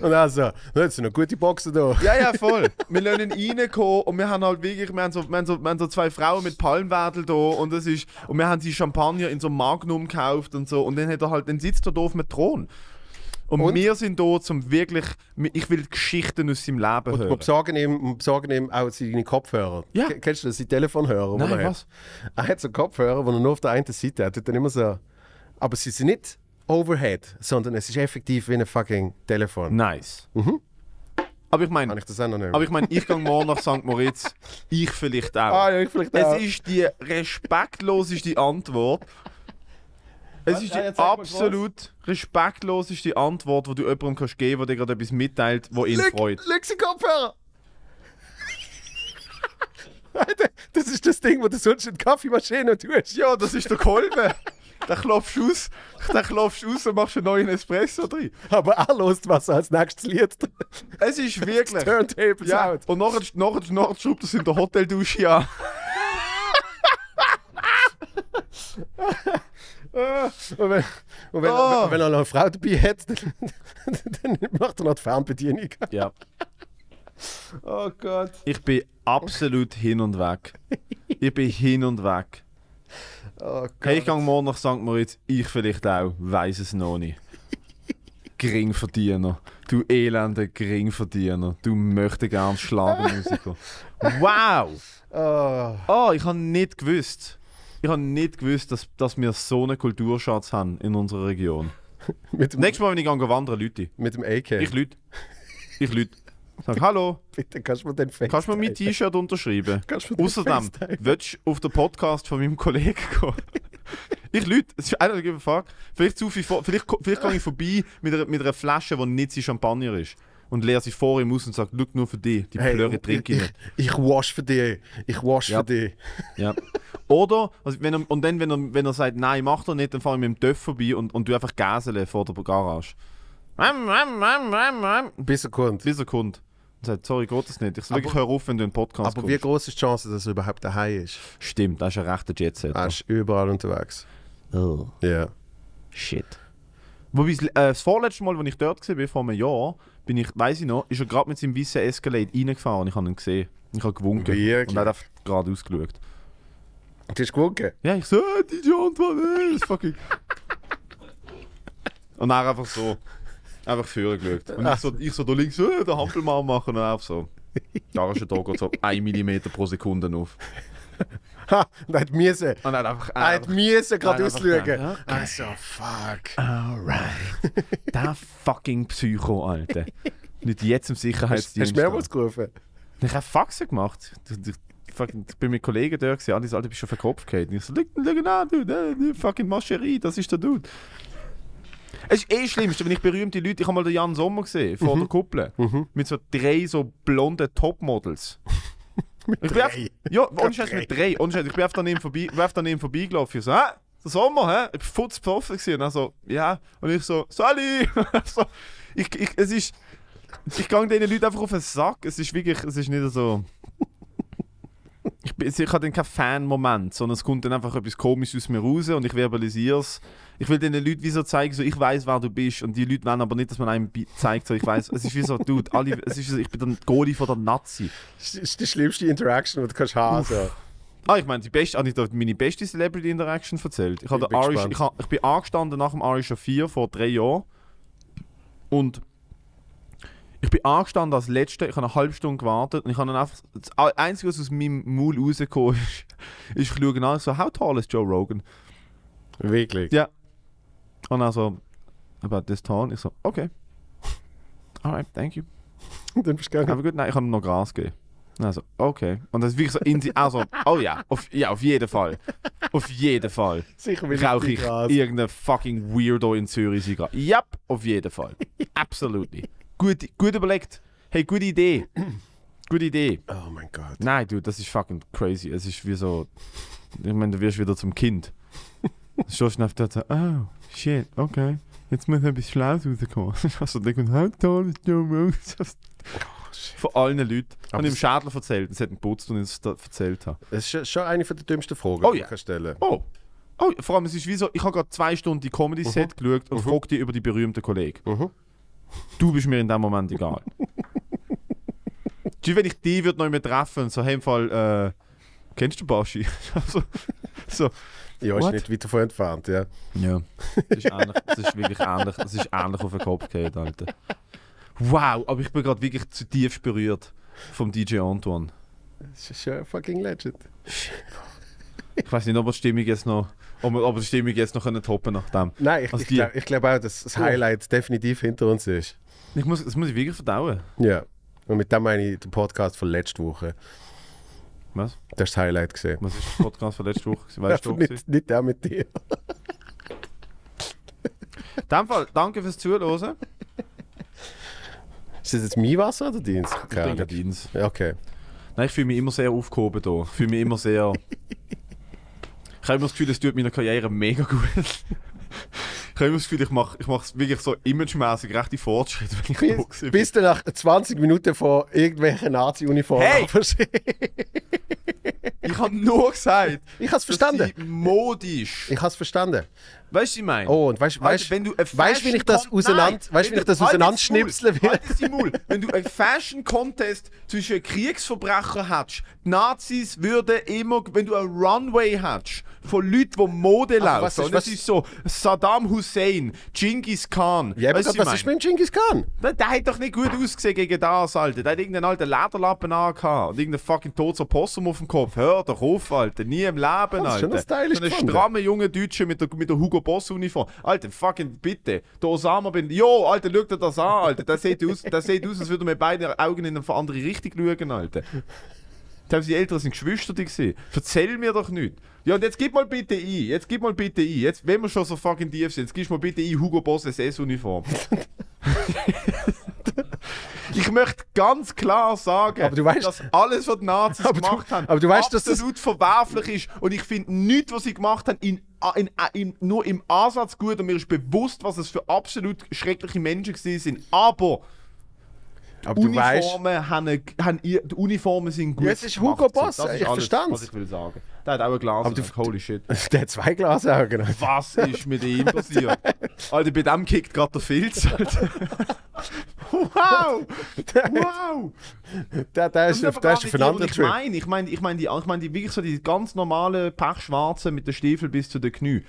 und also, jetzt sind noch gute Boxen da. Ja, ja, voll. Wir ihn reinkommen und wir haben halt wirklich, wir haben so, wir haben so, wir haben so zwei Frauen mit Palmwedel da und das ist, und wir haben sie Champagner in so einem Magnum gekauft und so und dann hat er halt, dann sitzt er da auf dem Thron. Und, Und? wir sind da zum wirklich, ich will Geschichten aus seinem Leben Und hören. wir besorgen ihm, wir besorgen ihm auch seine Kopfhörer. Ja. Ke- Kennst du das, seine Telefonhörer? Nein, er was? Hat? Er hat so Kopfhörer, die er nur auf der einen Seite hat. Und dann immer so. Aber sie sind nicht Overhead, sondern es ist effektiv wie ein fucking Telefon. Nice. Aber ich meine, Kann ich das auch noch nehmen? aber ich meine, ich gehe morgen nach St. Moritz, ich vielleicht auch. ah, ja, ich vielleicht auch. Es ist die respektloseste Antwort. Es ist ja, die jetzt sag mal absolut respektloseste Antwort, die du jemandem kannst geben kannst, der dir gerade etwas mitteilt, wo ihn freut. Leg sie Kopfhörer! Alter, das ist das Ding, wo du sonst in die Kaffeemaschine tust. Ja, das ist der Kolbe. Den klopfst du aus, den klopfst du aus und machst einen neuen Espresso drin. Aber er lost, was er als nächstes Lied Es ist wirklich. Turntables Ja, out. und nachher, nachher, nachher schraubt er in der Hoteldusche an. Und wenn, und wenn, Oh. wenn er noch eine Frau dabei hat, dann, dann macht er noch die Fernbedienung. Ja. Oh Gott. Ich bin absolut hin und weg. Ich bin hin und weg. Oh. Hey, ich gehe morgen nach St. Moritz. Ich vielleicht auch. Weiß es noch nicht. Geringverdiener. Du elender Geringverdiener. Du möchtest gern Schlagermusiker. Wow! Oh. Oh, ich habe nicht gewusst. Ich habe nicht gewusst, dass, dass wir so einen Kulturschatz haben in unserer Region. Nächstes Mal, wenn ich gehe wandern, Leute. mit dem AK. Ich Leute. Ich Leute. Sag Hallo, Bitte, kannst du mir den FaceTime? kannst du mir mein T-Shirt unterschreiben? Kannst du Außerdem, willst du auf den Podcast von meinem Kollegen gehen? ich Leute, es ist einer der Frage. Vielleicht, zu viel vor, vielleicht, vielleicht gehe ich vorbei mit einer, mit einer Flasche, die nicht Champagner ist. Und leere sie vor ihm aus und sage, schau nur für dich, die Hey, Plöre trinke ich ich, nicht. ich wasch für dich. Ich wasch Ja. für dich. Ja. Oder, also wenn er, und dann, wenn er, wenn er sagt, nein, macht er nicht, dann fahre ich mit dem Töff vorbei und, und du einfach Gasele vor der Garage. Bis er kommt. Bis er kommt. Und sagt, sorry, geht das nicht. Ich sage, Aber- ich höre auf, wenn du in den Podcast Aber wie kommst. groß ist die Chance, dass er überhaupt daheim ist? Stimmt, das ist ein rechter Jetset. Er ist überall unterwegs. Oh, Ja. shit. Wobei, das, äh, das vorletzte Mal, als ich dort war, vor einem Jahr, bin ich, weiss ich noch, ist er gerade mit seinem weißen Escalade reingefahren und ich habe ihn gesehen. Ich habe gewunken. Wirklich? Und er hat einfach gerade ausgeschaut. Du hast gewunken? Ja, ich so, äh, Antoine, äh, das fucking. und dann einfach so, einfach vorher geschaut. Und ich so, ich so da links, äh, den Hampelmann machen und einfach so. Da ist da geht so 1 mm pro Sekunde auf. Ha! Und er hat müssen. Und er hat einfach. Er hat müssen gerade ausschauen. Also, fuck. Alright. Der fucking Psycho, Alter. Nicht jetzt im Sicherheitsdienst. hast du mehrmals gerufen? Ich habe Faxen gemacht. Ich, ich, fucking- ich bin mit Kollegen da gewesen, alle so, Alter, bist du auf den Kopf gefallen. Ich so, schau schau an, du, fucking Mascherie, das ist der Dude. Es ist eh schlimmste, wenn ich berühmte Leute, ich habe mal den Jan Sommer gesehen, vor der Kuppel, mit so drei so blonden Topmodels. mit ich drei? einfach- Ja, ohne Scheiß mit drei. Ohne Scheiß, ich bin einfach daneben, vorbei, ich bin einfach daneben vorbeigelaufen. Ich so, hä? Der Sommer, hä? Ich bin futz besoffen gewesen. Und er so, ja. Und ich so, Sally! so, ich, ich, es ist... Ich gehe diesen Leuten einfach auf den Sack. Es ist wirklich, es ist nicht so... Ich, bin, ich habe dann keinen Fan-Moment, sondern es kommt dann einfach etwas Komisches aus mir raus und ich verbalisiere es. Ich will den Leuten wie so zeigen, so, ich weiß, wer du bist und die Leute wollen aber nicht, dass man einem zeigt, so, ich weiß, es ist wie so, Dude, alle, es ist so, ich bin der Goalie von der Nazi. Das ist die schlimmste Interaction, die du kannst haben. So. Ah, ich meine, die beste, habe ich da meine beste Celebrity Interaction erzählt. Ich, Ich bin Irish, ich, habe, ich bin angestanden nach dem Irish 4 vor drei Jahren und ich bin angestanden als Letzter, ich habe eine halbe Stunde gewartet und ich habe dann einfach, das Einzige, was aus meinem Maul rausgekommen ist, ist, ich schaue nach, so, how tall is Joe Rogan? Wirklich. Ja. Und dann so, about this tall? Ich so, okay. Alright, thank you. Dann bist du Aber gegangen. gut, nein, ich habe ihm noch Gras gegeben. Also, okay. Und das ist wirklich so in sie, also, oh ja, auf, ja, auf jeden Fall. Auf jeden Fall. Sicher will Rauche ich irgendeinen fucking Weirdo in Zürich Zigarre. Ja, auf jeden Fall. Absolutely. Gut, gut überlegt. Hey, gute Idee. Gute Idee. Oh mein Gott. Nein, du, das ist fucking crazy. Es ist wie so. Ich meine, du wirst wieder zum Kind. So schnell oh, shit, okay. Jetzt muss etwas Schlaues rauskommen. Also, der kommt, how tall is Joe Rogan? Von allen Leuten. Aber Und im Schädler erzählt. Es hat einen Putz und ich es erzählt habe. Das ist schon- eine der dümmsten Fragen, Oh die du kannst stellen Oh. Oh, vor allem, es ist wie so, ich habe gerade zwei Stunden die Comedy-Set geschaut und Mhm. frage dich über die berühmten Kollegen. Mhm. Du bist mir in dem Moment egal. Wie wenn ich die würde noch mehr treffen und so, hey, im Fall, äh, kennst du Baschi? also, so. Ja, ist What? nicht weit davon entfernt, ja. Ja. Das ist, ähnlich, das ist wirklich ähnlich, das ist ähnlich auf den Kopf gefallen, Alter. Wow, aber ich bin gerade wirklich zutiefst berührt vom DJ Antoine. Das ist schon ein fucking Legend. Ich weiß nicht, ob wir die Stimmung jetzt noch, ob wir, ob wir die Stimmung jetzt noch können toppen nach dem. Nein, ich, Also ich glaube glaub auch, dass das Highlight definitiv hinter uns ist. Ich muss, das muss ich wirklich verdauen. Ja. Und mit dem meine ich den Podcast von letzter Woche. Was? Das ist das Highlight gesehen. Was ist der Podcast von letzter Woche? Weißt du, nicht, nicht der mit dir. In dem Fall, danke fürs Zuhören. Ist das jetzt mein Wasser oder deins? Ich denke Dienst. Ja, Okay. Nein, ich fühle mich immer sehr aufgehoben hier. Ich fühle mich immer sehr... Ich habe immer das Gefühl, es tut meiner Karriere mega gut. ich habe immer das Gefühl, ich mache ich mache wirklich so imagemäßig rechte Fortschritte, wenn ich da Bis, bin. bis du nach 20 Minuten von irgendwelchen Nazi-Uniformen Hey! Ich habe nur gesagt, Ich habe es verstanden. modisch... Ich habe es verstanden. Weißt du, ich meine? Oh, und weißt weißt- wenn du ein weißt, wie ich das Fashion- auseinander- weißt, wie wenn ich das halt auseinanderschnipseln will? Halt Maul. Wenn du einen Fashion-Contest zwischen Kriegsverbrechern hättest, die Nazis würden immer, wenn du einen Runway hättest, von Leuten, die Mode laufen, was ist- was- so Saddam Hussein, Genghis Khan, Ja, aber weißt du, was ist mit Genghis Khan? Der, der hat doch nicht gut ausgesehen gegen das, Alter. Der hat irgendeinen alten Lederlappen angehabt und irgendeinen fucking toter Possum auf dem Kopf. Hör doch auf, Alter. Nie im Leben, Alter. Das ist schon stylisch so ein strammer junger Deutscher mit der, mit der Hugo Boss Uniform. Alter, fucking bitte. Der Osama bin. Jo, Alter, schau dir das an, Alter. Der sieht aus, der sieht aus als würde mit beiden Augen in eine andere Richtung schauen, Alter. Haben sie Eltern sind Geschwister gesehen. Erzähl mir doch nicht. Ja, und jetzt gib mal bitte ein. Jetzt gib mal bitte ein. Jetzt, wenn wir schon so fucking tief sind, jetzt gib mal bitte ein Hugo Boss SS-Uniform. ich möchte ganz klar sagen, weißt- dass alles, was die Nazis Aber du- gemacht haben, weißt, dass das- absolut verwerflich ist. Und ich finde nichts, was sie gemacht haben, in, in, in, nur im Ansatz gut. Und mir ist bewusst, was es für absolut schreckliche Menschen gewesen sind. Aber Aber Uniformen haben, haben die Uniformen sind gut. Es ist Hugo. Boss, Das ist ich verstand's. was ich will sagen. Der hat auch ein Glas. Aber du- Holy shit. der hat zwei Glasaugen. Was ist mit ihm passiert? Alter, bei dem kickt gerade der Filz. Wow! Wow! Der, der ist, der ist auf einen anderen ich meine. Ich meine ich mein die, ich mein die wirklich so die ganz normalen Pechschwarzen mit den Stiefeln bis zu den Knie.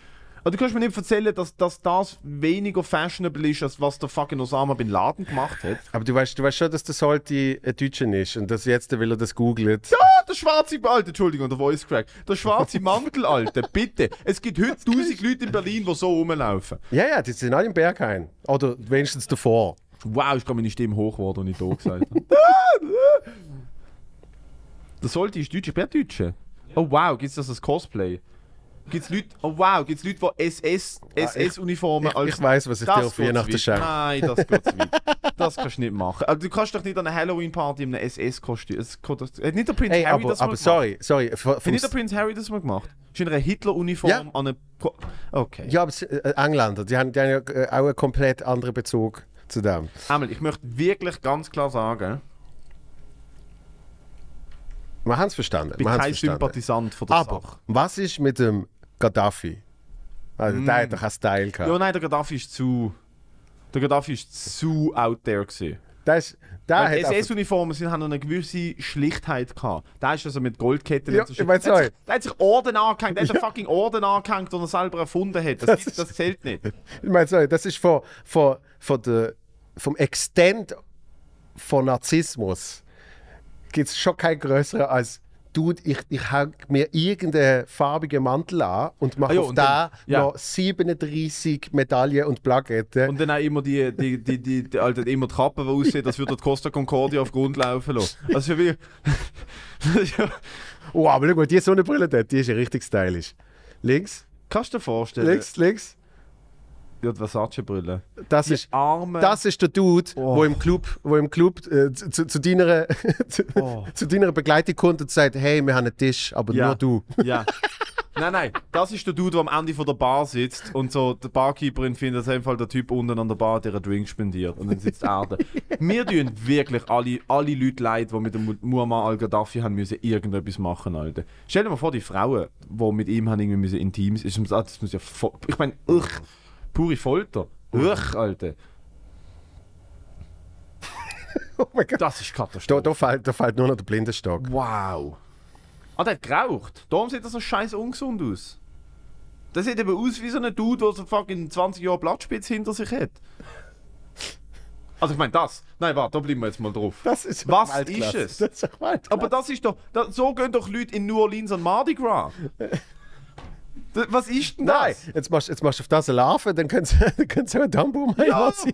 Aber du kannst mir nicht erzählen, dass, dass das weniger fashionable ist, als was der fucking Osama Bin Laden gemacht hat. Aber du weißt, du weißt schon, dass das sollte ein Deutscher ist und dass jetzt will er das googelt. Ja, der schwarze Alter, Entschuldigung, der Voice Crack. Der schwarze Mantel, Alter, bitte. Es gibt heute tausend Leute in Berlin, die so rumlaufen. Ja, ja, die sind alle im Berghain. Oder wenigstens davor. Wow, ist gerade meine Stimme hoch geworden, und ich da gesagt habe. Der sollte ist Deutscher. Ich bin Deutscher. Oh wow, gibt es das als Cosplay? Gibt es Leute, oh wow, gibt es Leute, die SS, SS-Uniformen ich- ich weiss, was ich dir auf Weihnachten schenke. Nein, das geht zu weit. Das kannst du nicht machen. Also, du kannst doch nicht an einer Halloween-Party in einem SS-Kostüm. Hat nicht der Prinz Hey, Harry aber, das mal aber gemacht? sorry, sorry. Vom, Hat nicht der Prinz Harry das mal gemacht? Ist in einer Hitler-Uniform Ja. an einem... Okay. ja, aber äh, Engländer, die haben, die haben ja äh, auch einen komplett anderen Bezug zu dem. Einmal, ich möchte wirklich ganz klar sagen, Wir haben es verstanden. ich bin kein verstanden. Sympathisant von der Aber Sache. was ist mit dem Gaddafi? Also, Der hat doch einen Style gehabt. Ja, nein, der Gaddafi ist zu... Der Gaddafi ist zu out there gewesen. Ist, der hat einfach- SS-Uniformen sind, haben noch eine gewisse Schlichtheit gehabt. Der ist also mit Goldketten Ja, und so ich Shit. mein, der, hat sorry. sich, der hat sich Orden angehängt, der hat einen fucking Orden angehängt, den er selber erfunden hat. Das, gibt, das zählt nicht. Ich meine, sorry, das ist von, von, von der, vom Extent von Narzissmus gibt es schon kein größeren als Dude, ich, ich hänge mir irgendeinen farbigen Mantel an und mache Ah ja, auf da ja. noch 37 Medaillen und Plaketten. Und dann auch immer die, die, die, die, die, Alter, immer die Kappe, die aussieht, als würde die Costa Concordia auf Grund laufen lassen. Also wie... ja. oh, aber schau mal, die Sonnenbrille dort, die ist ja richtig stylisch. Links, Kannst du dir vorstellen? links, links. Ja, die Versace-Brille. Das ist, Arme... das ist der Dude, Oh. wo im Club, wo im Club äh, zu, zu, deiner, zu, Oh. zu deiner Begleitung kommt und sagt, hey, wir haben einen Tisch, aber Ja. nur du. Ja. Nein, nein, das ist der Dude, der am Ende von der Bar sitzt und so die Barkeeperin findet, dass einfach der Typ unten an der Bar der Drink spendiert und dann sitzt er da. Mir tun wirklich alle, alle Leute leid, die mit dem Mu- Muammar al-Gaddafi haben müssen irgendetwas machen, Alter. Stell dir mal vor, die Frauen, die mit ihm haben irgendwie müssen intim sein, ist- das muss ja vo- ich meine, uch, pure Folter. Uch, Alter. Oh mein Gott. Das ist Da, Katastrophe. da, fällt, da fällt nur noch der Blindenstock. Wow. Ah, der hat geraucht. Darum sieht er so scheiß ungesund aus. Der sieht eben aus wie so ein Dude, der so fucking 20 Jahre Blattspitze hinter sich hat. Also ich meine das. Nein, warte, da bleiben wir jetzt mal drauf. Das ist Was Weltklasse. ist es? Das ist. Aber das ist doch... Da, so gehen doch Leute in New Orleans an Mardi Gras. Was ist denn Nein, das? jetzt machst, jetzt machst du auf das eine Larve, dann kannst du auch ein Dumbo mal Ja. sein.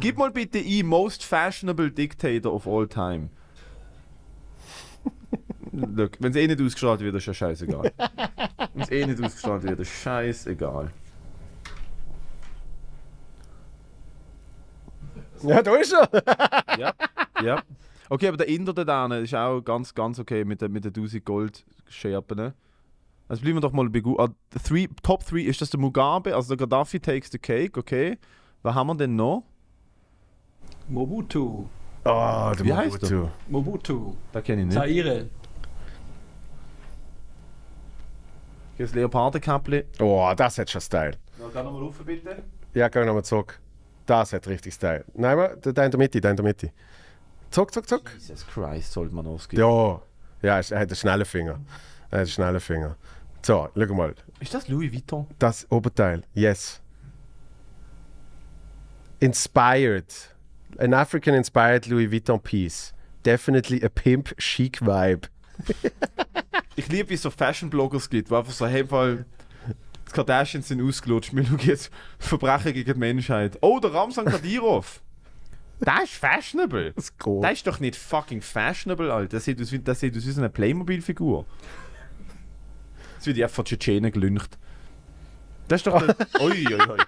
Gib mal bitte ein Most Fashionable Dictator of all time. Look, wenn es eh nicht ausgestrahlt wird, ist ja scheißegal. wenn es eh nicht ausgestrahlt wird, ist scheißegal. Ja, da ist er. Ja, ja. Okay, aber der Inder da drinnen ist auch ganz, ganz okay mit den mit der 1000 Gold Scherpen. Also bleiben wir doch mal bei Gu- ah, three, Top 3 ist das der Mugabe, also der Gaddafi takes the cake, okay. Was haben wir denn noch? Mobutu. Oh, der Wie heißt Mobutu. Da kenne ich nicht. Zaire. Das Leopardenkäppli. Oh, das hat schon Style. Ja, geh nochmal rauf, bitte. Ja, geh nochmal zurück. Das hat richtig Style. Nein, der der in der Mitte, der in der Mitte. Zuck, zuck, zuck. Jesus Christ, sollte man ausgeben. Ja, ja, er hat einen schnellen Finger. Er hat einen schnellen Finger. So, schau mal. Ist das Louis Vuitton? Das Oberteil, yes. Inspired. An African inspired Louis Vuitton piece. Definitely a pimp chic vibe. Ich liebe, wie es so Fashion-Bloggers gibt, wo einfach so, hey, Fall, die Kardashians sind ausgelutscht, wir schauen jetzt Verbrechen gegen die Menschheit. Oh, der Ramsan Kadyrov. Der ist fashionable. Das geht. Der ist doch nicht fucking fashionable, Alter. Der sieht aus wie, der sieht aus wie so eine Playmobil-Figur. Das wird einfach von Tschetschenen gelüncht. Das ist doch. Ui, ui, ui.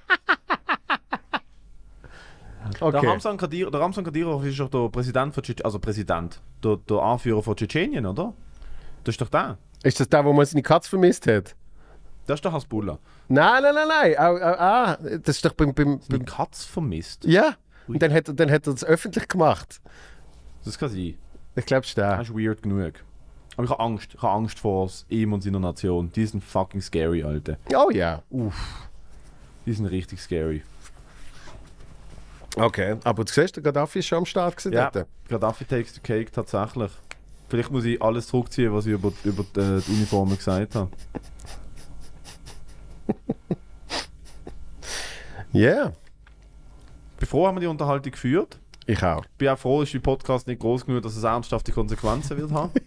Der Okay. Ramsan Kadyrov, der Ramsan Kadyrov ist doch der Präsident von Tschetschenien, also Präsident, der, der Anführer von Tschetschenien, oder? Das ist doch der. Ist das der, wo man seine Katze vermisst hat? Das ist der Hasbullah. Nein, nein, nein, nein. Ah, ah, ah, das ist doch beim. beim, beim Katz vermisst. ja. Und dann hat, er- dann hat er das öffentlich gemacht. Das kann sein. Ich glaube, es. Das ist weird genug. Aber ich habe Angst. Ich habe Angst vor ihm und seiner Nation. Die sind fucking scary, Alter. Oh ja. Die sind richtig scary. Okay. Aber du siehst, der Gaddafi ist schon am Start gewesen Ja, dort. Gaddafi takes the cake tatsächlich. Vielleicht muss ich alles zurückziehen, was ich über, über die, die Uniformen gesagt habe. Yeah. Ich bin froh, haben wir die Unterhaltung geführt. Ich auch. Ich bin auch froh, ist der Podcast nicht groß genug, dass es ernsthafte Konsequenzen wird haben.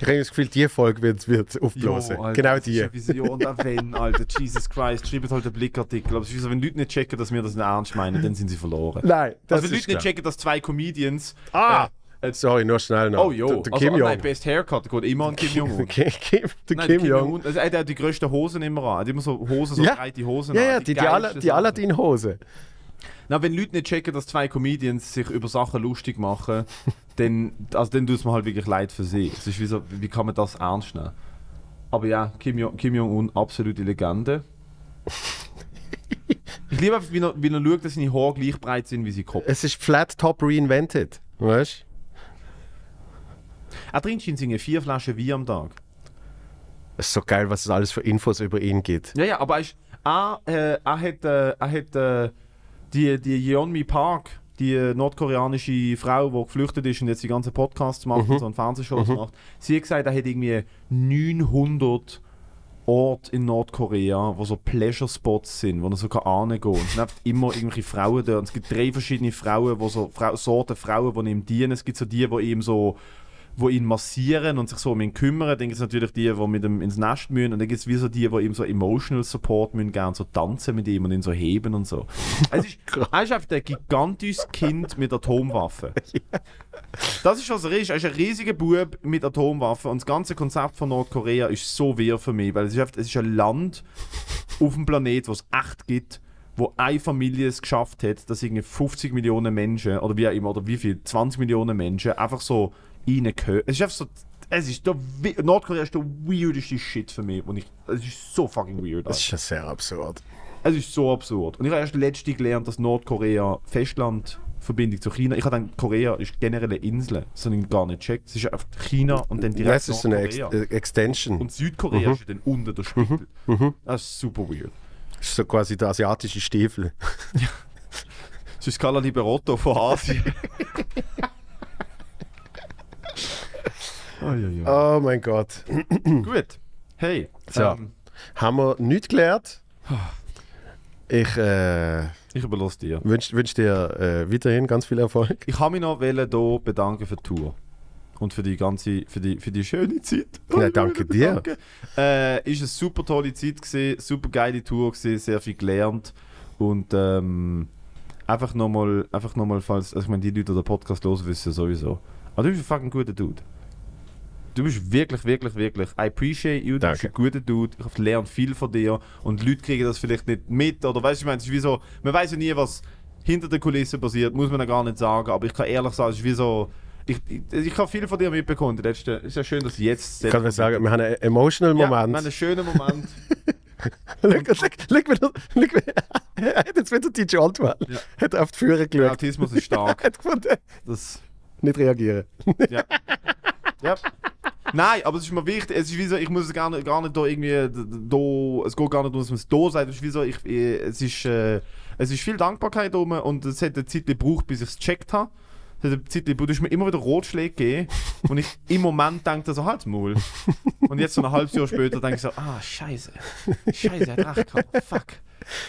Ich habe das Gefühl, die Folge wird, wird aufblasen. Jo, Alter, genau die. Vision, und wenn, Alter, Jesus Christ, schreibt halt einen Blickartikel. Aber es so, wenn Leute nicht checken, dass wir das nicht ernst meinen, dann sind sie verloren. Nein, das also wenn ist Leute nicht klar. checken, dass zwei Comedians... Ah! Sorry, nur schnell noch. Oh jo, Der, der also, Kim oh, nein. Best Haircut, der geht immer an Kim Jong-un. Kim, Kim, der Nein, Kim Jong. Un, also, er hat die grössten Hosen immer an. Er hat immer so Hosen, so Ja. breite Hosen Ja, an. ja, die, die, Ala- die. Aladdin-Hose. Na, wenn Leute nicht checken, dass zwei Comedians sich über Sachen lustig machen, dann, also, dann tut es mir halt wirklich leid für sie. Es ist wie so, wie kann man das ernst nehmen? Aber ja, Kim, Jong, Kim Jong-un, absolute Legende. Ich liebe einfach, wie er, wie er schaut, dass seine Haare gleich breit sind wie sein Kopf. Es ist Flat Top reinvented. Weißt Er trinkt in vier Flaschen Wein am Tag. Es ist so geil, was es alles für Infos über ihn gibt. Ja, ja, aber er, ist, er, äh, er hat, äh, er hat äh, die, die Yeonmi Park, die nordkoreanische Frau, die geflüchtet ist und jetzt die ganzen Podcasts macht und so und Fernsehshows macht, sie hat gesagt, er hat irgendwie 900 Orte in Nordkorea, wo so Pleasure Spots sind, wo er so kann. Und es sind immer irgendwelche Frauen da. Und es gibt drei verschiedene Frauen, wo so Frau, Sorten Frauen, die ihm dienen. Es gibt so die, die ihm so wo ihn massieren und sich so um ihn kümmern. Dann gibt es natürlich die, die mit ihm ins Nest müssen. Und dann gibt es wie so die, die ihm so emotional Support müssen geben, so tanzen mit ihm und ihn so heben und so. es ist, er ist einfach ein gigantisches Kind mit Atomwaffen. Das ist, was er ist. Er ist ein riesiger Bub mit Atomwaffen. Und das ganze Konzept von Nordkorea ist so weird für mich, weil es ist, einfach, es ist ein Land auf dem Planet, wo es echt gibt, wo eine Familie es geschafft hat, dass irgendwie 50 Millionen Menschen, oder wie auch immer, oder wie viel, 20 Millionen Menschen einfach so reingehören. Es ist einfach so, es ist der, Nordkorea ist der weirdeste Shit für mich. Und ich, es ist so fucking weird. Das Alter. ist schon sehr absurd. Es ist so absurd. Und ich habe erst letztens gelernt, dass Nordkorea Festland Verbindung zu China. Ich habe gedacht, Korea ist generell eine Insel. Das habe ich gar nicht gecheckt. Es ist einfach China und dann direkt Das ist so eine Ex äh, Extension. Und Südkorea ist ja dann unter der Spittel. Mhm. Das ist super weird. Das ist so quasi der asiatische Stiefel. Das ist Scala Liberotto von Asien. Oh mein Gott. Gut. Hey. So. Ähm, Haben wir nichts gelernt? Ich äh, ich überlasse dir. wünsche wünsch dir äh, weiterhin ganz viel Erfolg. Ich habe mich noch hier bedanken für die Tour. Und für die ganze, für die, für die schöne Zeit. Ja, danke dir. Äh, ist eine super tolle Zeit gewesen, super geile Tour gewesen, sehr viel gelernt. Und ähm, einfach nochmal, einfach noch mal, falls, also ich meine, die Leute, die den Podcast hören, wissen ja sowieso. Aber du bist ein fucking guter Dude. Du bist wirklich, wirklich, wirklich. I appreciate you. Du bist Danke. ein guter Dude. Ich lerne viel von dir. Und Leute kriegen das vielleicht nicht mit. Oder weißt du, ich meine, es ist wie so, man weiß ja nie, was hinter der Kulisse passiert, muss man ja gar nicht sagen. Aber ich kann ehrlich sagen, es ist wie so. Ich, ich, ich habe viel von dir mitbekommen. Es ist ja schön, dass jetzt. Ich kann mal sagen, wir haben einen emotional ja, Moment. wir haben einen schönen Moment. Schau, wieder- er hat jetzt wieder die Altwell. Ja. Hat auf die Führer Der geschaut. Autismus ist stark. hat gefunden, Das, nicht reagieren. ja. ja. Nein, aber es ist mir wichtig, es ist wie so, ich muss es gar nicht, gar nicht da irgendwie, da, es geht gar nicht darum, dass man es da sagt, es ist wie so, ich, ich, es ist, äh, es ist viel Dankbarkeit rum und es hat eine Zeit gebraucht, bis ich es gecheckt habe. Es hat eine Zeit gebraucht, du hast mir immer wieder Rotschläge gegeben und ich im Moment denke so, halt's Maul. Und jetzt so ein halbes Jahr später denke ich so, ah, scheiße, scheiße, er hat recht gehabt, fuck.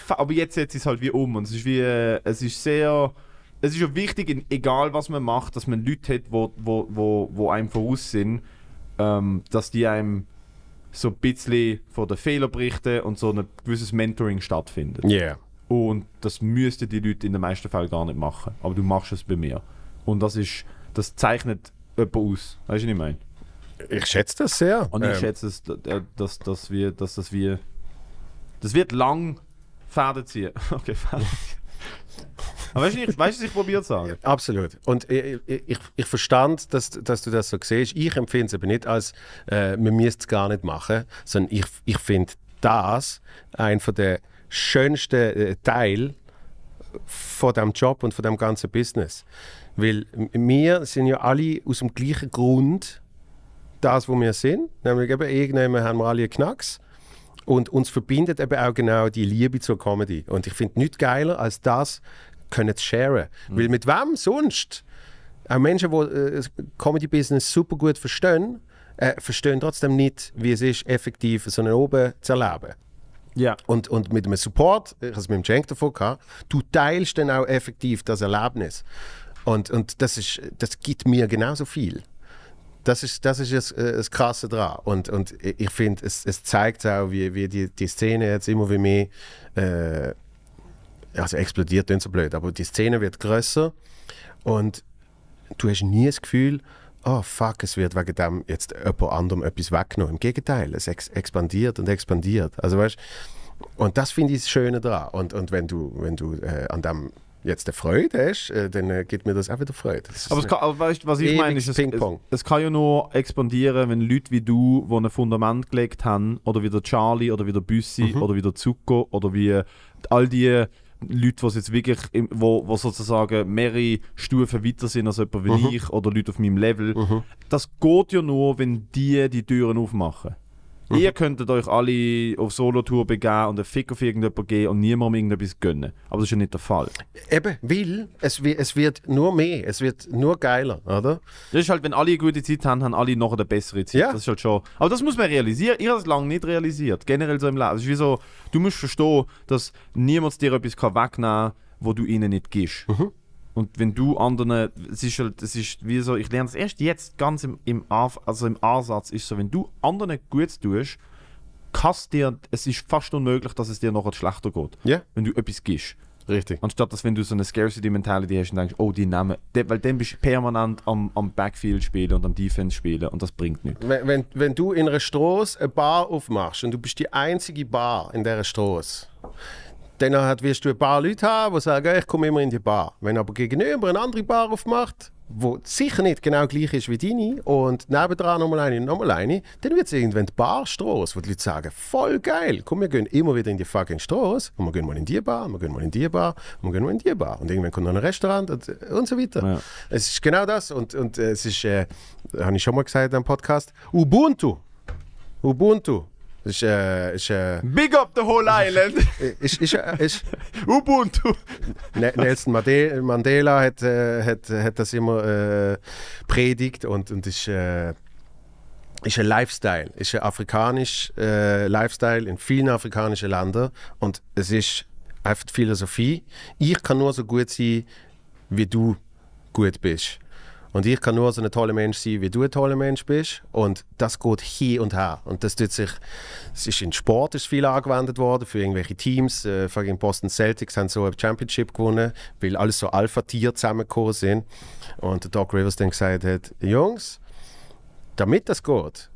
fuck. Aber jetzt setzt es halt wie um und es ist wie, äh, es ist sehr, es ist ja wichtig, egal was man macht, dass man Leute hat, wo, wo, wo, wo einem voraus sind, ähm, dass die einem so ein bisschen von den Fehlern berichten und so ein gewisses Mentoring stattfindet. Yeah. Und das müssten die Leute in den meisten Fällen gar nicht machen. Aber du machst es bei mir. Und das ist, das zeichnet jemanden aus. Weißt du, was ich meine? Ich schätze das sehr. Und ich Ähm, schätze, es, äh, dass, dass, wir, dass das wir. Das wird lang Pferde ziehen. Okay, Pferde ziehen. Aber weißt du, ich, weißt, ich probiert zu sagen? Absolut. Und ich, ich, ich, verstand, dass, dass du das so siehst. Ich empfinde es aber nicht als, äh, man müsste es gar nicht machen, sondern ich, ich finde das ein von der schönsten äh, Teil von dem Job und von dem ganzen Business. Weil wir sind ja alle aus dem gleichen Grund das, wo wir sind. Nämlich eben, irgendwann haben wir alle einen Knacks. Und uns verbindet eben auch genau die Liebe zur Comedy. Und ich finde nichts geiler, als das können zu sharen. Weil mit wem sonst? Auch Menschen, die äh, das Comedy-Business super gut verstehen, äh, verstehen trotzdem nicht, wie es ist, effektiv so einen oben zu erleben. Ja. Und, und mit einem Support, ich habe es mit dem Cenk davon gehabt, du teilst dann auch effektiv das Erlebnis. Und, und das, ist, das gibt mir genauso viel. Das ist das, ist das, äh, das Krasse daran. Und, und ich finde, es, es zeigt auch, wie, wie die, die Szene jetzt immer wie mehr, äh, also explodiert, nicht so blöd, aber die Szene wird größer und du hast nie das Gefühl, oh fuck, es wird wegen dem jetzt jemand anderem etwas weggenommen. Im Gegenteil, es ex expandiert und expandiert. Also weißt, und das finde ich das Schöne daran. Und, und wenn du, wenn du äh, an dem jetzt eine Freude hast, äh, dann äh, gibt mir das auch wieder Freude. Aber, kann, aber weißt, du, was ich meine, ist, es, es, es kann ja nur expandieren, wenn Leute wie du, die ein Fundament gelegt haben, oder wie der Charlie, oder wie der Büssi, Mhm. oder wie der Zucco, oder wie all die Leute, die jetzt wirklich, im, wo, wo sozusagen mehrere Stufen weiter sind als jemand wie Mhm. ich, oder Leute auf meinem Level, das geht ja nur, wenn die die Türen aufmachen. Mhm. Ihr könntet euch alle auf Solo-Tour begeben und einen Fick auf irgendjemanden geben und niemandem irgendetwas gönnen. Aber das ist ja nicht der Fall. Eben, weil es, es wird nur mehr, es wird nur geiler, oder? Das ist halt, wenn alle eine gute Zeit haben, haben alle noch eine bessere Zeit. Ja. Das ist halt schon. Aber das muss man realisieren. Ich habe es lange nicht realisiert. Generell so im Leben. Es ist wie so, du musst verstehen, dass niemand dir etwas kann wegnehmen kann, wo du ihnen nicht gibst. Und wenn du anderen, es ist halt, es ist wie so, ich lerne es erst jetzt ganz im, im, also im Ansatz, ist so, wenn du anderen gut tust, kannst dir, es ist fast unmöglich, dass es dir nachher schlechter geht. Ja. Wenn du etwas gibst. Richtig. Anstatt dass wenn du so eine Scarcity-Mentality hast und denkst, oh, die nehmen, de- weil dann bist du permanent am, am Backfield spielen und am Defense spielen und das bringt nichts. Wenn, wenn, wenn du in einer Straße eine Bar aufmachst und du bist die einzige Bar in dieser Straße, dann hat- wirst du ein paar Leute haben, die sagen, ich komme immer in die Bar. Wenn aber gegenüber eine andere Bar aufmacht, wo sicher nicht genau gleich ist wie deine und nebendran nochmal eine und nochmal eine, dann wird es irgendwann die Barstraße, wo die Leute sagen, voll geil, komm, wir gehen immer wieder in die fucking Straße und wir gehen mal in die Bar, wir gehen mal in die Bar, wir gehen mal in die Bar und irgendwann kommt noch ein Restaurant und, und so weiter. Ja. Es ist genau das und, und äh, es ist, äh, habe ich schon mal gesagt am Podcast, Ubuntu. Ubuntu. Das ist, äh, ist, äh, Big up the whole island! ist, äh, ist, Ubuntu! Ne- Nelson Mandela hat, äh, hat, hat das immer äh, predigt und, und ist, äh, ist ein Lifestyle, ist ein afrikanisch äh, Lifestyle in vielen afrikanischen Ländern und es ist einfach die Philosophie. Ich kann nur so gut sein, wie du gut bist. Und ich kann nur so ein toller Mensch sein, wie du ein toller Mensch bist. Und das geht hier und her. Und das tut sich, es ist in Sport ist viel angewendet worden für irgendwelche Teams. Äh, fucking Boston Celtics haben so eine Championship gewonnen, weil alles so Alpha-Tier zusammengekommen sind. Und der Doc Rivers dann gesagt hat, Jungs, damit das geht,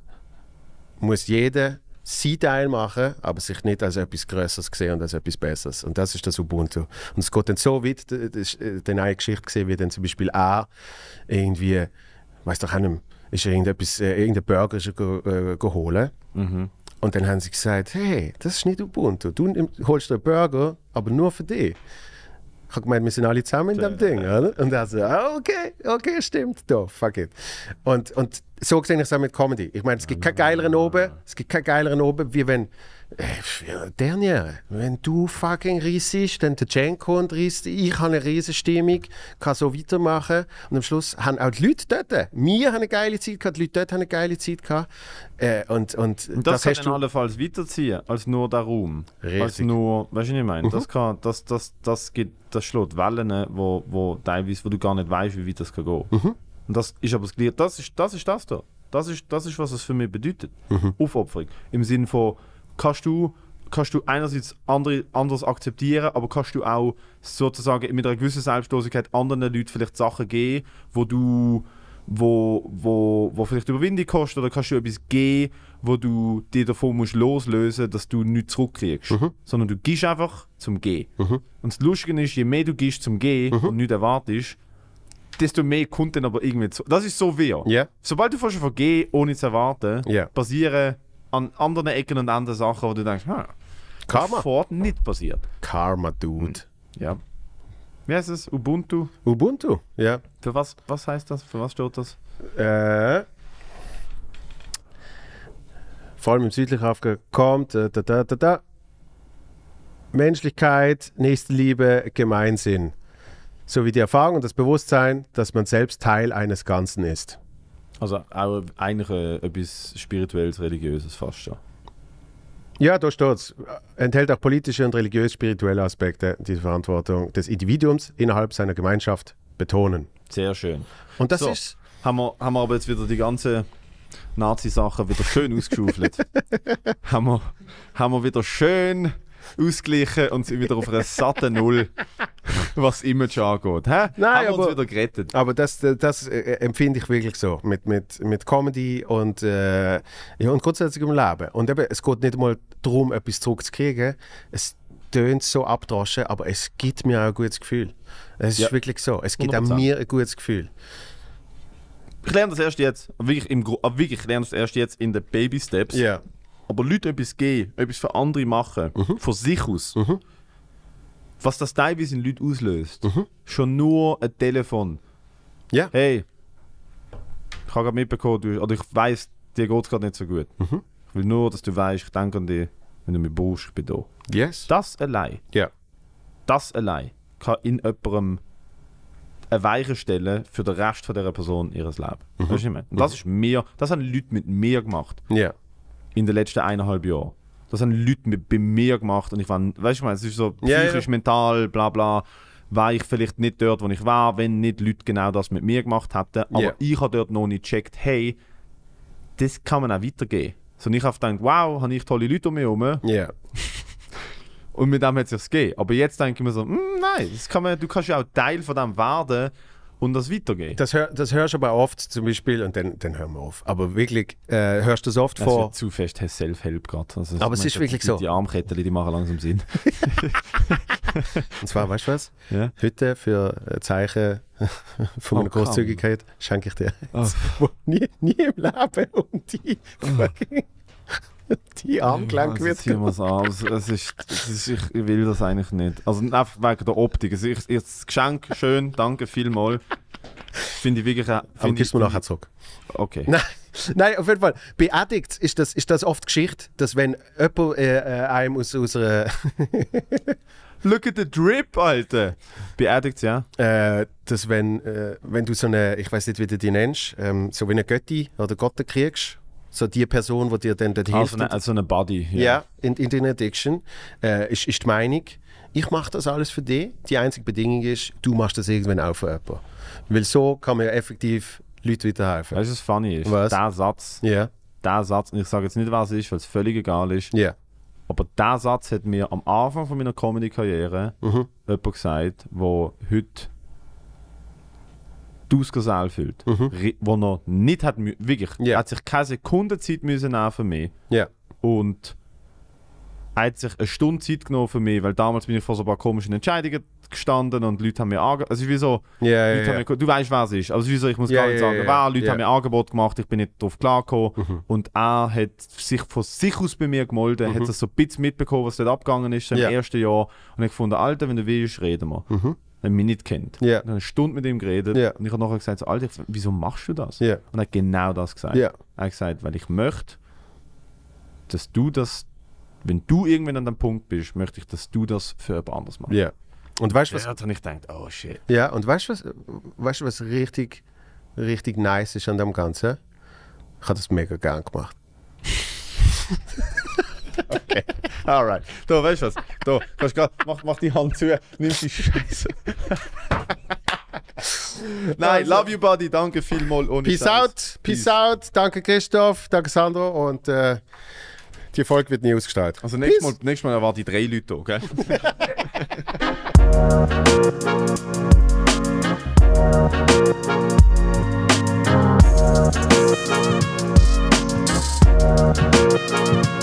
muss jeder sein Teil machen, aber sich nicht als etwas Größeres sehen und als etwas Besseres. Und das ist das Ubuntu. Und es geht dann so weit, das ist äh, dann eine Geschichte gesehen, wie dann zum Beispiel er irgendwie, weiß doch auch nicht mehr, ist irgendetwas, äh, irgendein Burger ist äh, geholt. Und dann haben sie gesagt, hey, das ist nicht Ubuntu. Du holst dir einen Burger, aber nur für dich. Ich habe gemeint, wir sind alle zusammen in dem Ding, oder? Und er so, ah, okay, okay, stimmt, da, fuck it. Und, und so sehe ich es auch mit Comedy. Ich meine, es gibt keinen geileren oben, es gibt keinen geileren oben, wie wenn, dernier, wenn du fucking riesig, dann der Cenko und riesig, ich habe eine riesige Stimmung, kann so weitermachen und am Schluss haben auch die Leute dort, wir haben eine geile Zeit gehabt, die Leute dort haben eine geile Zeit gehabt äh, und, und, Und das, das kann hast du... allenfalls weiterziehen, als nur der Raum. Als Richtig. nur, weißt du, was ich meine? Das, kann, das, das, das, gibt, das schlägt Wellen, wo, wo teilweise, wo du gar nicht weißt, wie weit das kann gehen. Und das ist aber das Gleiche. Das ist das, ist das da. Das ist, das ist, was es für mich bedeutet. Aufopferung. Im Sinne von, kannst du, kannst du einerseits andere, anders akzeptieren, aber kannst du auch sozusagen mit einer gewissen Selbstlosigkeit anderen Leuten vielleicht Sachen geben, wo du wo, wo, wo vielleicht Überwindung kostet oder kannst du etwas geben, wo du dir davon musst loslösen dass du nichts zurückkriegst. Sondern du gehst einfach zum Gehen. Und das Lustige ist, je mehr du gehst zum Gehen und nichts erwartest, desto mehr kommt dann aber irgendwie zu. Das ist so wie. Ja. Sobald du von gehen, ohne zu erwarten, Ja. passieren an anderen Ecken und anderen Sachen, wo du denkst, hm, Karma. Fort nicht passiert. Karma, Dude. Ja. Wie heißt es? Ubuntu? Ubuntu, ja. Für was, was heißt das? Für was steht das? Äh, vor allem im südlichen Afrika kommt da, da, da, da, da. Menschlichkeit, Nächstenliebe, Gemeinsinn. Sowie die Erfahrung und das Bewusstsein, dass man selbst Teil eines Ganzen ist. Also auch eigentlich äh, etwas spirituelles, religiöses fast schon. Ja, da steht's. Enthält auch politische und religiös-spirituelle Aspekte, die Verantwortung des Individuums innerhalb seiner Gemeinschaft betonen. Sehr schön. Und das So. ist Haben wir, haben wir aber jetzt wieder die ganze Nazi-Sachen wieder schön ausgeschaufelt. haben, wir, haben wir wieder schön ausgeglichen und sind wieder auf einer satten Null, was Image angeht. Hä? Nein, haben wir uns aber- wieder gerettet. Aber das, das äh, empfinde ich wirklich so mit, mit, mit Comedy und, äh, ja, und grundsätzlich im Leben. Und eben, es geht nicht mal darum, etwas zurückzukriegen. Es tönt so abdroschen, aber es gibt mir auch ein gutes Gefühl. Es Ja. ist wirklich so. Es gibt auch 100%. mir ein gutes Gefühl. Ich lerne das erst jetzt, wirklich, im, aber wirklich, ich lerne das erst jetzt in den Baby Steps. Ja. Aber Leute etwas geben, etwas für andere machen, Mhm. von sich aus. Was das teilweise in Leuten auslöst. Mhm. Schon nur ein Telefon. Ja. Hey, ich habe gerade mitbekommen, du, oder ich weiß, dir geht es gerade nicht so gut. Mhm. Ich will nur, dass du weißt, ich denke an dich, wenn du mich brauchst, ich bin da. Yes. Das allein, Ja. das allein kann in jemandem eine Weiche stellen für den Rest von dieser Person ihres Lebens. Mhm. Weißt du, ich meine? Und das ist mir, das haben Leute mit mir gemacht Ja. In den letzten eineinhalb Jahren. Das haben Leute mit, bei mir gemacht und ich war, weißt du, es ist so Ja, ja. psychisch, mental, bla bla, war ich vielleicht nicht dort, wo ich war, wenn nicht Leute genau das mit mir gemacht hätten. Aber Ja. ich habe dort noch nicht gecheckt, hey, das kann man auch weitergeben. So, und ich habe gedacht, wow, habe ich tolle Leute um mich herum Ja. und mit dem hat es sich gegeben. Aber jetzt denke ich mir so, mm, nein, das kann man, du kannst ja auch Teil von dem werden und das weitergeben. Das, hör, das hörst du aber oft zum Beispiel, und dann, dann hören wir auf. Aber wirklich, äh, hörst du das oft Das vor. zu fest Self-Help gerade. Also, Aber es ist wirklich die, so. Die Armketten, die machen langsam Sinn. Und zwar, weißt du was? Ja. Heute für ein Zeichen von meiner Oh. Großzügigkeit schenke ich dir Oh. eins, wo nie, nie im Leben um die, fucking- die Armgelenk Also wird ziehen wir es. Also, es ist, es ist, ich, ich will das eigentlich nicht. Also einfach wegen der Optik. Also ich, ich, das Geschenk, schön, danke vielmals. Finde ich wirklich... Aber Find gibst ich, mir nachher zurück. Okay. Nein, nein, auf jeden Fall. Bei Addicts ist das, ist das oft Geschichte, dass wenn jemand äh, äh, einem aus unserer Look at the drip, Alter. Bei Addicts, ja. äh, dass wenn, äh, wenn du so eine, ich weiß nicht, wie du die nennst, ähm, so wie eine Götti oder Gotte kriegst, so die Person, die dir dann dort hilft. Also eine, also eine Buddy. ja, in, in deiner Addiction, äh, ist, ist die Meinung, ich mache das alles für dich. Die einzige Bedingung ist, du machst das irgendwann auch für jemanden. Weil so kann man ja effektiv Leuten weiterhelfen. Weißt du, was funny ist? Was? Der Satz, Ja, der Satz, und ich sage jetzt nicht, was es ist, weil es völlig egal ist, ja. aber der Satz hat mir am Anfang von meiner Comedy-Karriere Mhm. jemand gesagt, der heute die Ausgesell fühlt. Ri- Wo er nicht hat, wirklich, Mhm. Ja. hat sich keine Sekunde Zeit müssen nehmen für mich. Ja. Und er hat sich eine Stunde Zeit genommen für mich, weil damals bin ich vor so ein paar komischen Entscheidungen gestanden und Leute haben mir ange... Also wie so, haben ja. mir, du weißt, wer es ist. Also wie so, ich muss gar nicht sagen, wer. Leute haben mir Angebot gemacht, ich bin nicht darauf klargekommen. Mhm. Und er hat sich von sich aus bei mir gemolden, hat das so ein bisschen mitbekommen, was dort abgegangen ist im Ja. ersten Jahr. Und ich gefunden, Alter, wenn du willst, reden wir. Mhm. Er mich nicht kennt. Ja. Ich habe eine Stunde mit ihm geredet Ja. und ich habe nachher gesagt, so, Alter, wieso machst du das? Ja. Und er hat genau das gesagt. Ja. Er hat gesagt, weil ich möchte, dass du das, wenn du irgendwann an dem Punkt bist, möchte ich, dass du das für jemand anderes machst. Ja. Und weißt du, Ja, was, dann habe ich gedacht, oh shit. ja, und weißt, du, was, weißt was richtig, richtig nice ist an dem Ganzen? Ich habe das mega gern gemacht. okay. Alright. Du, weißt du was? Du, kannst grad, mach, mach die Hand zu, nimm die Scheiße. Nein, also, love you, Buddy. Danke vielmals. Peace Scheiß. out, peace, peace, out. Danke, Christoph. Danke, Sandro. Und äh, die Folge wird nie ausgestrahlt. Also, nächstes Mal, nächstes Mal erwarte ich drei Leute hier, gell? Okay?